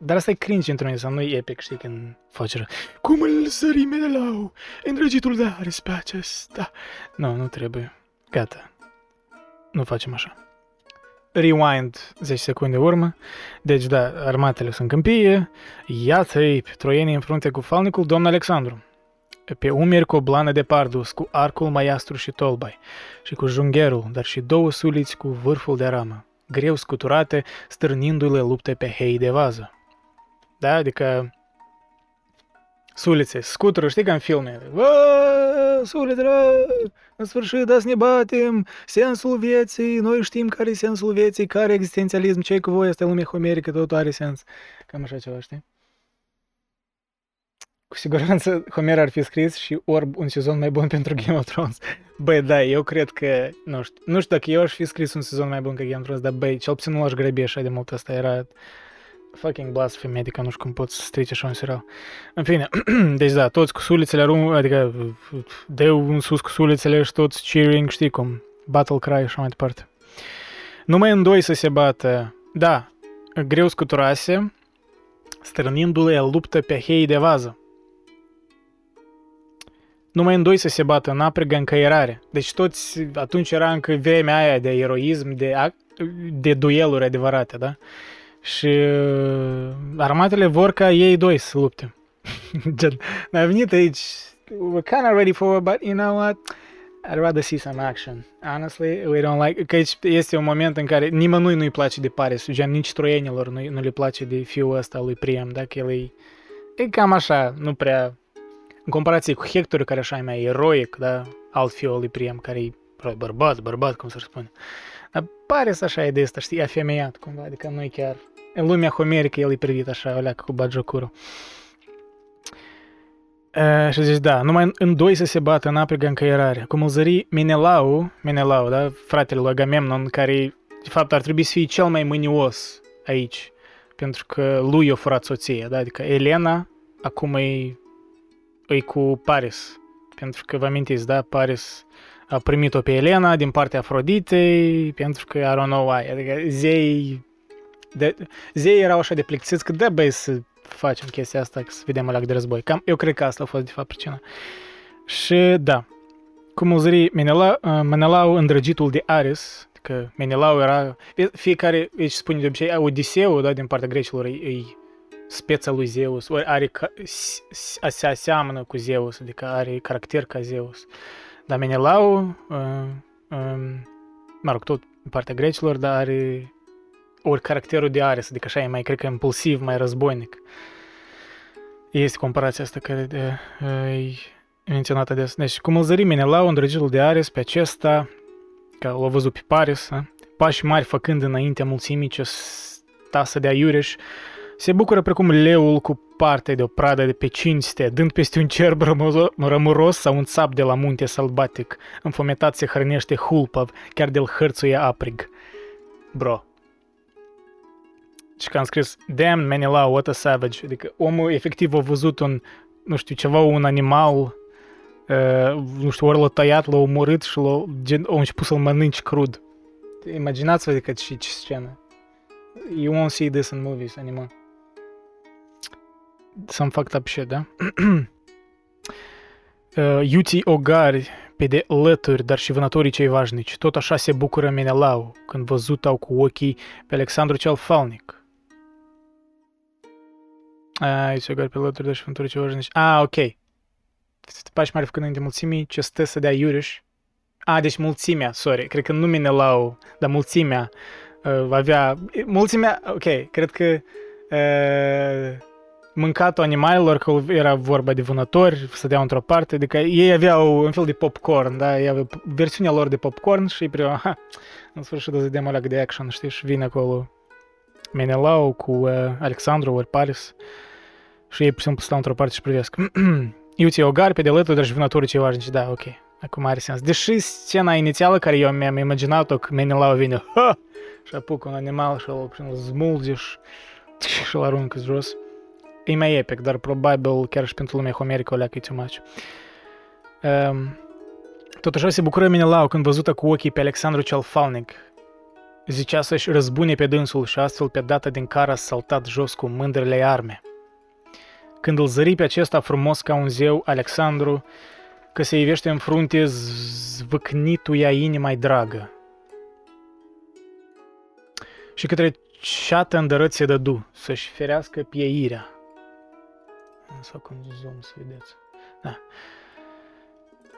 Dar asta e cringe într-un sau nu e epic, știi, când faci rău. Cum îl sărime de lau, îndrăgitul de aris pe acesta. Nu, nu trebuie. Gata. Nu facem așa. Rewind 10 secunde urmă. Deci, da, armatele sunt câmpie. Iată-i pe troienii în frunte cu falnicul domn Alexandru pe umeri cu o blană de pardus, cu arcul maiastru și tolbai, și cu jungherul, dar și două suliți cu vârful de ramă, greu scuturate, stârnindu-le lupte pe hei de vază. Da, adică sulițe, scutură, știi ca în filme. Sulițele, în sfârșit, da să ne batem, sensul vieții, noi știm care e sensul vieții, care existențialism, ce cu voi, asta e lumea homerică, tot are sens. Cam așa ceva, știi? Cu siguranță Homer ar fi scris și Orb un sezon mai bun pentru Game of Thrones. Băi, da, eu cred că, nu știu, nu știu dacă eu aș fi scris un sezon mai bun ca Game of Thrones, dar băi, cel puțin nu aș grăbi așa de mult, asta era fucking blasphemy, adică nu știu cum poți să strici așa un serial. În fine, deci da, toți cu sulițele, adică deu în sus cu sulițele și toți cheering, știi cum, battle cry și așa mai departe. Numai în doi să se bată, da, greu scuturase, strănindu-le luptă pe hei de vază numai în doi să se bată în aprigă încăierare. Deci toți, atunci era încă vremea aia de eroism, de, de dueluri adevărate, da? Și uh, armatele vor ca ei doi să lupte. Gen, a venit aici, we're kind of ready for it, but you know what? I'd rather see some action. Honestly, we don't like... Că aici este un moment în care nimănui nu-i place de Paris, gen nici troienilor nu, nu le place de fiul ăsta lui Priam, dacă el e... E cam așa, nu prea în comparație cu Hector, care așa e mai eroic, da? Alt fiul lui Priam, care e bărbat, bărbat, cum să spune. Dar pare să așa e de asta, știi, afemeiat cumva, adică nu e chiar... În lumea homerică el e privit așa, o leacă cu bagiocurul. Uh, și zici, da, numai în, în doi să se bată în aprigă încăierare. Cum îl zări Menelau, Menelau, da, fratele lui Agamemnon, care de fapt ar trebui să fie cel mai mânios aici, pentru că lui i-a furat soția, da, adică Elena acum e e cu Paris. Pentru că vă amintiți, da? Paris a primit-o pe Elena din partea Afroditei, pentru că, I don't know why, adică zei, de, zei erau așa de plictisiți că da, băi, să facem chestia asta, să vedem alea de război. Cam, eu cred că asta a fost, de fapt, pricina. Și, da, cum zări Menelau, Menelau îndrăgitul de Ares, că Menelau era, fiecare, aici spune de obicei, Odiseu, da, din partea grecilor, e, e speța lui Zeus, ori are, se aseamănă cu Zeus, adică are caracter ca Zeus. Dar Menelau, uh, um, mă rog, tot în partea grecilor, dar are ori caracterul de Ares, adică așa e mai, cred că, impulsiv, mai războinic. Este comparația asta care de, e menționată des. Deci, cum îl zări Menelau, îndrăgitul de Ares, pe acesta, că l-a văzut pe Paris, pași mari făcând înaintea mulțimii ce tasă de aiureș, se bucură precum leul cu parte de o pradă de pe cinste, dând peste un cerb rămuros sau un țap de la munte sălbatic. Înfometat se hrănește hulpăv, chiar de-l hărțuie aprig. Bro. Și că am scris, damn Menelao, what a savage. Adică omul efectiv a văzut un, nu știu, ceva, un animal, uh, nu știu, ori l-a tăiat, l-a omorât și l-a, gen, a început să-l mănânci crud. Imaginați-vă adică ce, ce scenă. You won't see this in movies anymore. Some fucked up shit, da? uh, iuții ogari pe de lături, dar și vânătorii cei vașnici. Tot așa se bucură Menelau când văzut au cu ochii pe Alexandru cel Falnic. A, iuții ogari pe lături, dar și vânătorii cei vașnici. Ah, ok. Pași mari făcând de mulțimii ce stă să dea Iuriș. A, deci mulțimea, sorry. Cred că nu Menelau, dar mulțimea uh, avea... Mulțimea, ok, cred că... Uh, mâncatul animalelor, că era vorba de vânători, stăteau într-o parte, adică ei aveau un fel de popcorn, da, ei aveau versiunea lor de popcorn și ei priveau, ha, în sfârșit o să dăm alea de action, știi, și vine acolo Menelau cu uh, Alexandru ori Paris și ei, pur și simplu, stau într-o parte și privesc. Iuți ogar pe de lături, dar și vânătorii cei vașnici, da, ok, acum are sens. Deși scena inițială care eu mi-am imaginat-o, că Menelau vine, ha, și apucă un animal și îl smulge și, și îl aruncă jos e mai epic, dar probabil chiar și pentru lumea homerică o leacă e too much. Um, totuși se bucură Menelau când văzută cu ochii pe Alexandru cel Falnic. Zicea să-și răzbune pe dânsul și astfel pe data din cara saltat jos cu mândrele arme. Când îl zări pe acesta frumos ca un zeu, Alexandru, că se ivește în frunte zvâcnituia inima dragă. Și către ceată îndărăt se dădu, să-și ferească pieirea. Să fac un zoom să vedeți. Da.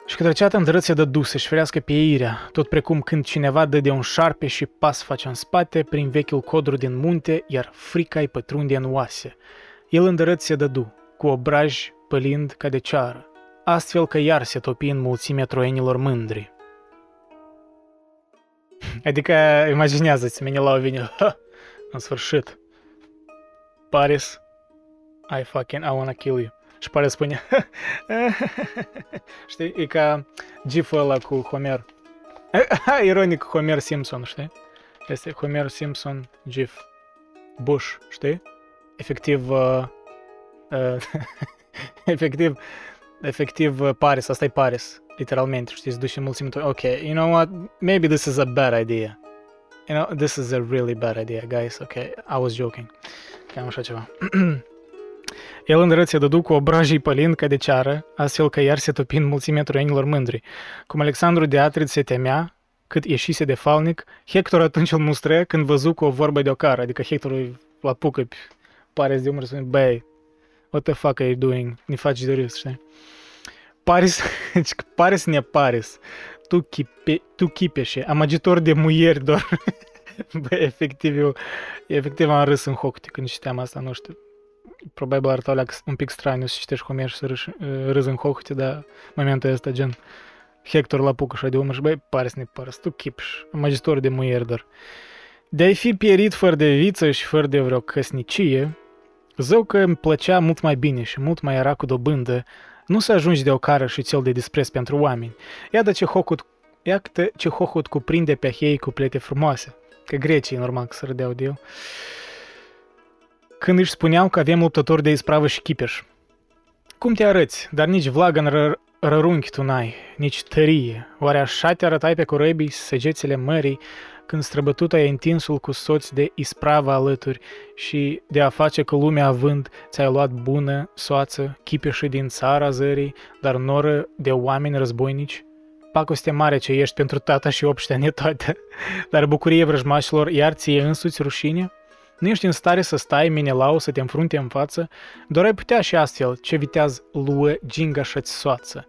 Și către ceată îndrăt se dă dus să-și ferească pieirea, tot precum când cineva dă de un șarpe și pas face în spate prin vechiul codru din munte, iar frica îi pătrunde în oase. El îndărât se dădu, cu obraj pălind ca de ceară, astfel că iar se topi în mulțimea troienilor mândri. Adică imaginează-ți, Menelau vine, ha, în sfârșit. Paris I fucking, I wanna kill you. Și pare spune, știi, e ca gif ăla cu Homer. Ironic Homer Simpson, știi? Este Homer Simpson gif. Bush, știi? Efectiv, uh, uh, efectiv, efectiv uh, Paris, asta e Paris, literalmente, știi, se duce mulțime. Ok, you know what, maybe this is a bad idea. You know, this is a really bad idea, guys, ok, I was joking. Cam așa ceva. El îndrăt se dădu cu obrajii pălind ca de ceară, astfel că iar se topi în mulțimea troienilor mândri. Cum Alexandru de Atrid se temea, cât ieșise de falnic, Hector atunci îl mustră când văzu cu o vorbă de ocară, adică Hector îl apucă pare de umăr și spune, băi, what the fuck are you doing? Ne faci de râs, știi? Paris, Paris ne Paris, tu, chipe, tu chipeșe, amagitor de muieri doar. Băi, efectiv, eu, efectiv am râs în hoc când citeam asta, nu știu probabil arăta un pic straniu să citești Homer și să râzi în hohte, dar momentul ăsta gen Hector la pucă și de umăr și băi, pare să ne pară, tu chipș, magistor de muier, dar de-ai fi pierit fără de viță și fără de vreo căsnicie, zău că îmi plăcea mult mai bine și mult mai era cu dobândă nu să ajungi de o cară și cel de dispreț pentru oameni. Iată ce hocut, iată ce hohut cuprinde pe hei cu plete frumoase. Că grecii, normal, că să râdeau de el când își spuneau că avem luptători de ispravă și chipeș. Cum te arăți, dar nici vlagă în ră- rărunchi tu n-ai, nici tărie. Oare așa te arătai pe corăbii săgețile mării, când străbătut ai întinsul cu soți de ispravă alături și de a face că lumea având ți-ai luat bună soață, chipeșă din țara zării, dar noră de oameni războinici? Pacoste mare ce ești pentru tata și obștea toate, dar bucurie vrăjmașilor iar ție însuți rușine? Nu ești în stare să stai Menelau să te înfrunte în față, doar ai putea și astfel ce viteaz luă ginga și soață.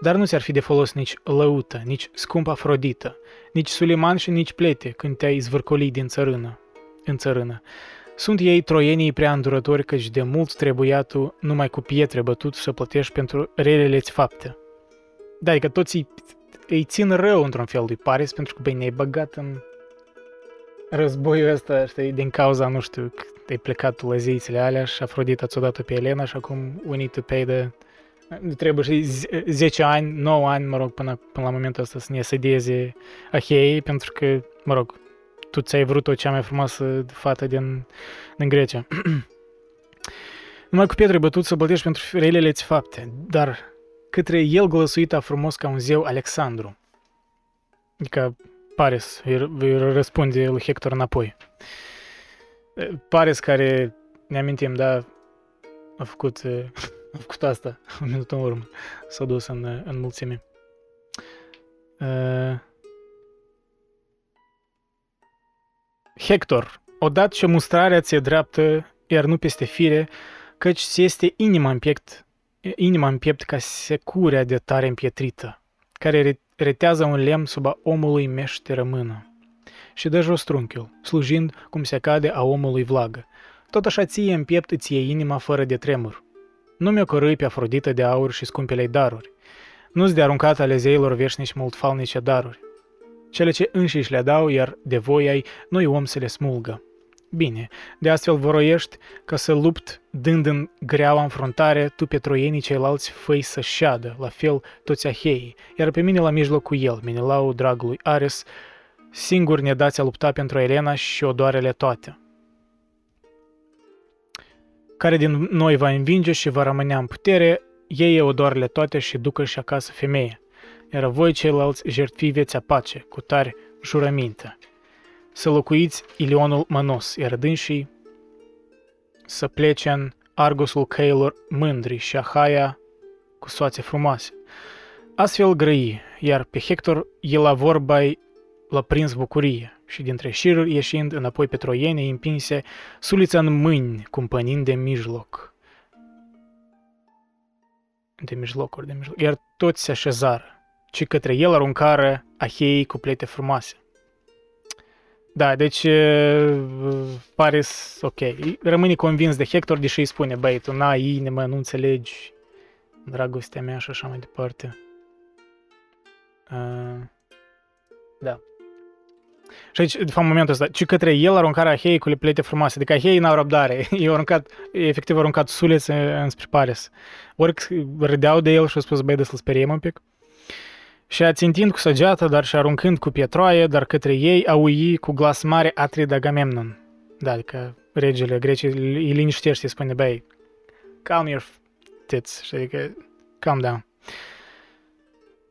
Dar nu ți-ar fi de folos nici lăută, nici scumpă Afrodită, nici Suliman și nici plete când te-ai zvârcoli din țărână, în țărână. Sunt ei troienii prea îndurători căci de mult trebuia tu numai cu pietre bătut să plătești pentru relele-ți fapte. Da, că toți îi, îi țin rău într-un fel lui Paris pentru că, băi, ne-ai băgat în războiul ăsta, știi, din cauza, nu știu, ai plecat tu la zeițele alea și Afrodita ți-o dat pe Elena și acum we need to pay the... Trebuie și 10 ani, 9 ani, mă rog, până, până la momentul ăsta să ne sedieze Ahei, pentru că, mă rog, tu ți-ai vrut-o cea mai frumoasă fată din, din Grecia. Numai cu pietre bătut să plătești pentru relele ți fapte, dar către el glăsuita frumos ca un zeu Alexandru. Adică Paris îi răspunde lui Hector înapoi. Paris care, ne amintim, da, a făcut, a făcut asta un minut în urmă. S-a dus în, în mulțime. Uh, Hector, odată ce mustrarea ți-e dreaptă, iar nu peste fire, căci ți este inima în piept, inima în piept ca securea de tare împietrită, care retează un lemn sub a omului mește rămână. Și dă jos trunchiul, slujind cum se cade a omului vlagă. Tot așa ție în piept îți e inima fără de tremur. Nu mi-o corâi pe Afrodită de aur și scumpelei daruri. Nu-ți de aruncat ale zeilor veșnici multfalnice daruri. Cele ce înșiși le dau, iar de voi ai, nu om să le smulgă. Bine, de astfel voroiești ca să lupt, dând în greaua înfruntare, tu pe troienii ceilalți făi să șadă, la fel toți aheii, iar pe mine la mijloc cu el, Menilau, dragului Ares, singur ne dați a lupta pentru Elena și odoarele toate. Care din noi va învinge și va rămânea în putere, ei odoarele toate și ducă și acasă femeie, iar voi ceilalți jertfi veți apace, cu tare jurăminte să locuiți Ilionul Manos, iar dânsii să plece în Argosul căilor mândri și Ahaia cu soațe frumoase. Astfel grăi, iar pe Hector el la vorba l-a prins bucurie și dintre șiruri ieșind înapoi pe troiene împinse sulița în mâini, cumpănind de mijloc. De mijlocuri, de mijloc. Iar toți se așezară, ci către el aruncară aheii cu plete frumoase. Da, deci pare ok. Rămâne convins de Hector, deși îi spune, băi, tu n-ai inimă, nu înțelegi dragostea mea și așa mai departe. Uh, da. Și aici, de fapt, în momentul ăsta, ci către el aruncarea Ahei cu plete frumoase. Adică Ahei n-au răbdare. I-au aruncat, efectiv, aruncat sulețe înspre Paris. Ori râdeau de el și au spus, băi, de să-l speriem un pic și ațintind cu săgeată, dar și aruncând cu pietroaie, dar către ei a ui cu glas mare Atrid Agamemnon. Da, adică regele grecii îi liniștește, îi spune, băi, calm your tits, și adică, calm down.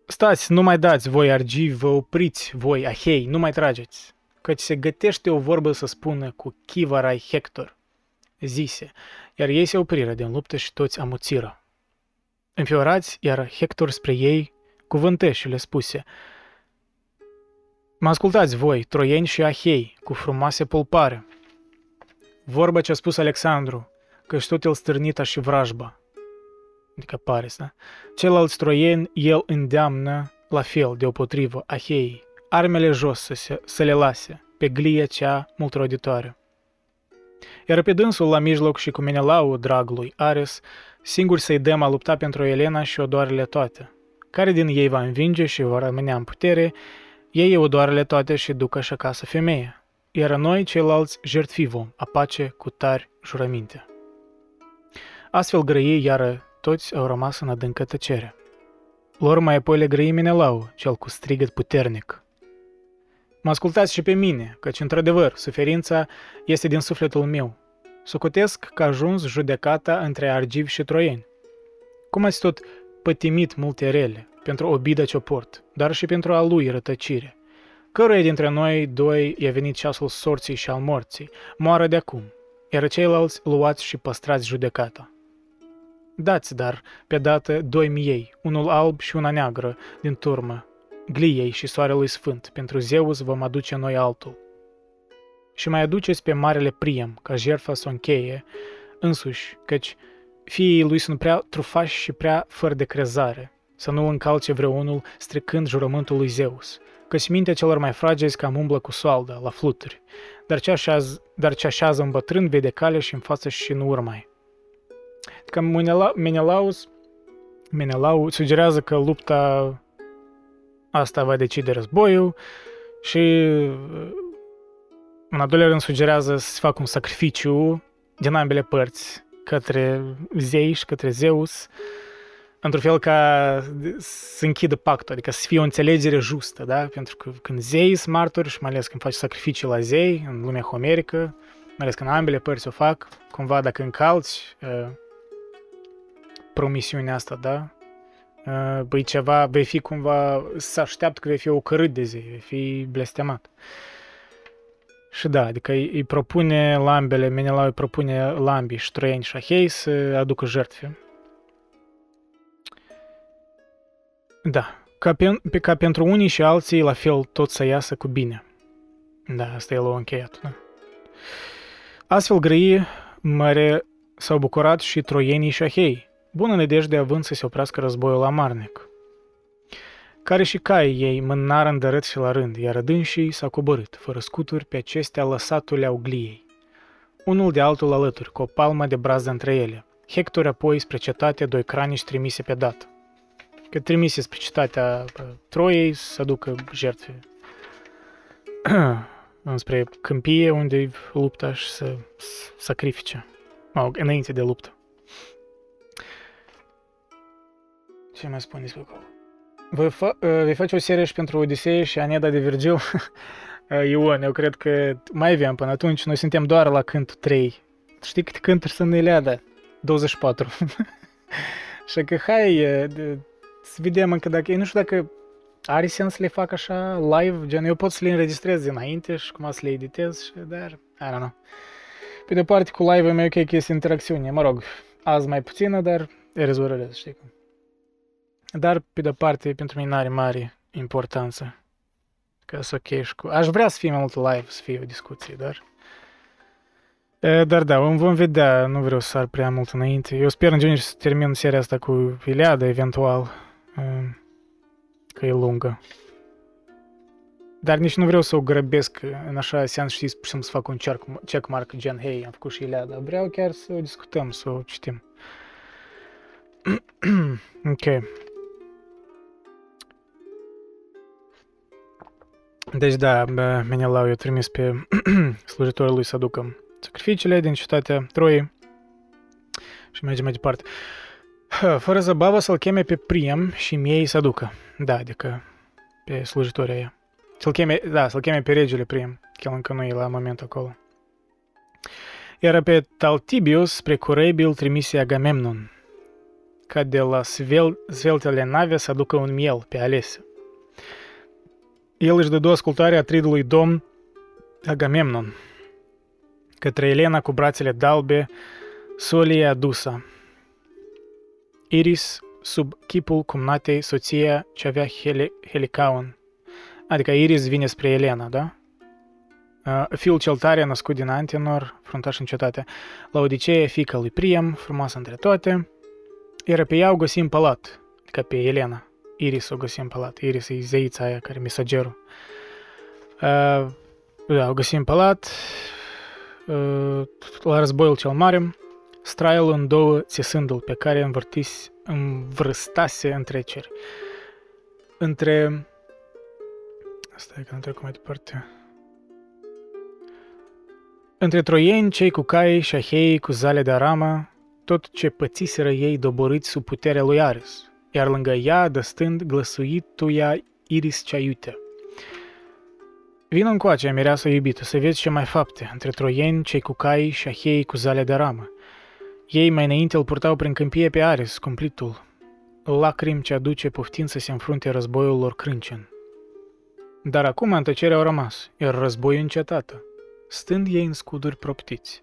Stați, nu mai dați voi argivi, vă opriți voi, ahei, nu mai trageți, căci se gătește o vorbă să spună cu chivarai Hector, zise, iar ei se opriră din luptă și toți amuțiră. Înfiorați, iar Hector spre ei cuvânteșile spuse. Mă ascultați voi, troieni și ahei, cu frumoase pulpare. Vorba ce a spus Alexandru, că tot el stârnita și vrajba. Adică Paris, da? Ceilalți troieni el îndeamnă la fel, deopotrivă, ahei, armele jos să, se, să le lase, pe glia cea multroditoare. Iar pe dânsul la mijloc și cu Menelau, dragului Ares, singur să-i dăm a lupta pentru Elena și odoarele toate – care din ei va învinge și va rămâne în putere, ei odoarele toate și ducă și acasă femeie, iar noi ceilalți jertfi vom, apace cu tari jurăminte. Astfel grăiei iară toți au rămas în adâncă tăcere. Lor mai apoi le grăi Menelau, cel cu strigăt puternic. Mă ascultați și pe mine, căci într-adevăr suferința este din sufletul meu. Socotesc că a ajuns judecata între argivi și troieni. Cum ați tot pătimit multe rele, pentru obida ce o port, dar și pentru a lui rătăcire. Căruia dintre noi doi i-a venit ceasul sorții și al morții, moară de acum, iar ceilalți luați și păstrați judecata. Dați, dar, pe dată, doi miei, unul alb și una neagră, din turmă, gliei și soarelui sfânt, pentru Zeus vom aduce noi altul. Și mai aduceți pe marele Priam, ca jertfa să o încheie, însuși, căci fiii lui sunt prea trufași și prea fără de crezare, să nu încalce vreunul stricând jurământul lui Zeus, căci mintea celor mai fragezi cam umblă cu soalda, la fluturi, dar ce, așează, dar ce așează în bătrân vede calea și în față și în urmă. Că Menelaus, Menelau sugerează că lupta asta va decide războiul și în al doilea rând sugerează să se facă un sacrificiu din ambele părți către zei și către Zeus, într-un fel ca să închidă pactul, adică să fie o înțelegere justă, da? Pentru că când zei sunt martori și mai ales când faci sacrificii la zei în lumea homerică, mai ales când ambele părți o fac, cumva dacă încalci uh, promisiunea asta, da? Uh, băi ceva, vei fi cumva, să așteaptă că vei fi ocărât de zei, vei fi blestemat. Și da, adică îi, îi propune lambele, Menelau îi propune lambii și troieni și ahei să aducă jertfe. Da, ca, pe, ca pentru unii și alții, la fel, tot să iasă cu bine. Da, asta el a încheiat, da. Astfel grăi mare s-au bucurat și troienii și ahei, bună nădejde având să se oprească războiul amarnic. Care și caii ei mânară îndărât și la rând, iar adânsii s-au coborât, fără scuturi, pe acestea lăsatule au gliei. Unul de altul alături, cu o palmă de brază între ele. Hector apoi spre cetate doi cranici trimise pe dată. Că trimise spre cetatea Troiei să aducă jertfe înspre câmpie unde lupta și să sacrifice. Mă înainte de luptă. Ce mai spun despre acolo? Voi, fa- vei face o serie și pentru Odisee și Aneda de Virgil. Ion, eu cred că mai avem până atunci. Noi suntem doar la cântul 3. Știi câte cânturi sunt în Iliada? 24. și că hai să vedem încă dacă... Eu nu știu dacă are sens să le fac așa live, gen eu pot să le înregistrez înainte și cum să le editez, și, dar, I don't know. Pe de parte, cu live-ul meu, ok, că este interacțiune, mă rog, azi mai puțină, dar e rezolvărez, știi cum. Dar, pe de parte, pentru mine are mare importanță. Că să ok și cu... Aș vrea să fie mai mult live, să fie o discuție, dar... E, dar da, vom vedea, nu vreau să sar prea mult înainte. Eu sper în genere să termin seria asta cu Iliada, eventual. E, că e lungă. Dar nici nu vreau să o grăbesc în așa seans, știți, pur și simplu să fac un check, check mark gen, hei, am făcut și Iliada. Vreau chiar să o discutăm, să o citim. ok. Deci da, Menelau i-a trimis pe slujitorul lui să aducă sacrificiile din cetatea Troiei și merge mai departe. Fără zăbavă să-l cheme pe Priam și miei să aducă. Da, adică pe slujitoria aia. Să-l cheme, da, să-l cheme pe regele Priam, că el încă nu e la momentul acolo. Iar pe Taltibius spre Curebil trimise Agamemnon, ca de la svel, sveltele nave să aducă un miel pe alese. El își dădu ascultarea tridului domn Agamemnon, către Elena cu brațele dalbe, solie adusă. Iris sub chipul cumnatei soția ce avea heli- helicaun. Adică Iris vine spre Elena, da? Uh, fiul cel tare născut din Antenor, fruntaș în cetate. La Odiceea, fica lui Priam, frumoasă între toate. Iar pe ea o găsim palat, ca pe Elena. Iris o găsim palat. Iris e zeița aia care mesagerul. Uh, da, o găsim palat. Uh, la războiul cel mare, straiul în două țesându-l pe care învârtis, învrăstase între ceri. Între... Asta e că nu trec mai departe. Între troieni, cei cu cai și ahei cu zale de arama, tot ce pățiseră ei doboriți sub puterea lui Ares, iar lângă ea, dăstând, glăsuituia Iris cea iute. Vină încoace, mireasă iubită, să vezi ce mai fapte, între troieni, cei cu cai și ahei cu zale de ramă. Ei mai înainte îl purtau prin câmpie pe Ares, cumplitul, lacrimi ce aduce poftind să se înfrunte războiul lor crâncen. Dar acum în tăcere au rămas, iar războiul încetată, stând ei în scuduri proptiți,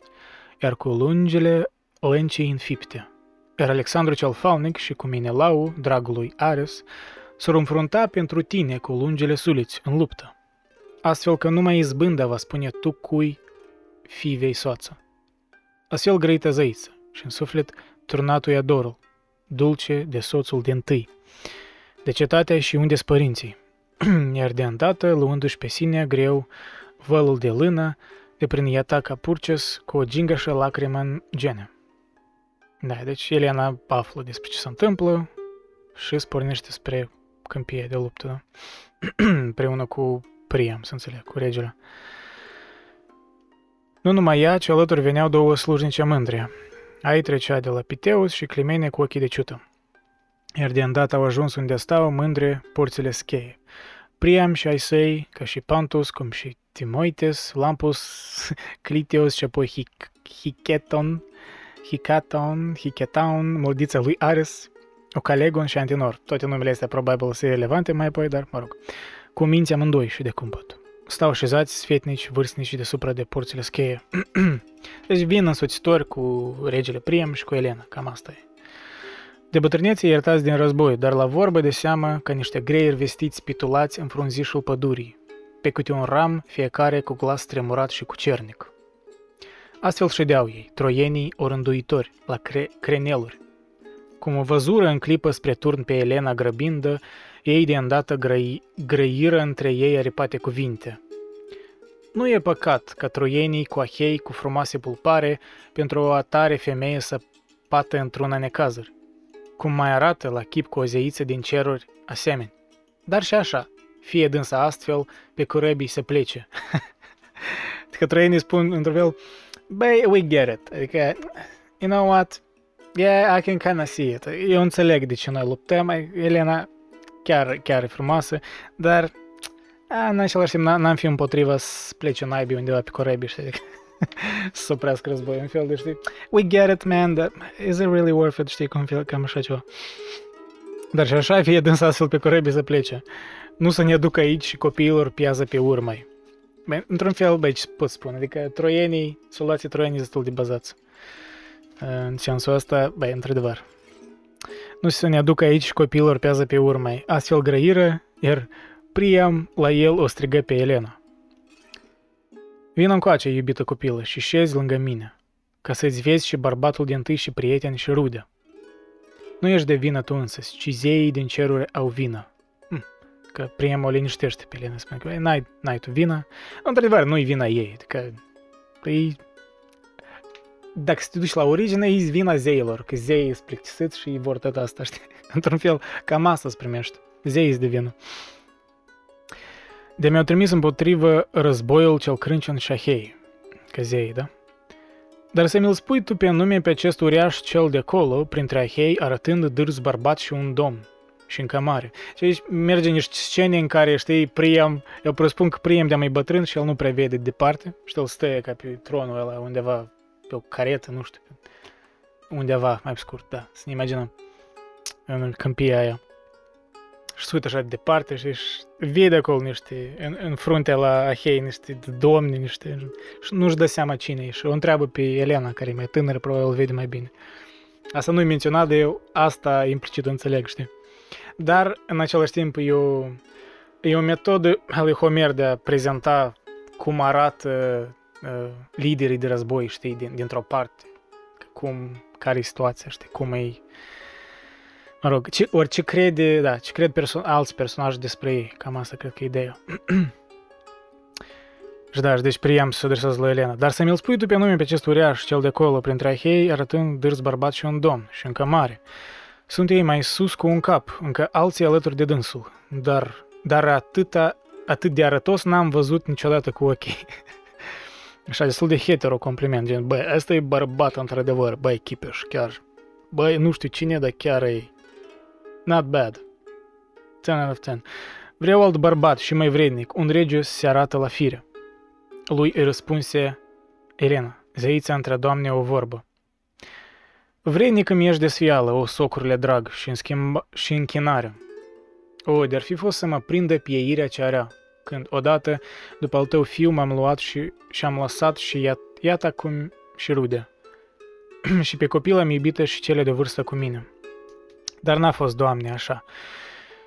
iar cu lungele lăncii înfipte. Iar Alexandru cel Falnic și cu Minelau, dragul lui Ares, s-au înfrunta pentru tine cu lungele suliți în luptă. Astfel că numai izbânda va spune tu cui fii vei soață. Astfel grăită zăiță și în suflet turnatul adorul, dulce de soțul din tâi, de cetatea și unde părinții, iar de îndată, luându-și pe sine greu vălul de lână, de prin iata ca purces cu o gingașă lacrimă în gene. Da, deci Elena află despre ce se întâmplă și spornește spre câmpie de luptă, da? împreună cu Priam, să înțeleg, cu regele. Nu numai ea, ci alături veneau două slujnice mândre, Ai trecea de la Piteus și Climene cu ochii de ciută. Iar de îndată au ajuns unde stau mândre porțile scheie. Priam și ai săi, ca și Pantus, cum și Timoites, Lampus, Cliteus și apoi Hicheton, Hicaton, Hicheton, moldița lui Ares, Ocalegon și Antinor. Toate numele astea probabil să relevante mai apoi, dar mă rog. Cu minți amândoi și de cumpăt. stau așezați sfetnici, vârstnici deasupra de porțile scheie. deci vin însoțitori cu regele Priam și cu Elena, cam asta e. De bătrânețe iertați din război, dar la vorbă de seamă ca niște greieri vestiți pitulați în frunzișul pădurii, pe câte un ram, fiecare cu glas tremurat și cu cernic. Astfel ședeau ei, troienii orânduitori, la cre- creneluri. Cum o văzură în clipă spre turn pe Elena grăbindă, ei de îndată grăi, grăiră între ei aripate cuvinte. Nu e păcat ca troienii cu ahei cu frumoase pulpare pentru o atare femeie să pată într-una necazuri, cum mai arată la chip cu o zeiță din ceruri asemeni. Dar și așa, fie dânsa astfel, pe corăbii să plece. că troienii spun într-un fel, băi, we get it, adică, you know what, yeah, I can kind of see it. Eu înțeleg de ce noi luptăm, Elena chiar, chiar e frumoasă, dar a, în același timp n-am fi împotriva să plece naibii undeva pe corăbii, știi? să oprească război, în fel de, știi? We get it, man, but is it really worth it, știi, cum fel, cam așa ceva. Dar și așa fie dânsa astfel pe corăbii să plece. Nu să ne ducă aici și copiilor piază pe urmă. Băi, într-un fel, băi, ce pot spune, adică troienii, soldații troienii destul de bazați. În sensul ăsta, băi, într-adevăr, nu să ne aducă aici copilor pează pe urmă. Astfel grăiră, iar Priam la el o strigă pe Elena. Vin încoace, iubită copilă, și șezi lângă mine, ca să-ți vezi și bărbatul din tâi și prieteni și rude. Nu ești de vină tu însă, ci zeii din ceruri au vină. Hm, că Priam o liniștește pe Elena, spune că n-ai, n-ai tu vină. Într-adevăr, nu-i vina ei, adică ei dacă te duci la origine, e vina zeilor, că zeii sunt plictisiți și îi vor tot asta, știi? Într-un fel, cam asta îți primești. Zeii de vină. De mi-au trimis împotrivă războiul cel crâncion și șahei, că zeii, da? Dar să mi-l spui tu pe nume pe acest uriaș cel de acolo, printre ahei, arătând dârz bărbat și un domn și în cămare. Și aici merge niște scene în care, știi, Priam, eu presupun că Priam de mai bătrân și el nu prea vede departe, și el stă ca pe tronul ăla undeva pe o caretă, nu știu, undeva mai scurt, da, să ne imaginăm, în câmpia aia. Și se uită așa de departe și vede acolo niște, în, în fruntea la Ahei, niște domni, niște, și nu-și dă seama cine e și o întreabă pe Elena, care e mai tânără, probabil vede mai bine. Asta nu-i menționat, dar eu asta implicit înțeleg, știi? Dar, în același timp, e o, e o metodă a lui Homer de a prezenta cum arată uh, liderii de război, știi, din, dintr-o parte, cum, care e situația, știi, cum e, mă rog, ce, orice crede, da, ce cred perso- alți personaji despre ei, cam asta cred că e ideea. și da, și deci Priam să se adresează la Elena. Dar să mi-l spui tu pe nume pe acest uriaș, cel de acolo, printre ahei, arătând dârs bărbat și un domn, și încă mare. Sunt ei mai sus cu un cap, încă alții alături de dânsul, dar, dar atâta, atât de arătos n-am văzut niciodată cu ochii. Așa, destul de hetero compliment, gen, băi, ăsta e bărbat într-adevăr, băi, chipeș, chiar, băi, nu știu cine, dar chiar e not bad. 10 out of 10. Vreau alt bărbat și mai vrednic, un rege se arată la fire. Lui îi răspunse Elena, zeița între doamne o vorbă. Vrednic îmi ești de sfială, o socurile drag, și, în schimb, și închinare. O, de-ar fi fost să mă prindă pieirea ce area, când odată, după al tău fiu, m-am luat și, și am lăsat și iat, iată acum și rude. și pe copil am iubită și cele de vârstă cu mine. Dar n-a fost, Doamne, așa.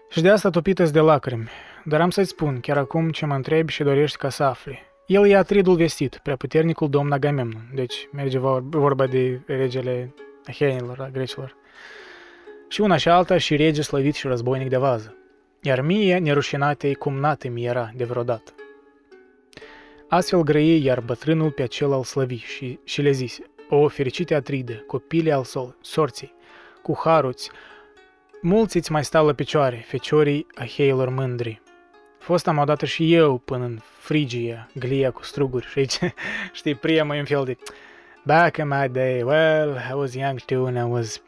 Și de asta topită de lacrimi. Dar am să-ți spun, chiar acum ce mă întrebi și dorești ca să afli. El e atridul vestit, prea puternicul domn Agamemnon, deci merge vorba de regele Ahenilor, a grecilor. Și una și alta și rege slăvit și războinic de vază iar mie nerușinatei cum nată mi era de vreodată. Astfel grăie iar bătrânul pe acel al slăvi și, și le zise, O, fericite Atride, copile al sol, sorții, cu haruți, mulți îți mai stau la picioare, feciorii aheilor mândri. Fost am odată și eu până în Frigia, glia cu struguri și aici, știi, priemă un fel de Back in my day, well, I was young too and I was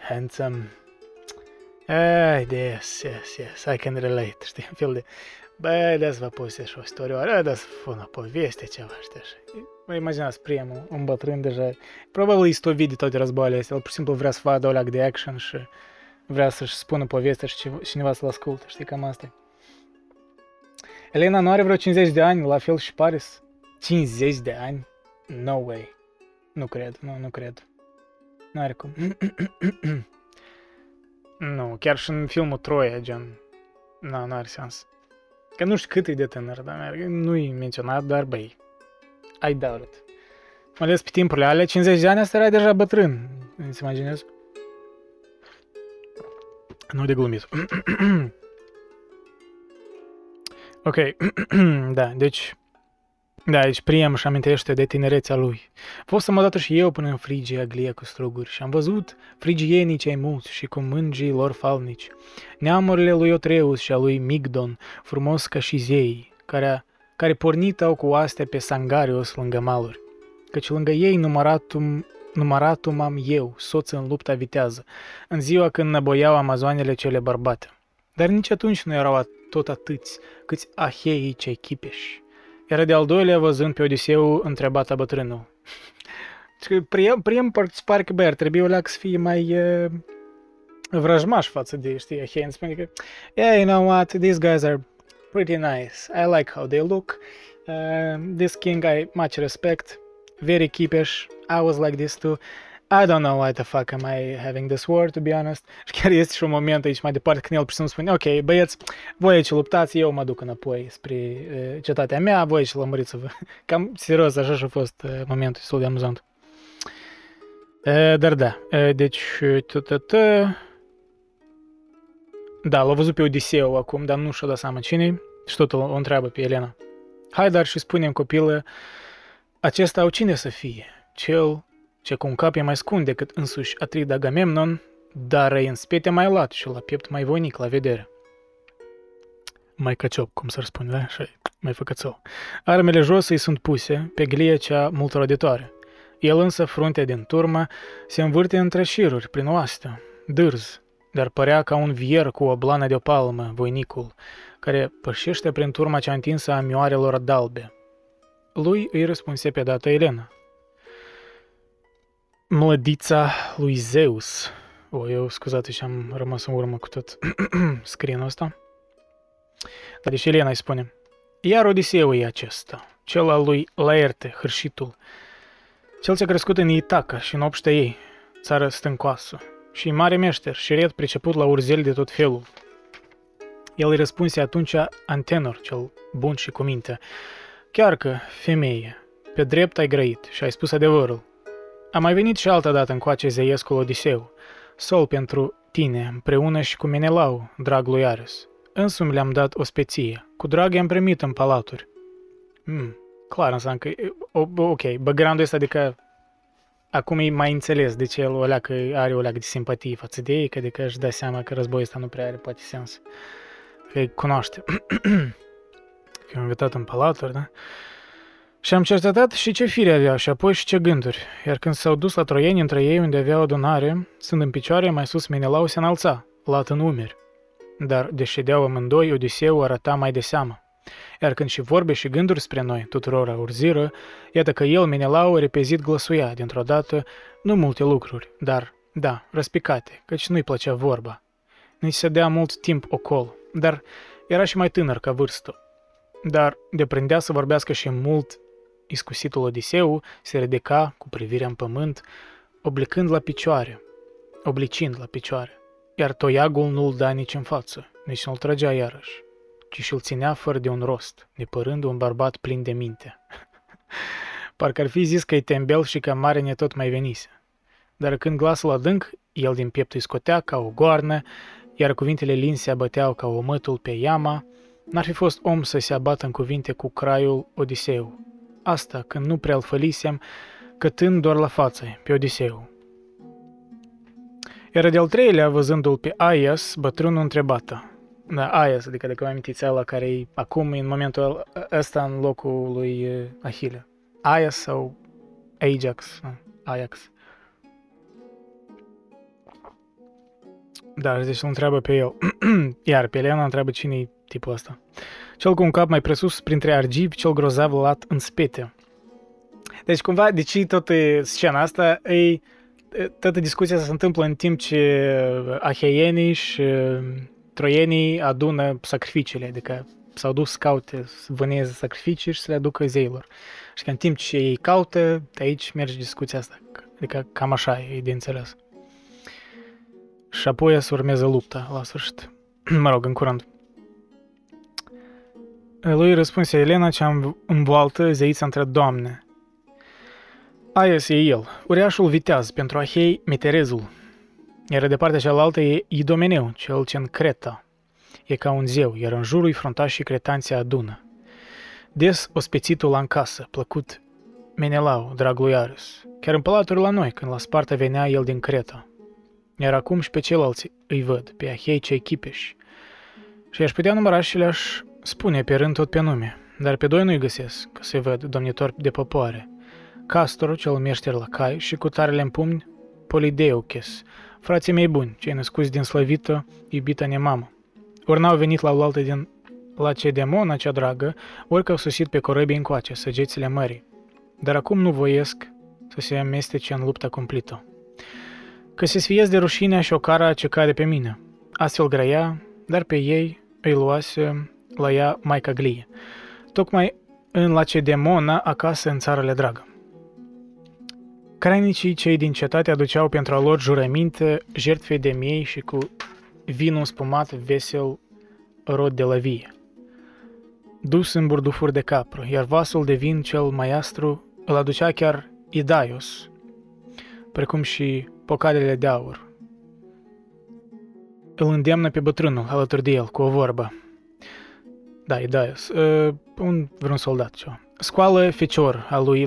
handsome, Ai, yes, yes, yes, I can relate, știi, un fel de, bă, dați vă povestesc o istorie, dați vă o poveste ceva, știi, așa. Vă imaginați primul, un bătrân deja, probabil este de toate războaiele astea, el pur și simplu vrea să vadă o leac de action și vrea să-și spună povestea și cineva să-l asculte, știi, cam asta Elena nu are vreo 50 de ani, la fel și Paris. 50 de ani? No way. Nu cred, nu, nu cred. Nu are cum. nu, chiar și în filmul Troia, gen, nu, nu are sens. Că nu știu cât e de tânăr, dar nu-i menționat, dar băi, I doubt it. Mai ales pe timpurile alea, 50 de ani, asta era deja bătrân. Îți imaginezi? Nu de glumit. ok, da, deci da, deci Priam își amintește de tinerețea lui. Fostam odată și eu până în Frigia glie cu struguri și am văzut frigienii cei mulți și cu mângii lor falnici, neamurile lui Otreus și a lui Migdon, frumos ca și zei, care, care pornitau cu oaste pe Sangarios lângă maluri, căci lângă ei număratum, număratum am eu, soț în lupta vitează, în ziua când năboiau amazoanele cele bărbate. Dar nici atunci nu erau tot atâți câți aheii cei chipeși iar de-al doilea, văzând pe Odiseu, întrebata bătrânul. Priem, priem parcă băi, ar trebui o să fie mai uh, vrăjmaș față de, știi, Achaean. Spune că, yeah, you know what, these guys are pretty nice. I like how they look. Uh, this king I much respect. Very keepish. I was like this too. I don't know why the fuck am I having this war, to be honest. Și chiar este și un moment aici mai departe când el pur și simplu spune, ok, băieți, voi aici luptați, eu mă duc înapoi spre uh, cetatea mea, voi aici lămuriți-vă. Cam serios, așa și-a fost uh, momentul destul de amuzant. Uh, dar da, uh, deci, da, l-a văzut pe Odiseu acum, dar nu și-a dat seama cine și tot o întreabă pe Elena. Hai, dar și spunem copilă, acesta au cine să fie? Cel ce cu un cap e mai scund decât însuși Atrid Agamemnon, dar e în spete mai lat și la piept mai voinic la vedere. Mai căciop, cum să răspund, da? Și mai făcățău. Armele jos îi sunt puse pe glie cea mult roditoare. El însă, fruntea din turmă, se învârte între șiruri, prin oastă, dârz, dar părea ca un vier cu o blană de o palmă, voinicul, care pășește prin turma cea întinsă a mioarelor dalbe. Lui îi răspunse pe dată Elena. Mlădița lui Zeus. O, eu, scuzate, și am rămas în urmă cu tot screen ăsta. Dar deși Elena îi spune, iar Odiseu e acesta, cel al lui Laerte, hârșitul, cel ce a crescut în Itaca și în obște ei, țară stâncoasă, și mare meșter și red priceput la urzeli de tot felul. El îi răspunse atunci Antenor, cel bun și cu minte, chiar că, femeie, pe drept ai grăit și ai spus adevărul, a mai venit și altă dată încoace zeiescul Odiseu, sol pentru tine, împreună și cu Menelau, drag lui Ares. Însumi le-am dat o speție, cu drag i-am primit în palaturi. Hmm, clar înseamnă că, ok, background-ul ăsta adică acum e mai înțeles de ce el o leacă, are o leacă de simpatie față de ei, că adică își dă seama că războiul ăsta nu prea are poate sens. Că îi cunoaște. că i-am invitat în palaturi, da? Și am cercetat și ce fire avea și apoi și ce gânduri, iar când s-au dus la troieni între ei unde aveau adunare, sunt în picioare, mai sus Menelau se înalța, lat în umeri. Dar, de ședeau amândoi, Odiseu arăta mai de seamă. Iar când și vorbe și gânduri spre noi, tuturor urziră, iată că el, Menelau, repezit glăsuia, dintr-o dată, nu multe lucruri, dar, da, răspicate, căci nu-i plăcea vorba. Nici se dea mult timp ocol, dar era și mai tânăr ca vârstă. Dar deprindea să vorbească și mult Iscusitul Odiseu se ridica cu privirea în pământ, oblicând la picioare, oblicind la picioare, iar toiagul nu-l da nici în față, nici nu-l trăgea iarăși, ci și-l ținea fără de un rost, nepărând un bărbat plin de minte. Parcă ar fi zis că e tembel și că mare ne tot mai venise. Dar când glasul adânc, el din piept îi scotea ca o goarnă, iar cuvintele lin se abăteau ca o mătul pe iama, n-ar fi fost om să se abată în cuvinte cu craiul Odiseu, asta când nu prea-l fălisem, cătând doar la față, pe Odiseu. Era de-al treilea, văzându-l pe Aias, bătrânul întrebată. Da, Aias, adică dacă vă amintiți ăla care e acum, în momentul ăsta, în locul lui Ahile. Aias sau Ajax, Ajax. Da, deci îl întreabă pe el. Iar pe Elena întreabă cine e tipul ăsta. Cel cu un cap mai presus printre argivi, cel grozav lat în spete. Deci cumva, deci tot scena asta e toată discuția se întâmplă în timp ce aheienii și troienii adună sacrificiile, adică s-au dus să caute, să vâneze sacrificii și să le aducă zeilor. Și că în timp ce ei caută, de aici merge discuția asta. Adică cam așa e de înțeles. Și apoi să urmeze lupta la sfârșit. mă rog, în curând. Lui răspunse Elena cea învoaltă zeița între doamne. Aia e el, uriașul viteaz pentru Ahei Meterezul, iar de partea cealaltă e Idomeneu, cel ce în Creta. E ca un zeu, iar în jurul fruntașii cretanții adună. Des ospețitul la în casă, plăcut Menelau, dragul Iarus, chiar în palatul la noi, când la Sparta venea el din Creta. Iar acum și pe ceilalți îi văd, pe Ahei cei chipeși. Și aș putea număra și le-aș spune pe rând tot pe nume, dar pe doi nu-i găsesc, că se văd domnitori de popoare. Castor, cel meșter la cai, și cu tarele în pumni, Polideuches, frații mei buni, cei născuți din slăvită, iubita nemamă. Ori n-au venit la oaltă din la Cedemona cea dragă, ori că au sosit pe corăbii încoace, săgețile mării. Dar acum nu voiesc să se amestece în lupta cumplită. Că se sfiez de rușinea și o cara ce cade pe mine. Astfel grăia, dar pe ei îi luase la ea Maica Glie. Tocmai în la Cedemona, acasă în țară le dragă. Crainicii cei din cetate aduceau pentru a lor jurăminte jertfe de miei și cu vinul spumat vesel rod de lăvie, dus în burdufuri de capră, iar vasul de vin cel maiastru îl aducea chiar Idaios, precum și pocalele de aur. Îl îndeamnă pe bătrânul alături de el cu o vorbă. Da, Idaios, uh, un vreun soldat ceva. Scoală fecior al lui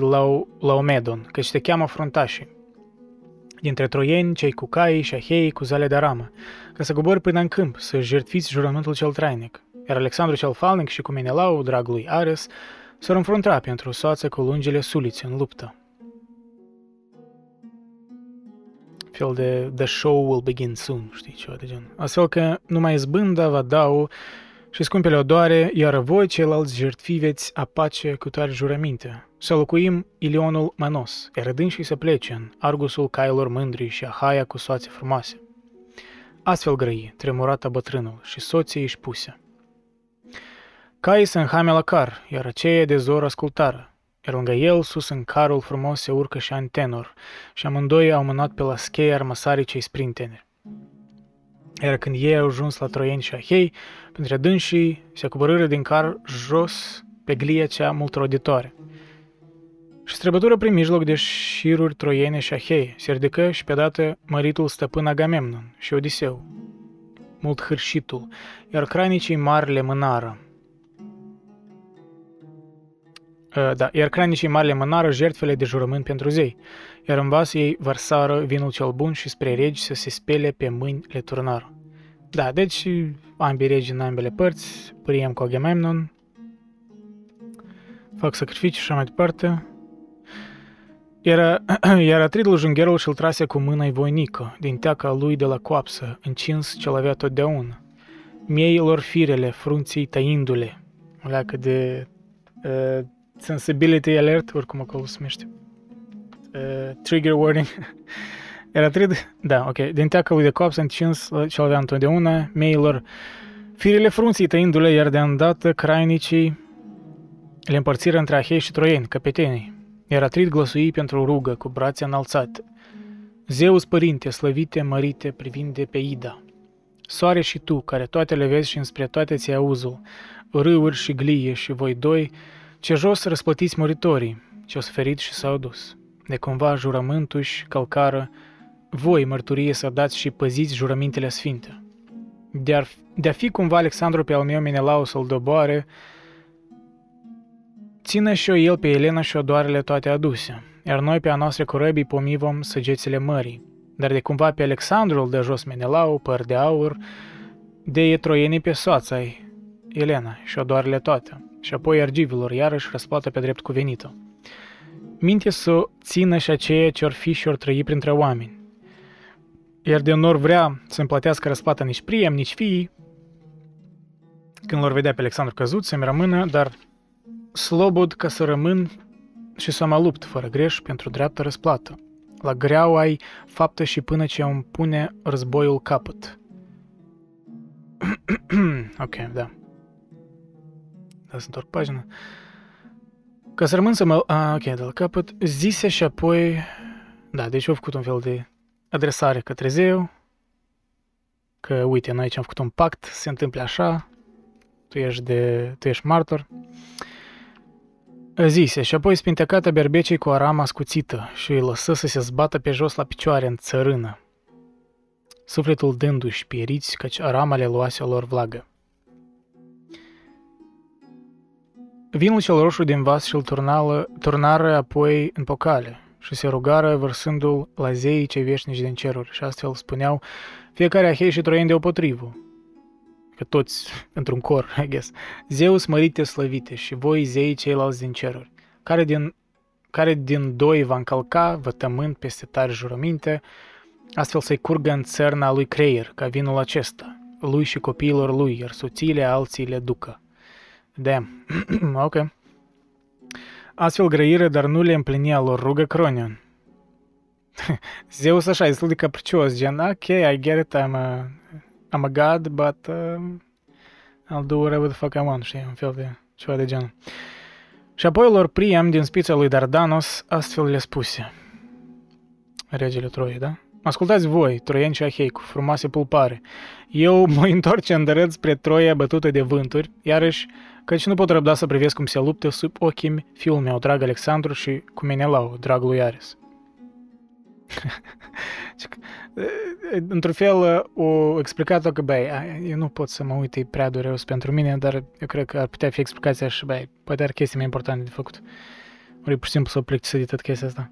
Laomedon, căci te cheamă fruntașii. Dintre troieni, cei cu cai și ahei cu zale de aramă, ca să cobori până în câmp, să jertfiți jurământul cel trainic. Iar Alexandru cel Falnic și cu Menelau, dragul lui Ares, s-ar înfrunta pentru soață cu lungile sulițe în luptă. Fel de The show will begin soon, știi, ceva de gen. Astfel că numai zbânda va dau și scumpele odoare, iar voi ceilalți jertfi veți apace cu tare jurăminte. Să locuim Ilionul Manos, iar și să plece în Argusul cailor mândri și Ahaia cu soațe frumoase. Astfel grăi, tremurata bătrânul și soții își puse. Caii se înhame la car, iar aceia de zor ascultară, iar lângă el, sus în carul frumos, se urcă și antenor, și amândoi au mânat pe la schei armăsarii cei sprinteni. Iar când ei au ajuns la Troieni și Ahei, pentru dânsii se coborâre din car jos pe glia cea multroditoare. Și străbătură prin mijloc de șiruri troiene și Ahei, se ridică și pe dată măritul stăpân Agamemnon și Odiseu, mult hârșitul, iar crainicii mari le mânară. Uh, da, iar crainicii mari le mânară jertfele de jurământ pentru zei, iar în vas ei vărsară vinul cel bun și spre regi să se spele pe mâini le turnară. Da, deci ambii regi în ambele părți, Priam cu Agamemnon, fac sacrificii și mai departe. Iar, iar Atridul jungherul și-l trase cu mâna voinică, din teaca lui de la coapsă, încins ce-l avea totdeauna. Mieilor firele, frunții tăindu-le. Leacă de uh, sensibility alert, oricum acolo se numește. Uh, trigger warning. Era trid? Da, ok. Din teaca lui de coapsă încins ce-l avea întotdeauna, mieilor firele frunții tăindu-le, iar de îndată crainicii le împărțiră între Ahei și Troieni, căpetenii. Iar Atrid glăsui pentru rugă, cu brațe înalțate. Zeus, părinte, slăvite, mărite, privind de pe Ida. Soare și tu, care toate le vezi și înspre toate ți auzul, râuri și glie și voi doi, ce jos răsplătiți moritorii, ce-o sferit și s-au dus. De cumva jurământuși călcară, voi mărturie să dați și păziți jurămintele sfinte. De-a, de fi cumva Alexandru pe al meu Menelau să-l doboare, țină și-o el pe Elena și odoarele toate aduse, iar noi pe a noastre corăbii pomivom săgețile mării. Dar de cumva pe Alexandru îl dă jos Menelau, păr de aur, de e troienii pe soața Elena și odoarele toate, și apoi argivilor iarăși răsplată pe drept cuvenită. Minte să țină și aceea ce or fi și or trăi printre oameni. Iar de nor vrea să împlătească răsplata nici Priam, nici fiii, când lor vedea pe Alexandru căzut, să-mi rămână, dar slobod ca să rămân și să mă lupt fără greș pentru dreaptă răsplată. La greau ai faptă și până ce îmi pune războiul capăt. ok, da. Da, să întorc pagina. Ca să rămân să mă... A, ok, de la capăt. Zise și apoi... Da, deci au făcut un fel de adresare către zeu. Că, uite, noi aici am făcut un pact, se întâmplă așa, tu ești, de, tu ești martor. Zise, și apoi spintecată berbecei cu arama scuțită și îi lăsă să se zbată pe jos la picioare în țărână, sufletul dându-și pieriți căci arama le luase lor vlagă. Vinul cel roșu din vas și-l turnară apoi în pocale și se rugară vărsându-l la zeii cei veșnici din ceruri și astfel spuneau fiecare ahei și troieni deopotrivă, că toți într-un cor, I guess. Zeus mărite slăvite și voi zeii ceilalți din ceruri, care din, care din doi va încălca, vătământ peste tari jurăminte, astfel să-i curgă în țărna lui creier, ca vinul acesta, lui și copiilor lui, iar soțiile alții le ducă. Damn. ok. Astfel grăire, dar nu le împlinia lor rugă Cronion. Zeus așa, e destul de capricios, gen, ok, I get it, I'm a, I'm a god, but uh, I'll do whatever the fuck I want, știi, un fel de ceva de genul. Și apoi lor Priam din spița lui Dardanos astfel le spuse. Regele Troiei, da? Ascultați voi, troieni și ahei, cu frumoase pulpare. Eu mă întorc îndărât spre Troia bătută de vânturi, iarăși, căci nu pot răbda să privesc cum se luptă sub ochii fiul meu, drag Alexandru, și cu Menelau, dragul lui Ares. Într-un fel, o explicat că, băi, eu nu pot să mă uit, prea dureros pentru mine, dar eu cred că ar putea fi explicația și, băi, poate are chestii mai importante de făcut. Ori pur și simplu să plec să de tot chestia asta.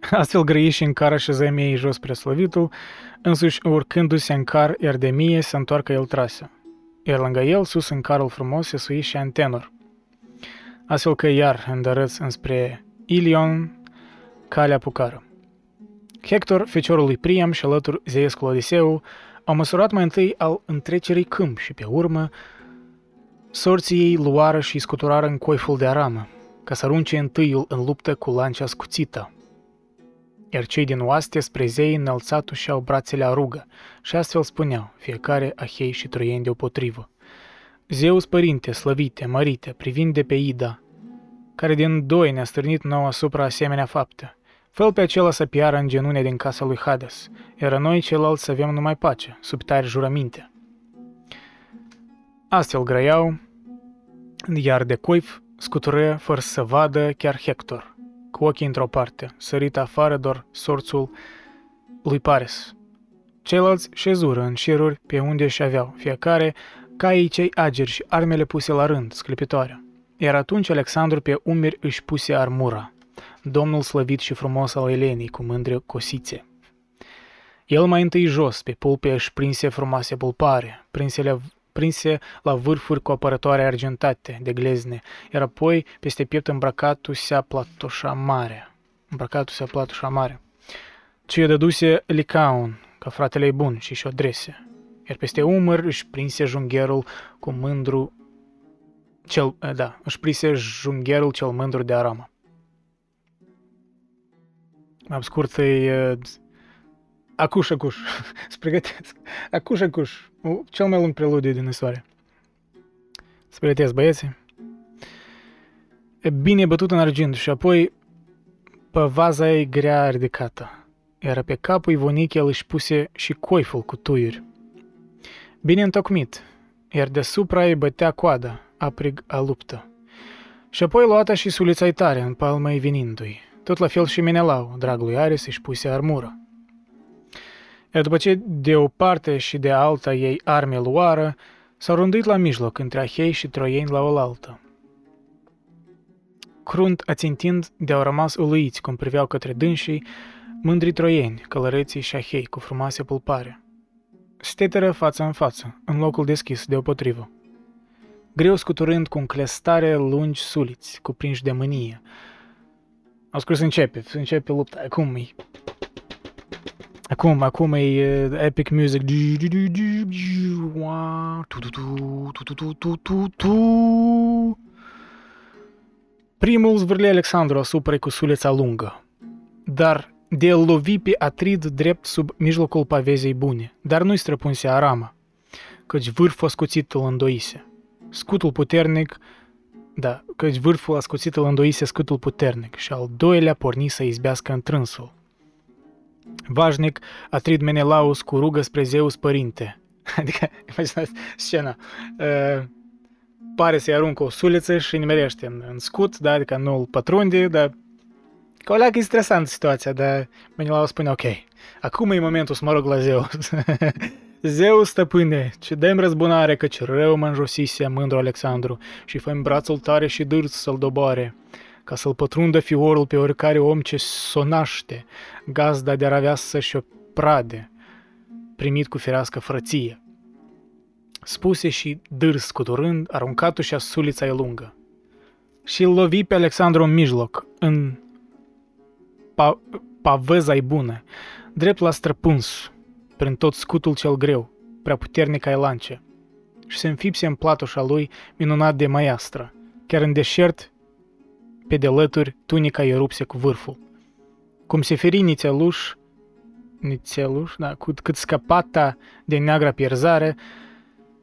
Astfel grăi și în car așezăm ei jos spre slăvitul, însuși urcându-se în car, iar de mie se întoarcă el trase. Iar lângă el, sus în carul frumos, se sui și antenor. Astfel că iar îndărâți înspre Ilion, calea pucară. Hector, feciorul lui Priam și alături zeescul Odiseu, au măsurat mai întâi al întrecerii câmp și pe urmă sorții ei luară și scuturară în coiful de aramă, ca să arunce întâiul în luptă cu lancea scuțită. Iar cei din oaste spre zei înălțatu și-au brațele arugă și astfel spuneau, fiecare ahei și troieni deopotrivă. Zeus părinte, slăvite, mărite, privind de pe Ida, care din doi ne-a stârnit nouă asupra asemenea fapte, Fă pe acela să piară în genune din casa lui Hades, iar noi ceilalți să avem numai pace, sub tari jurăminte. Astfel grăiau, iar de coif scutură fără să vadă chiar Hector, cu ochii într-o parte, sărit afară doar sorțul lui Paris. Ceilalți șezură în șiruri pe unde și aveau, fiecare caii cei ageri și armele puse la rând, sclipitoare. Iar atunci Alexandru pe umeri își puse armura, domnul slăvit și frumos al Elenii cu mândre cosițe. El mai întâi jos, pe pulpe își prinse frumoase pulpare, prinse la, prinse la vârfuri cu apărătoare argentate de glezne, iar apoi peste piept îmbrăcatul-se platoșa mare. Îmbrăcatul-se platoșa mare. Ce i-a dăduse Licaun, ca fratele bun, și și-o drese. Iar peste umăr își prinse jungherul cu mândru cel, da, își prinse jungherul cel mândru de aramă. Am scurt e Acuș, acuș. Să pregătesc. Acuș, acuș. Cel mai lung preludiu din istorie. Să pregătesc băieții. E bine bătut în argint și apoi pe vaza ei grea ridicată, iar pe capul ivonic el își puse și coiful cu tuiuri. Bine întocmit, iar deasupra ei bătea coada, aprig a luptă. Și apoi luata și sulița tare în palma ei vinindu-i, tot la fel și Menelau, dragul lui Ares, își puse armură. Iar după ce de o parte și de alta ei arme luară, s-au rânduit la mijloc între Ahei și Troieni la oaltă. Crunt ațintind de-au rămas uluiți cum priveau către dânsii, mândri troieni, călăreții și Ahei cu frumoase pulpare. Steteră față în față, în locul deschis deopotrivă. Greu scuturând cu înclestare lungi suliți, cuprinși de mânie, am scris începe, începe lupta. Acum e... Acum, acum e uh, epic music. Primul zvârle Alexandru asupra cu suleța lungă, dar de el lovi pe Atrid drept sub mijlocul pavezei bune, dar nu-i străpunse arama, căci vârful scuțit îl îndoise. scutul puternic, da, căci vârful ascuțit îl îndoise scutul puternic și al doilea porni să izbească întrânsul. Vașnic, atrid Menelaus cu rugă spre Zeus părinte. Adică, imaginați scena. Uh, pare să-i aruncă o suliță și nimerește în, în scut, da, adică nu îl pătrunde, dar Că o leagă e stresantă situația, dar Menelaus spune, ok, acum e momentul să mă rog la Zeus. Zeus stăpâne, ce dăm răzbunare, căci rău mă înjosise mândru Alexandru și fă brațul tare și dârț să-l doboare, ca să-l pătrundă fiorul pe oricare om ce sonaște, gazda de avea să-și o prade, primit cu firească frăție. Spuse și dârs cuturând, aruncat-o-și sulița e lungă. Și îl lovi pe Alexandru în mijloc, în pa- pavăza bună, drept la străpuns, prin tot scutul cel greu, prea puternic ai lance, și se înfipse în platoșa lui minunat de maiastră. Chiar în deșert, pe de lături, tunica îi rupse cu vârful. Cum se feri nițeluș, nițeluș, da, cât, cât scăpata de neagra pierzare,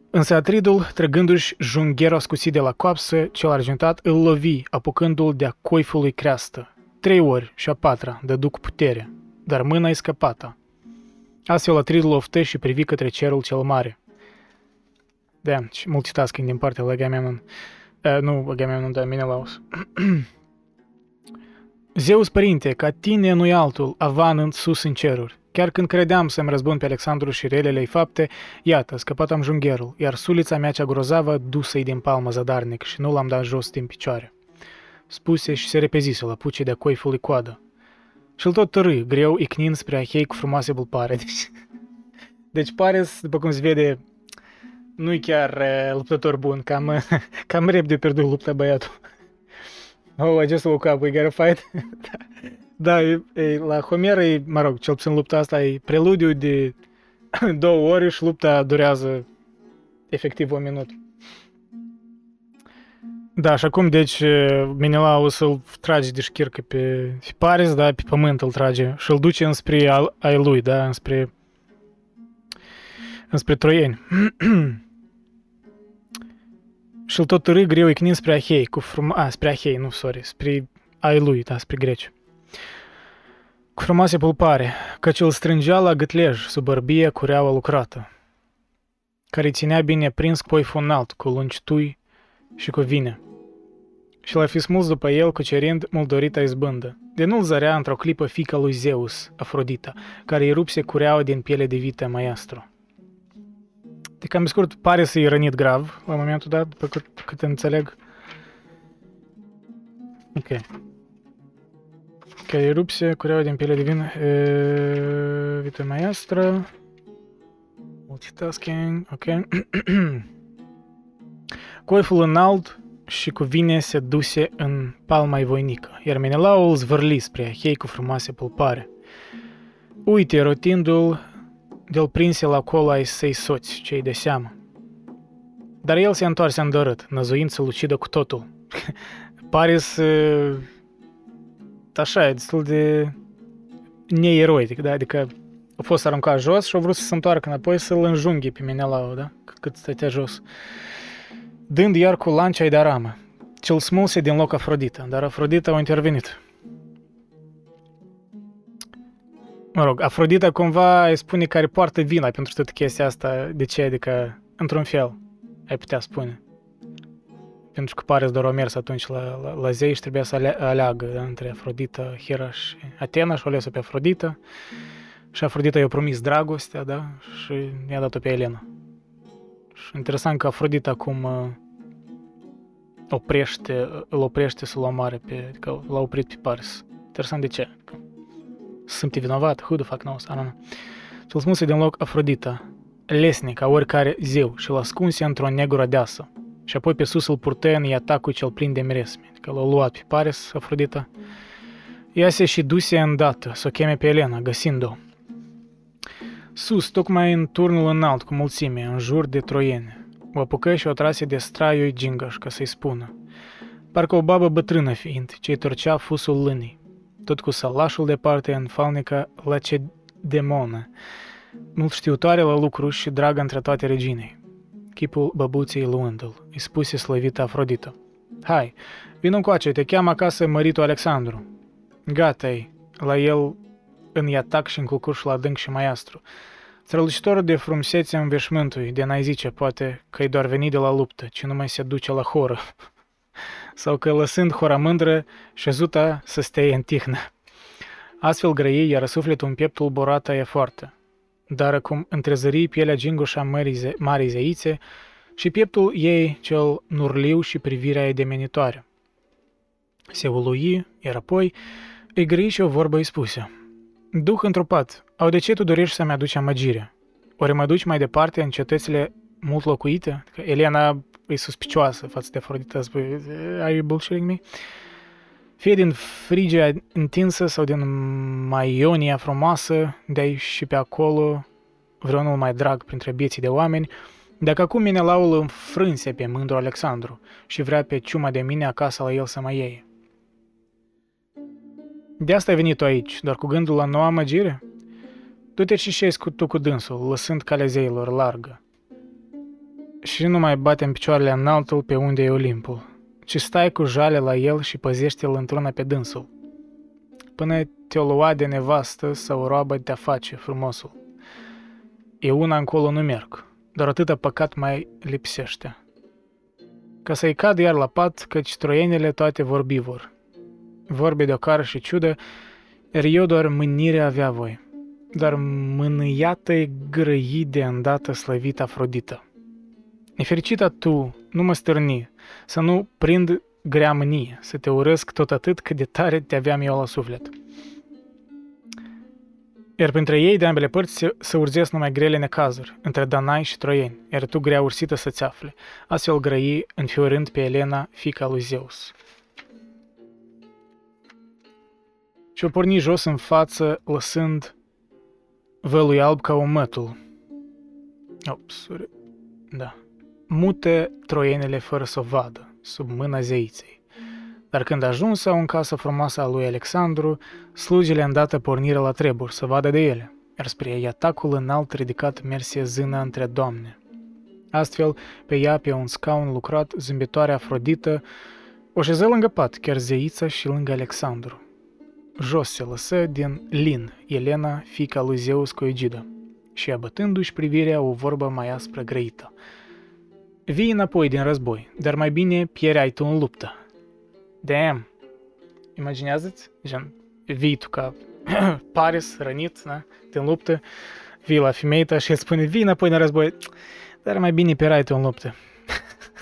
însă Atridul, trăgându-și jungherul ascuțit de la coapsă, cel argentat, îl lovi, apucându-l de-a coifului creastă. Trei ori și a patra dădu cu putere, dar mâna e scăpată. Astfel Atridul oftă și privi către cerul cel mare. Da, multitasking din partea lui Agamemnon. Uh, nu Agamemnon, dar Menelaus. Zeus, părinte, ca tine nu-i altul, avan în sus în ceruri. Chiar când credeam să-mi răzbun pe Alexandru și relele fapte, iată, scăpat am jungherul, iar sulița mea cea grozavă dusă-i din palmă zadarnic și nu l-am dat jos din picioare. Spuse și se repezise la puce de-a coifului coadă. Și-l tot tărâi, greu, icnind spre Ahei cu frumoase bulpare. Deci, deci pare, după cum se vede, nu-i chiar uh, luptător bun, cam, cam repede pierdut lupta băiatul. Oh, I just woke up, we gotta fight. da, e, e, la Homer, e, mă rog, cel puțin lupta asta e preludiu de două ore și lupta durează efectiv un minut. Da, și acum, deci, Menela o să-l trage de șchircă pe Paris, da, pe pământ îl trage și îl duce înspre al, ai lui, da, înspre, înspre troieni. și îl tot târâ greu icnind spre Ahei, cu frum... A, spre Ahei, nu, sorry, spre ai lui, da, spre greci. Cu frumoase pulpare, căci îl strângea la gâtlej sub bărbie cureaua lucrată, care ținea bine prins cu poiful înalt, cu lungi tui și cu vine. Și l-a fi smuls după el, cucerind mult dorita izbândă. De nu-l zărea într-o clipă fica lui Zeus, Afrodita, care îi rupse cureaua din piele de vită maestru. De cam scurt, pare să-i rănit grav la momentul dat, după cât, cât înțeleg. Ok. Care îi rupse cureaua din piele de vin, e, vită maestră. Multitasking, ok. Coiful înalt și cu vine se duse în palma voinică, iar Menelaul zvârli spre Ahei cu frumoase pulpare. Uite, rotindu-l, de-l prinse la colo ai săi soți, cei de seamă. Dar el se întoarse îndărât, năzuind să-l ucidă cu totul. Pare să... Așa, e destul de neeroic, da? Adică a fost aruncat jos și a vrut să se întoarcă înapoi să-l înjunghe pe Menelau, da? Cât stătea jos dând iar cu lancia de aramă. Cel smulse din loc Afrodita, dar Afrodita a intervenit. Mă rog, Afrodita cumva îi spune că are poartă vina pentru toată chestia asta. De ce? Adică, într-un fel, ai putea spune. Pentru că Paris doar a mers atunci la, la, la zei și trebuia să ale, aleagă da, între Afrodita, Hera și Atena și o ales pe Afrodita. Și Afrodita i-a promis dragostea, da? Și i-a dat-o pe Elena. Și interesant că Afrodita acum uh, oprește, îl oprește să-l omoare pe, adică l-a oprit pe Paris. Interesant de ce. Sunt vinovat, who the fuck knows, I don't know. Și-l smulse din loc Afrodita, lesnic ca oricare zeu și l ascunse într-o negură deasă. Și apoi pe sus îl purtă în atacul cel plin de miresme. Adică l-a luat pe Paris, Afrodita. Ea se și duse îndată să o cheme pe Elena, găsind-o. Sus, tocmai în turnul înalt cu mulțime, în jur de troiene. O apucă și o trase de straiul gingaș, ca să-i spună. Parcă o babă bătrână fiind, ce-i torcea fusul lânii. Tot cu salașul departe în falnică la ce demonă. Mult știutoare la lucru și dragă între toate reginei. chipul băbuței luându-l. Îi spuse slăvită Afrodită. Hai, vin încoace, te cheamă acasă măritul Alexandru. gata la el în iatac și în culcușul adânc și maiastru. Strălucitor de frumusețe în veșmântului, de n-ai zice, poate, că-i doar venit de la luptă, ci nu mai se duce la horă. Sau că lăsând hora mândră, șezuta să stea în tihnă. Astfel grăiei, iar sufletul în pieptul borata e foarte. Dar acum întrezări pielea gingușa marii, marii zeițe și pieptul ei cel nurliu și privirea ei demenitoare. Se ului, iar apoi îi grăi și o vorbă îi spuse. Duh întrupat, au de ce tu dorești să-mi aduci amăgire? Ori mă duci mai departe în cetățile mult locuite? Că Elena e suspicioasă față de Afrodita, spui, are you bullshitting me? Fie din Frigia întinsă sau din Maionia frumoasă, de și pe acolo vreunul mai drag printre bieții de oameni, dacă acum Menelaul înfrânse pe mândru Alexandru și vrea pe ciuma de mine acasă la el să mă iei. De asta ai venit tu aici, doar cu gândul la noua amăgire? Du-te și șezi cu tu cu dânsul, lăsând calea zeilor largă. Și nu mai bate în picioarele înaltul pe unde e Olimpul, ci stai cu jale la el și păzește-l într-una pe dânsul. Până te-o lua de nevastă sau roabă te-a face frumosul. E una încolo nu merg, doar atâta păcat mai lipsește. Ca să-i cad iar la pat, căci troienele toate vorbi vor. Vorbe de ocară și ciudă, iar eu doar mânire avea voi. Dar mâniată-i grăi de îndată slăvit Afrodită. Nefericita tu, nu mă stârni, să nu prind grea mânie, să te urăsc tot atât cât de tare te aveam eu la suflet. Iar printre ei de ambele părți se, se urzesc numai grele necazuri, între Danai și Troieni, iar tu grea ursită să-ți afle, astfel grăi înfiorând pe Elena, fica lui Zeus. Și o porni jos în față, lăsând vălui alb ca un mătul. Ops, da. Mute troienele fără să o vadă, sub mâna zeiței. Dar când ajunsă în casa frumoasă a lui Alexandru, slugile îndată porniră la treburi să vadă de ele, iar spre iatacul înalt ridicat merse zână între doamne. Astfel, pe ea, pe un scaun lucrat, zâmbitoarea Afrodită, o șeză lângă pat, chiar zeița și lângă Alexandru. Jos se lăsă din Lin, Elena, fica lui Zeus cu Egida, și abătându-și privirea o vorbă mai aspră grăită. Vii înapoi din război, dar mai bine pierai tu în luptă. Damn! Imaginează-ți? Gen, vii tu ca Paris, rănit, da? din luptă, vii la femeia ta și îți spune, vii înapoi din război, dar mai bine pierai tu în luptă.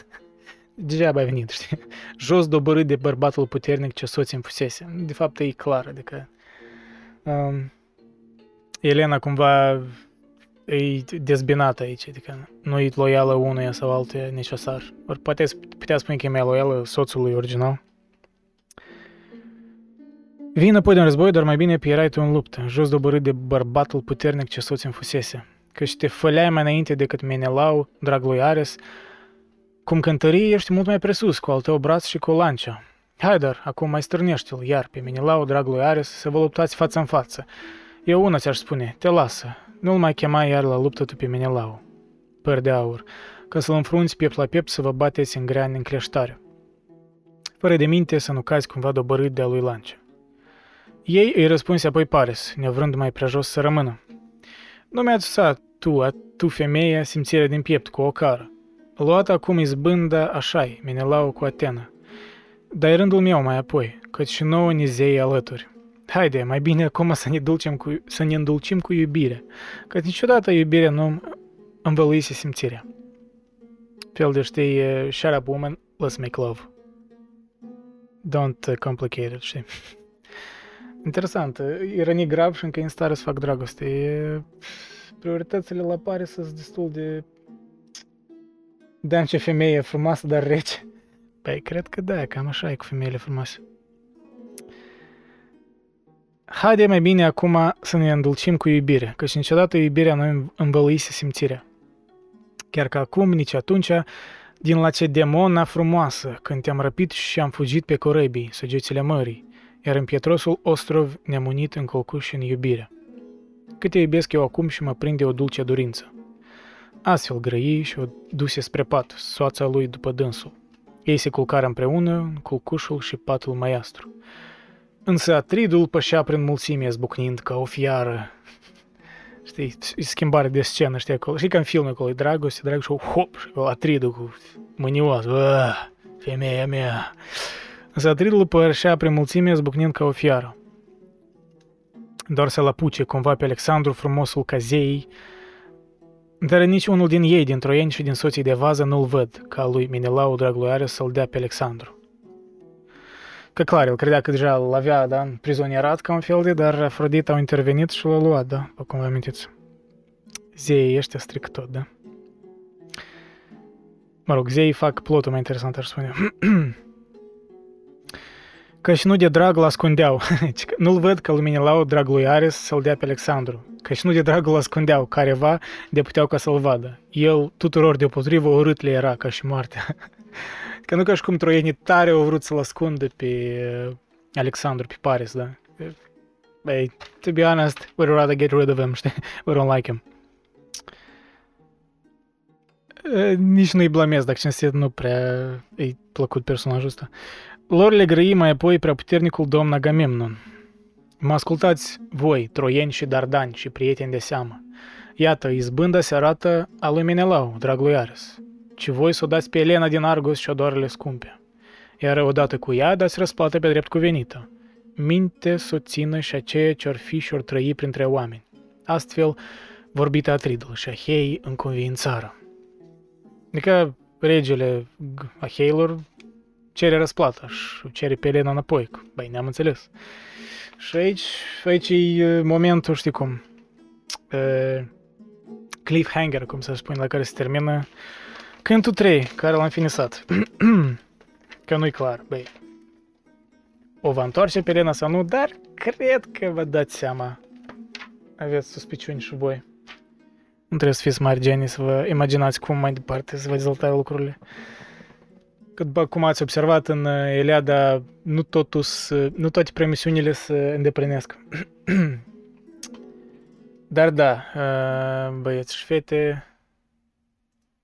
Degeaba ai venit, știi? Jos dobărât de bărbatul puternic ce soț îmi fusese. De fapt, e clar, adică... Um, Elena cumva e dezbinată aici, adică nu e loială unuia sau altuia necesar. Ori poate putea spune că e mai loială soțului original. Vin apoi din război, dar mai bine pierai tu în luptă, jos dobărât de bărbatul puternic ce soț îmi fusese. Căci te făleai mai înainte decât Menelau, drag lui Ares, cum cântării ești mult mai presus cu al tău braț și cu lancia. Hai dar, acum mai stârnește-l iar pe Menelau, drag lui Ares, să vă luptați față în față. Eu una ți-aș spune, te lasă, nu-l mai chema iar la luptă tu pe Menelau. Păr de aur, ca să-l înfrunți piept la piept să vă bateți în grea în cleștare. Fără de minte să nu cazi cumva dobărât de-a lui Lancia. Ei îi răspunse apoi Paris, nevrând mai prea jos să rămână. Nu mi-a adusat tu, a tu femeia, simțirea din piept cu o cară. Luat acum izbânda așa Menelau cu Atena. Dar rândul meu mai apoi, căci și nouă ni zei alături. Haide, mai bine acum să ne, dulcem cu, să ne îndulcim cu iubire, că niciodată iubirea nu învăluise simțirea. Fel de știi, shut up woman, let's make love. Don't complicate it, știi? Interesant, ironie grav și încă în stare să fac dragoste. E... Prioritățile la pare sunt destul de... Da, ce femeie frumoasă, dar rece. Păi, cred că da, cam așa e cu femeile frumoase. Haide mai bine acum să ne îndulcim cu iubire, căci niciodată iubirea nu învăluise simțirea. Chiar că acum, nici atunci, din la ce demona frumoasă, când te-am răpit și am fugit pe corăbii, săgețile mării, iar în pietrosul ostrov ne-am unit în colcuș în iubire. Cât te iubesc eu acum și mă prinde o dulce dorință. Astfel grăi și o duse spre pat, soața lui după dânsul. Ei se culcară împreună în culcușul și patul maiastru. Însă Atridul pășea prin mulțime, zbucnind ca o fiară. Știi, schimbare de scenă, știi, acolo. Știi ca în film acolo, e dragoste, dragoste, și hop, și Atridul cu mânioasă, femeia mea. Însă Atridul pășea prin mulțime, zbucnind ca o fiară. Doar să-l apuce cumva pe Alexandru, frumosul ca zei, dar nici unul din ei, din troieni și din soții de vază, nu-l văd, ca lui Minelau, dragul lui Ares, să-l dea pe Alexandru. Că clar, el credea că deja l avea, da, prizonierat ca un fel de, dar Afrodita au intervenit și l-a luat, da, după cum vă amintiți. Zeii ăștia stric tot, da? Mă rog, zeii fac plotul mai interesant, aș spune. Că și nu de drag l ascundeau. Nu-l văd că lui Lau, dragul lui Ares, să-l dea pe Alexandru. Că și nu de drag l ascundeau careva de puteau ca să-l vadă. El tuturor deopotrivă urât le era ca și moartea. Că nu ca și cum troienii tare au vrut să-l ascundă pe uh, Alexandru, pe Paris, da? Băi, to be honest, we'd rather get rid of him, știi? We don't like him. Uh, nici nu-i blamez dacă cinstit nu prea e plăcut personajul ăsta. Lor le grăi mai apoi prea puternicul domn Agamemnon. Mă ascultați voi, troieni și dardani și prieteni de seamă. Iată, izbânda se arată a lui Menelau, dragului Ares ci voi să o dați pe Elena din Argos și odoarele scumpe. Iar odată cu ea dați răsplată pe drept cuvenită. Minte să o țină și aceea ce-or fi și-or trăi printre oameni. Astfel, vorbit Atridul și Ahei în convințară. Adică regele Aheilor cere răsplată și cere pe Elena înapoi. Băi, ne-am înțeles. Și aici, aici e momentul, știi cum, uh, cliffhanger, cum să spun, la care se termină Cântul 3, care l-am finisat. că nu-i clar, băi. O va întoarce pe Elena sau nu, dar cred că vă dați seama. Aveți suspiciuni și voi. Nu trebuie să fiți mari genii să vă imaginați cum mai departe să vă dezvolta lucrurile. Cât bă, cum ați observat în Eliada, uh, nu, totus, uh, nu toate promisiunile se îndeplinesc. Dar da, uh, băieți și fete,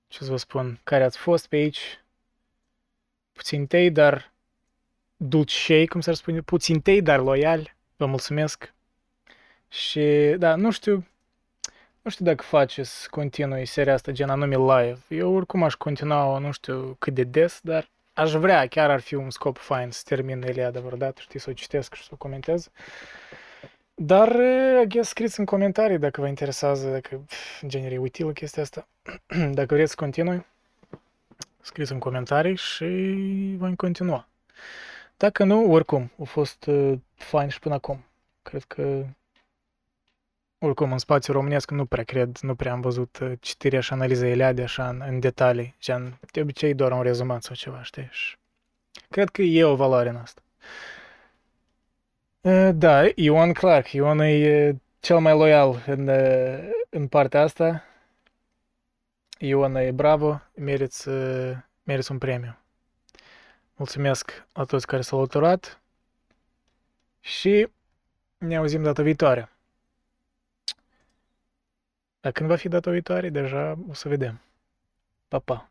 ce să vă spun, care ați fost pe aici, puțin tei, dar dulcei, cum s-ar spune, puțin tei, dar loiali. Vă mulțumesc. Și, da, nu știu, nu știu dacă faceți continui seria asta, gen anume live. Eu oricum aș continua, nu știu cât de des, dar aș vrea, chiar ar fi un scop fain să termin Eliada vreodată, știi, să o citesc și să o comentez. Dar, I guess, scriți în comentarii dacă vă interesează, dacă în genere e utilă chestia asta. dacă vreți să continui, scriți în comentarii și vom continua. Dacă nu, oricum, a fost uh, fain și până acum. Cred că oricum în spațiu românesc nu prea cred, nu prea am văzut uh, citirea și analiza Eliade așa în, în detalii, gen, de obicei doar un rezumat sau ceva, știi? Și cred că e o valoare în asta. Da, Ion Clark. Ion e cel mai loial în, în partea asta. Ion e bravo, meriți, meriți un premiu. Mulțumesc la toți care s-au alăturat și ne auzim data viitoare. Dar când va fi data viitoare, deja o să vedem. Pa, pa!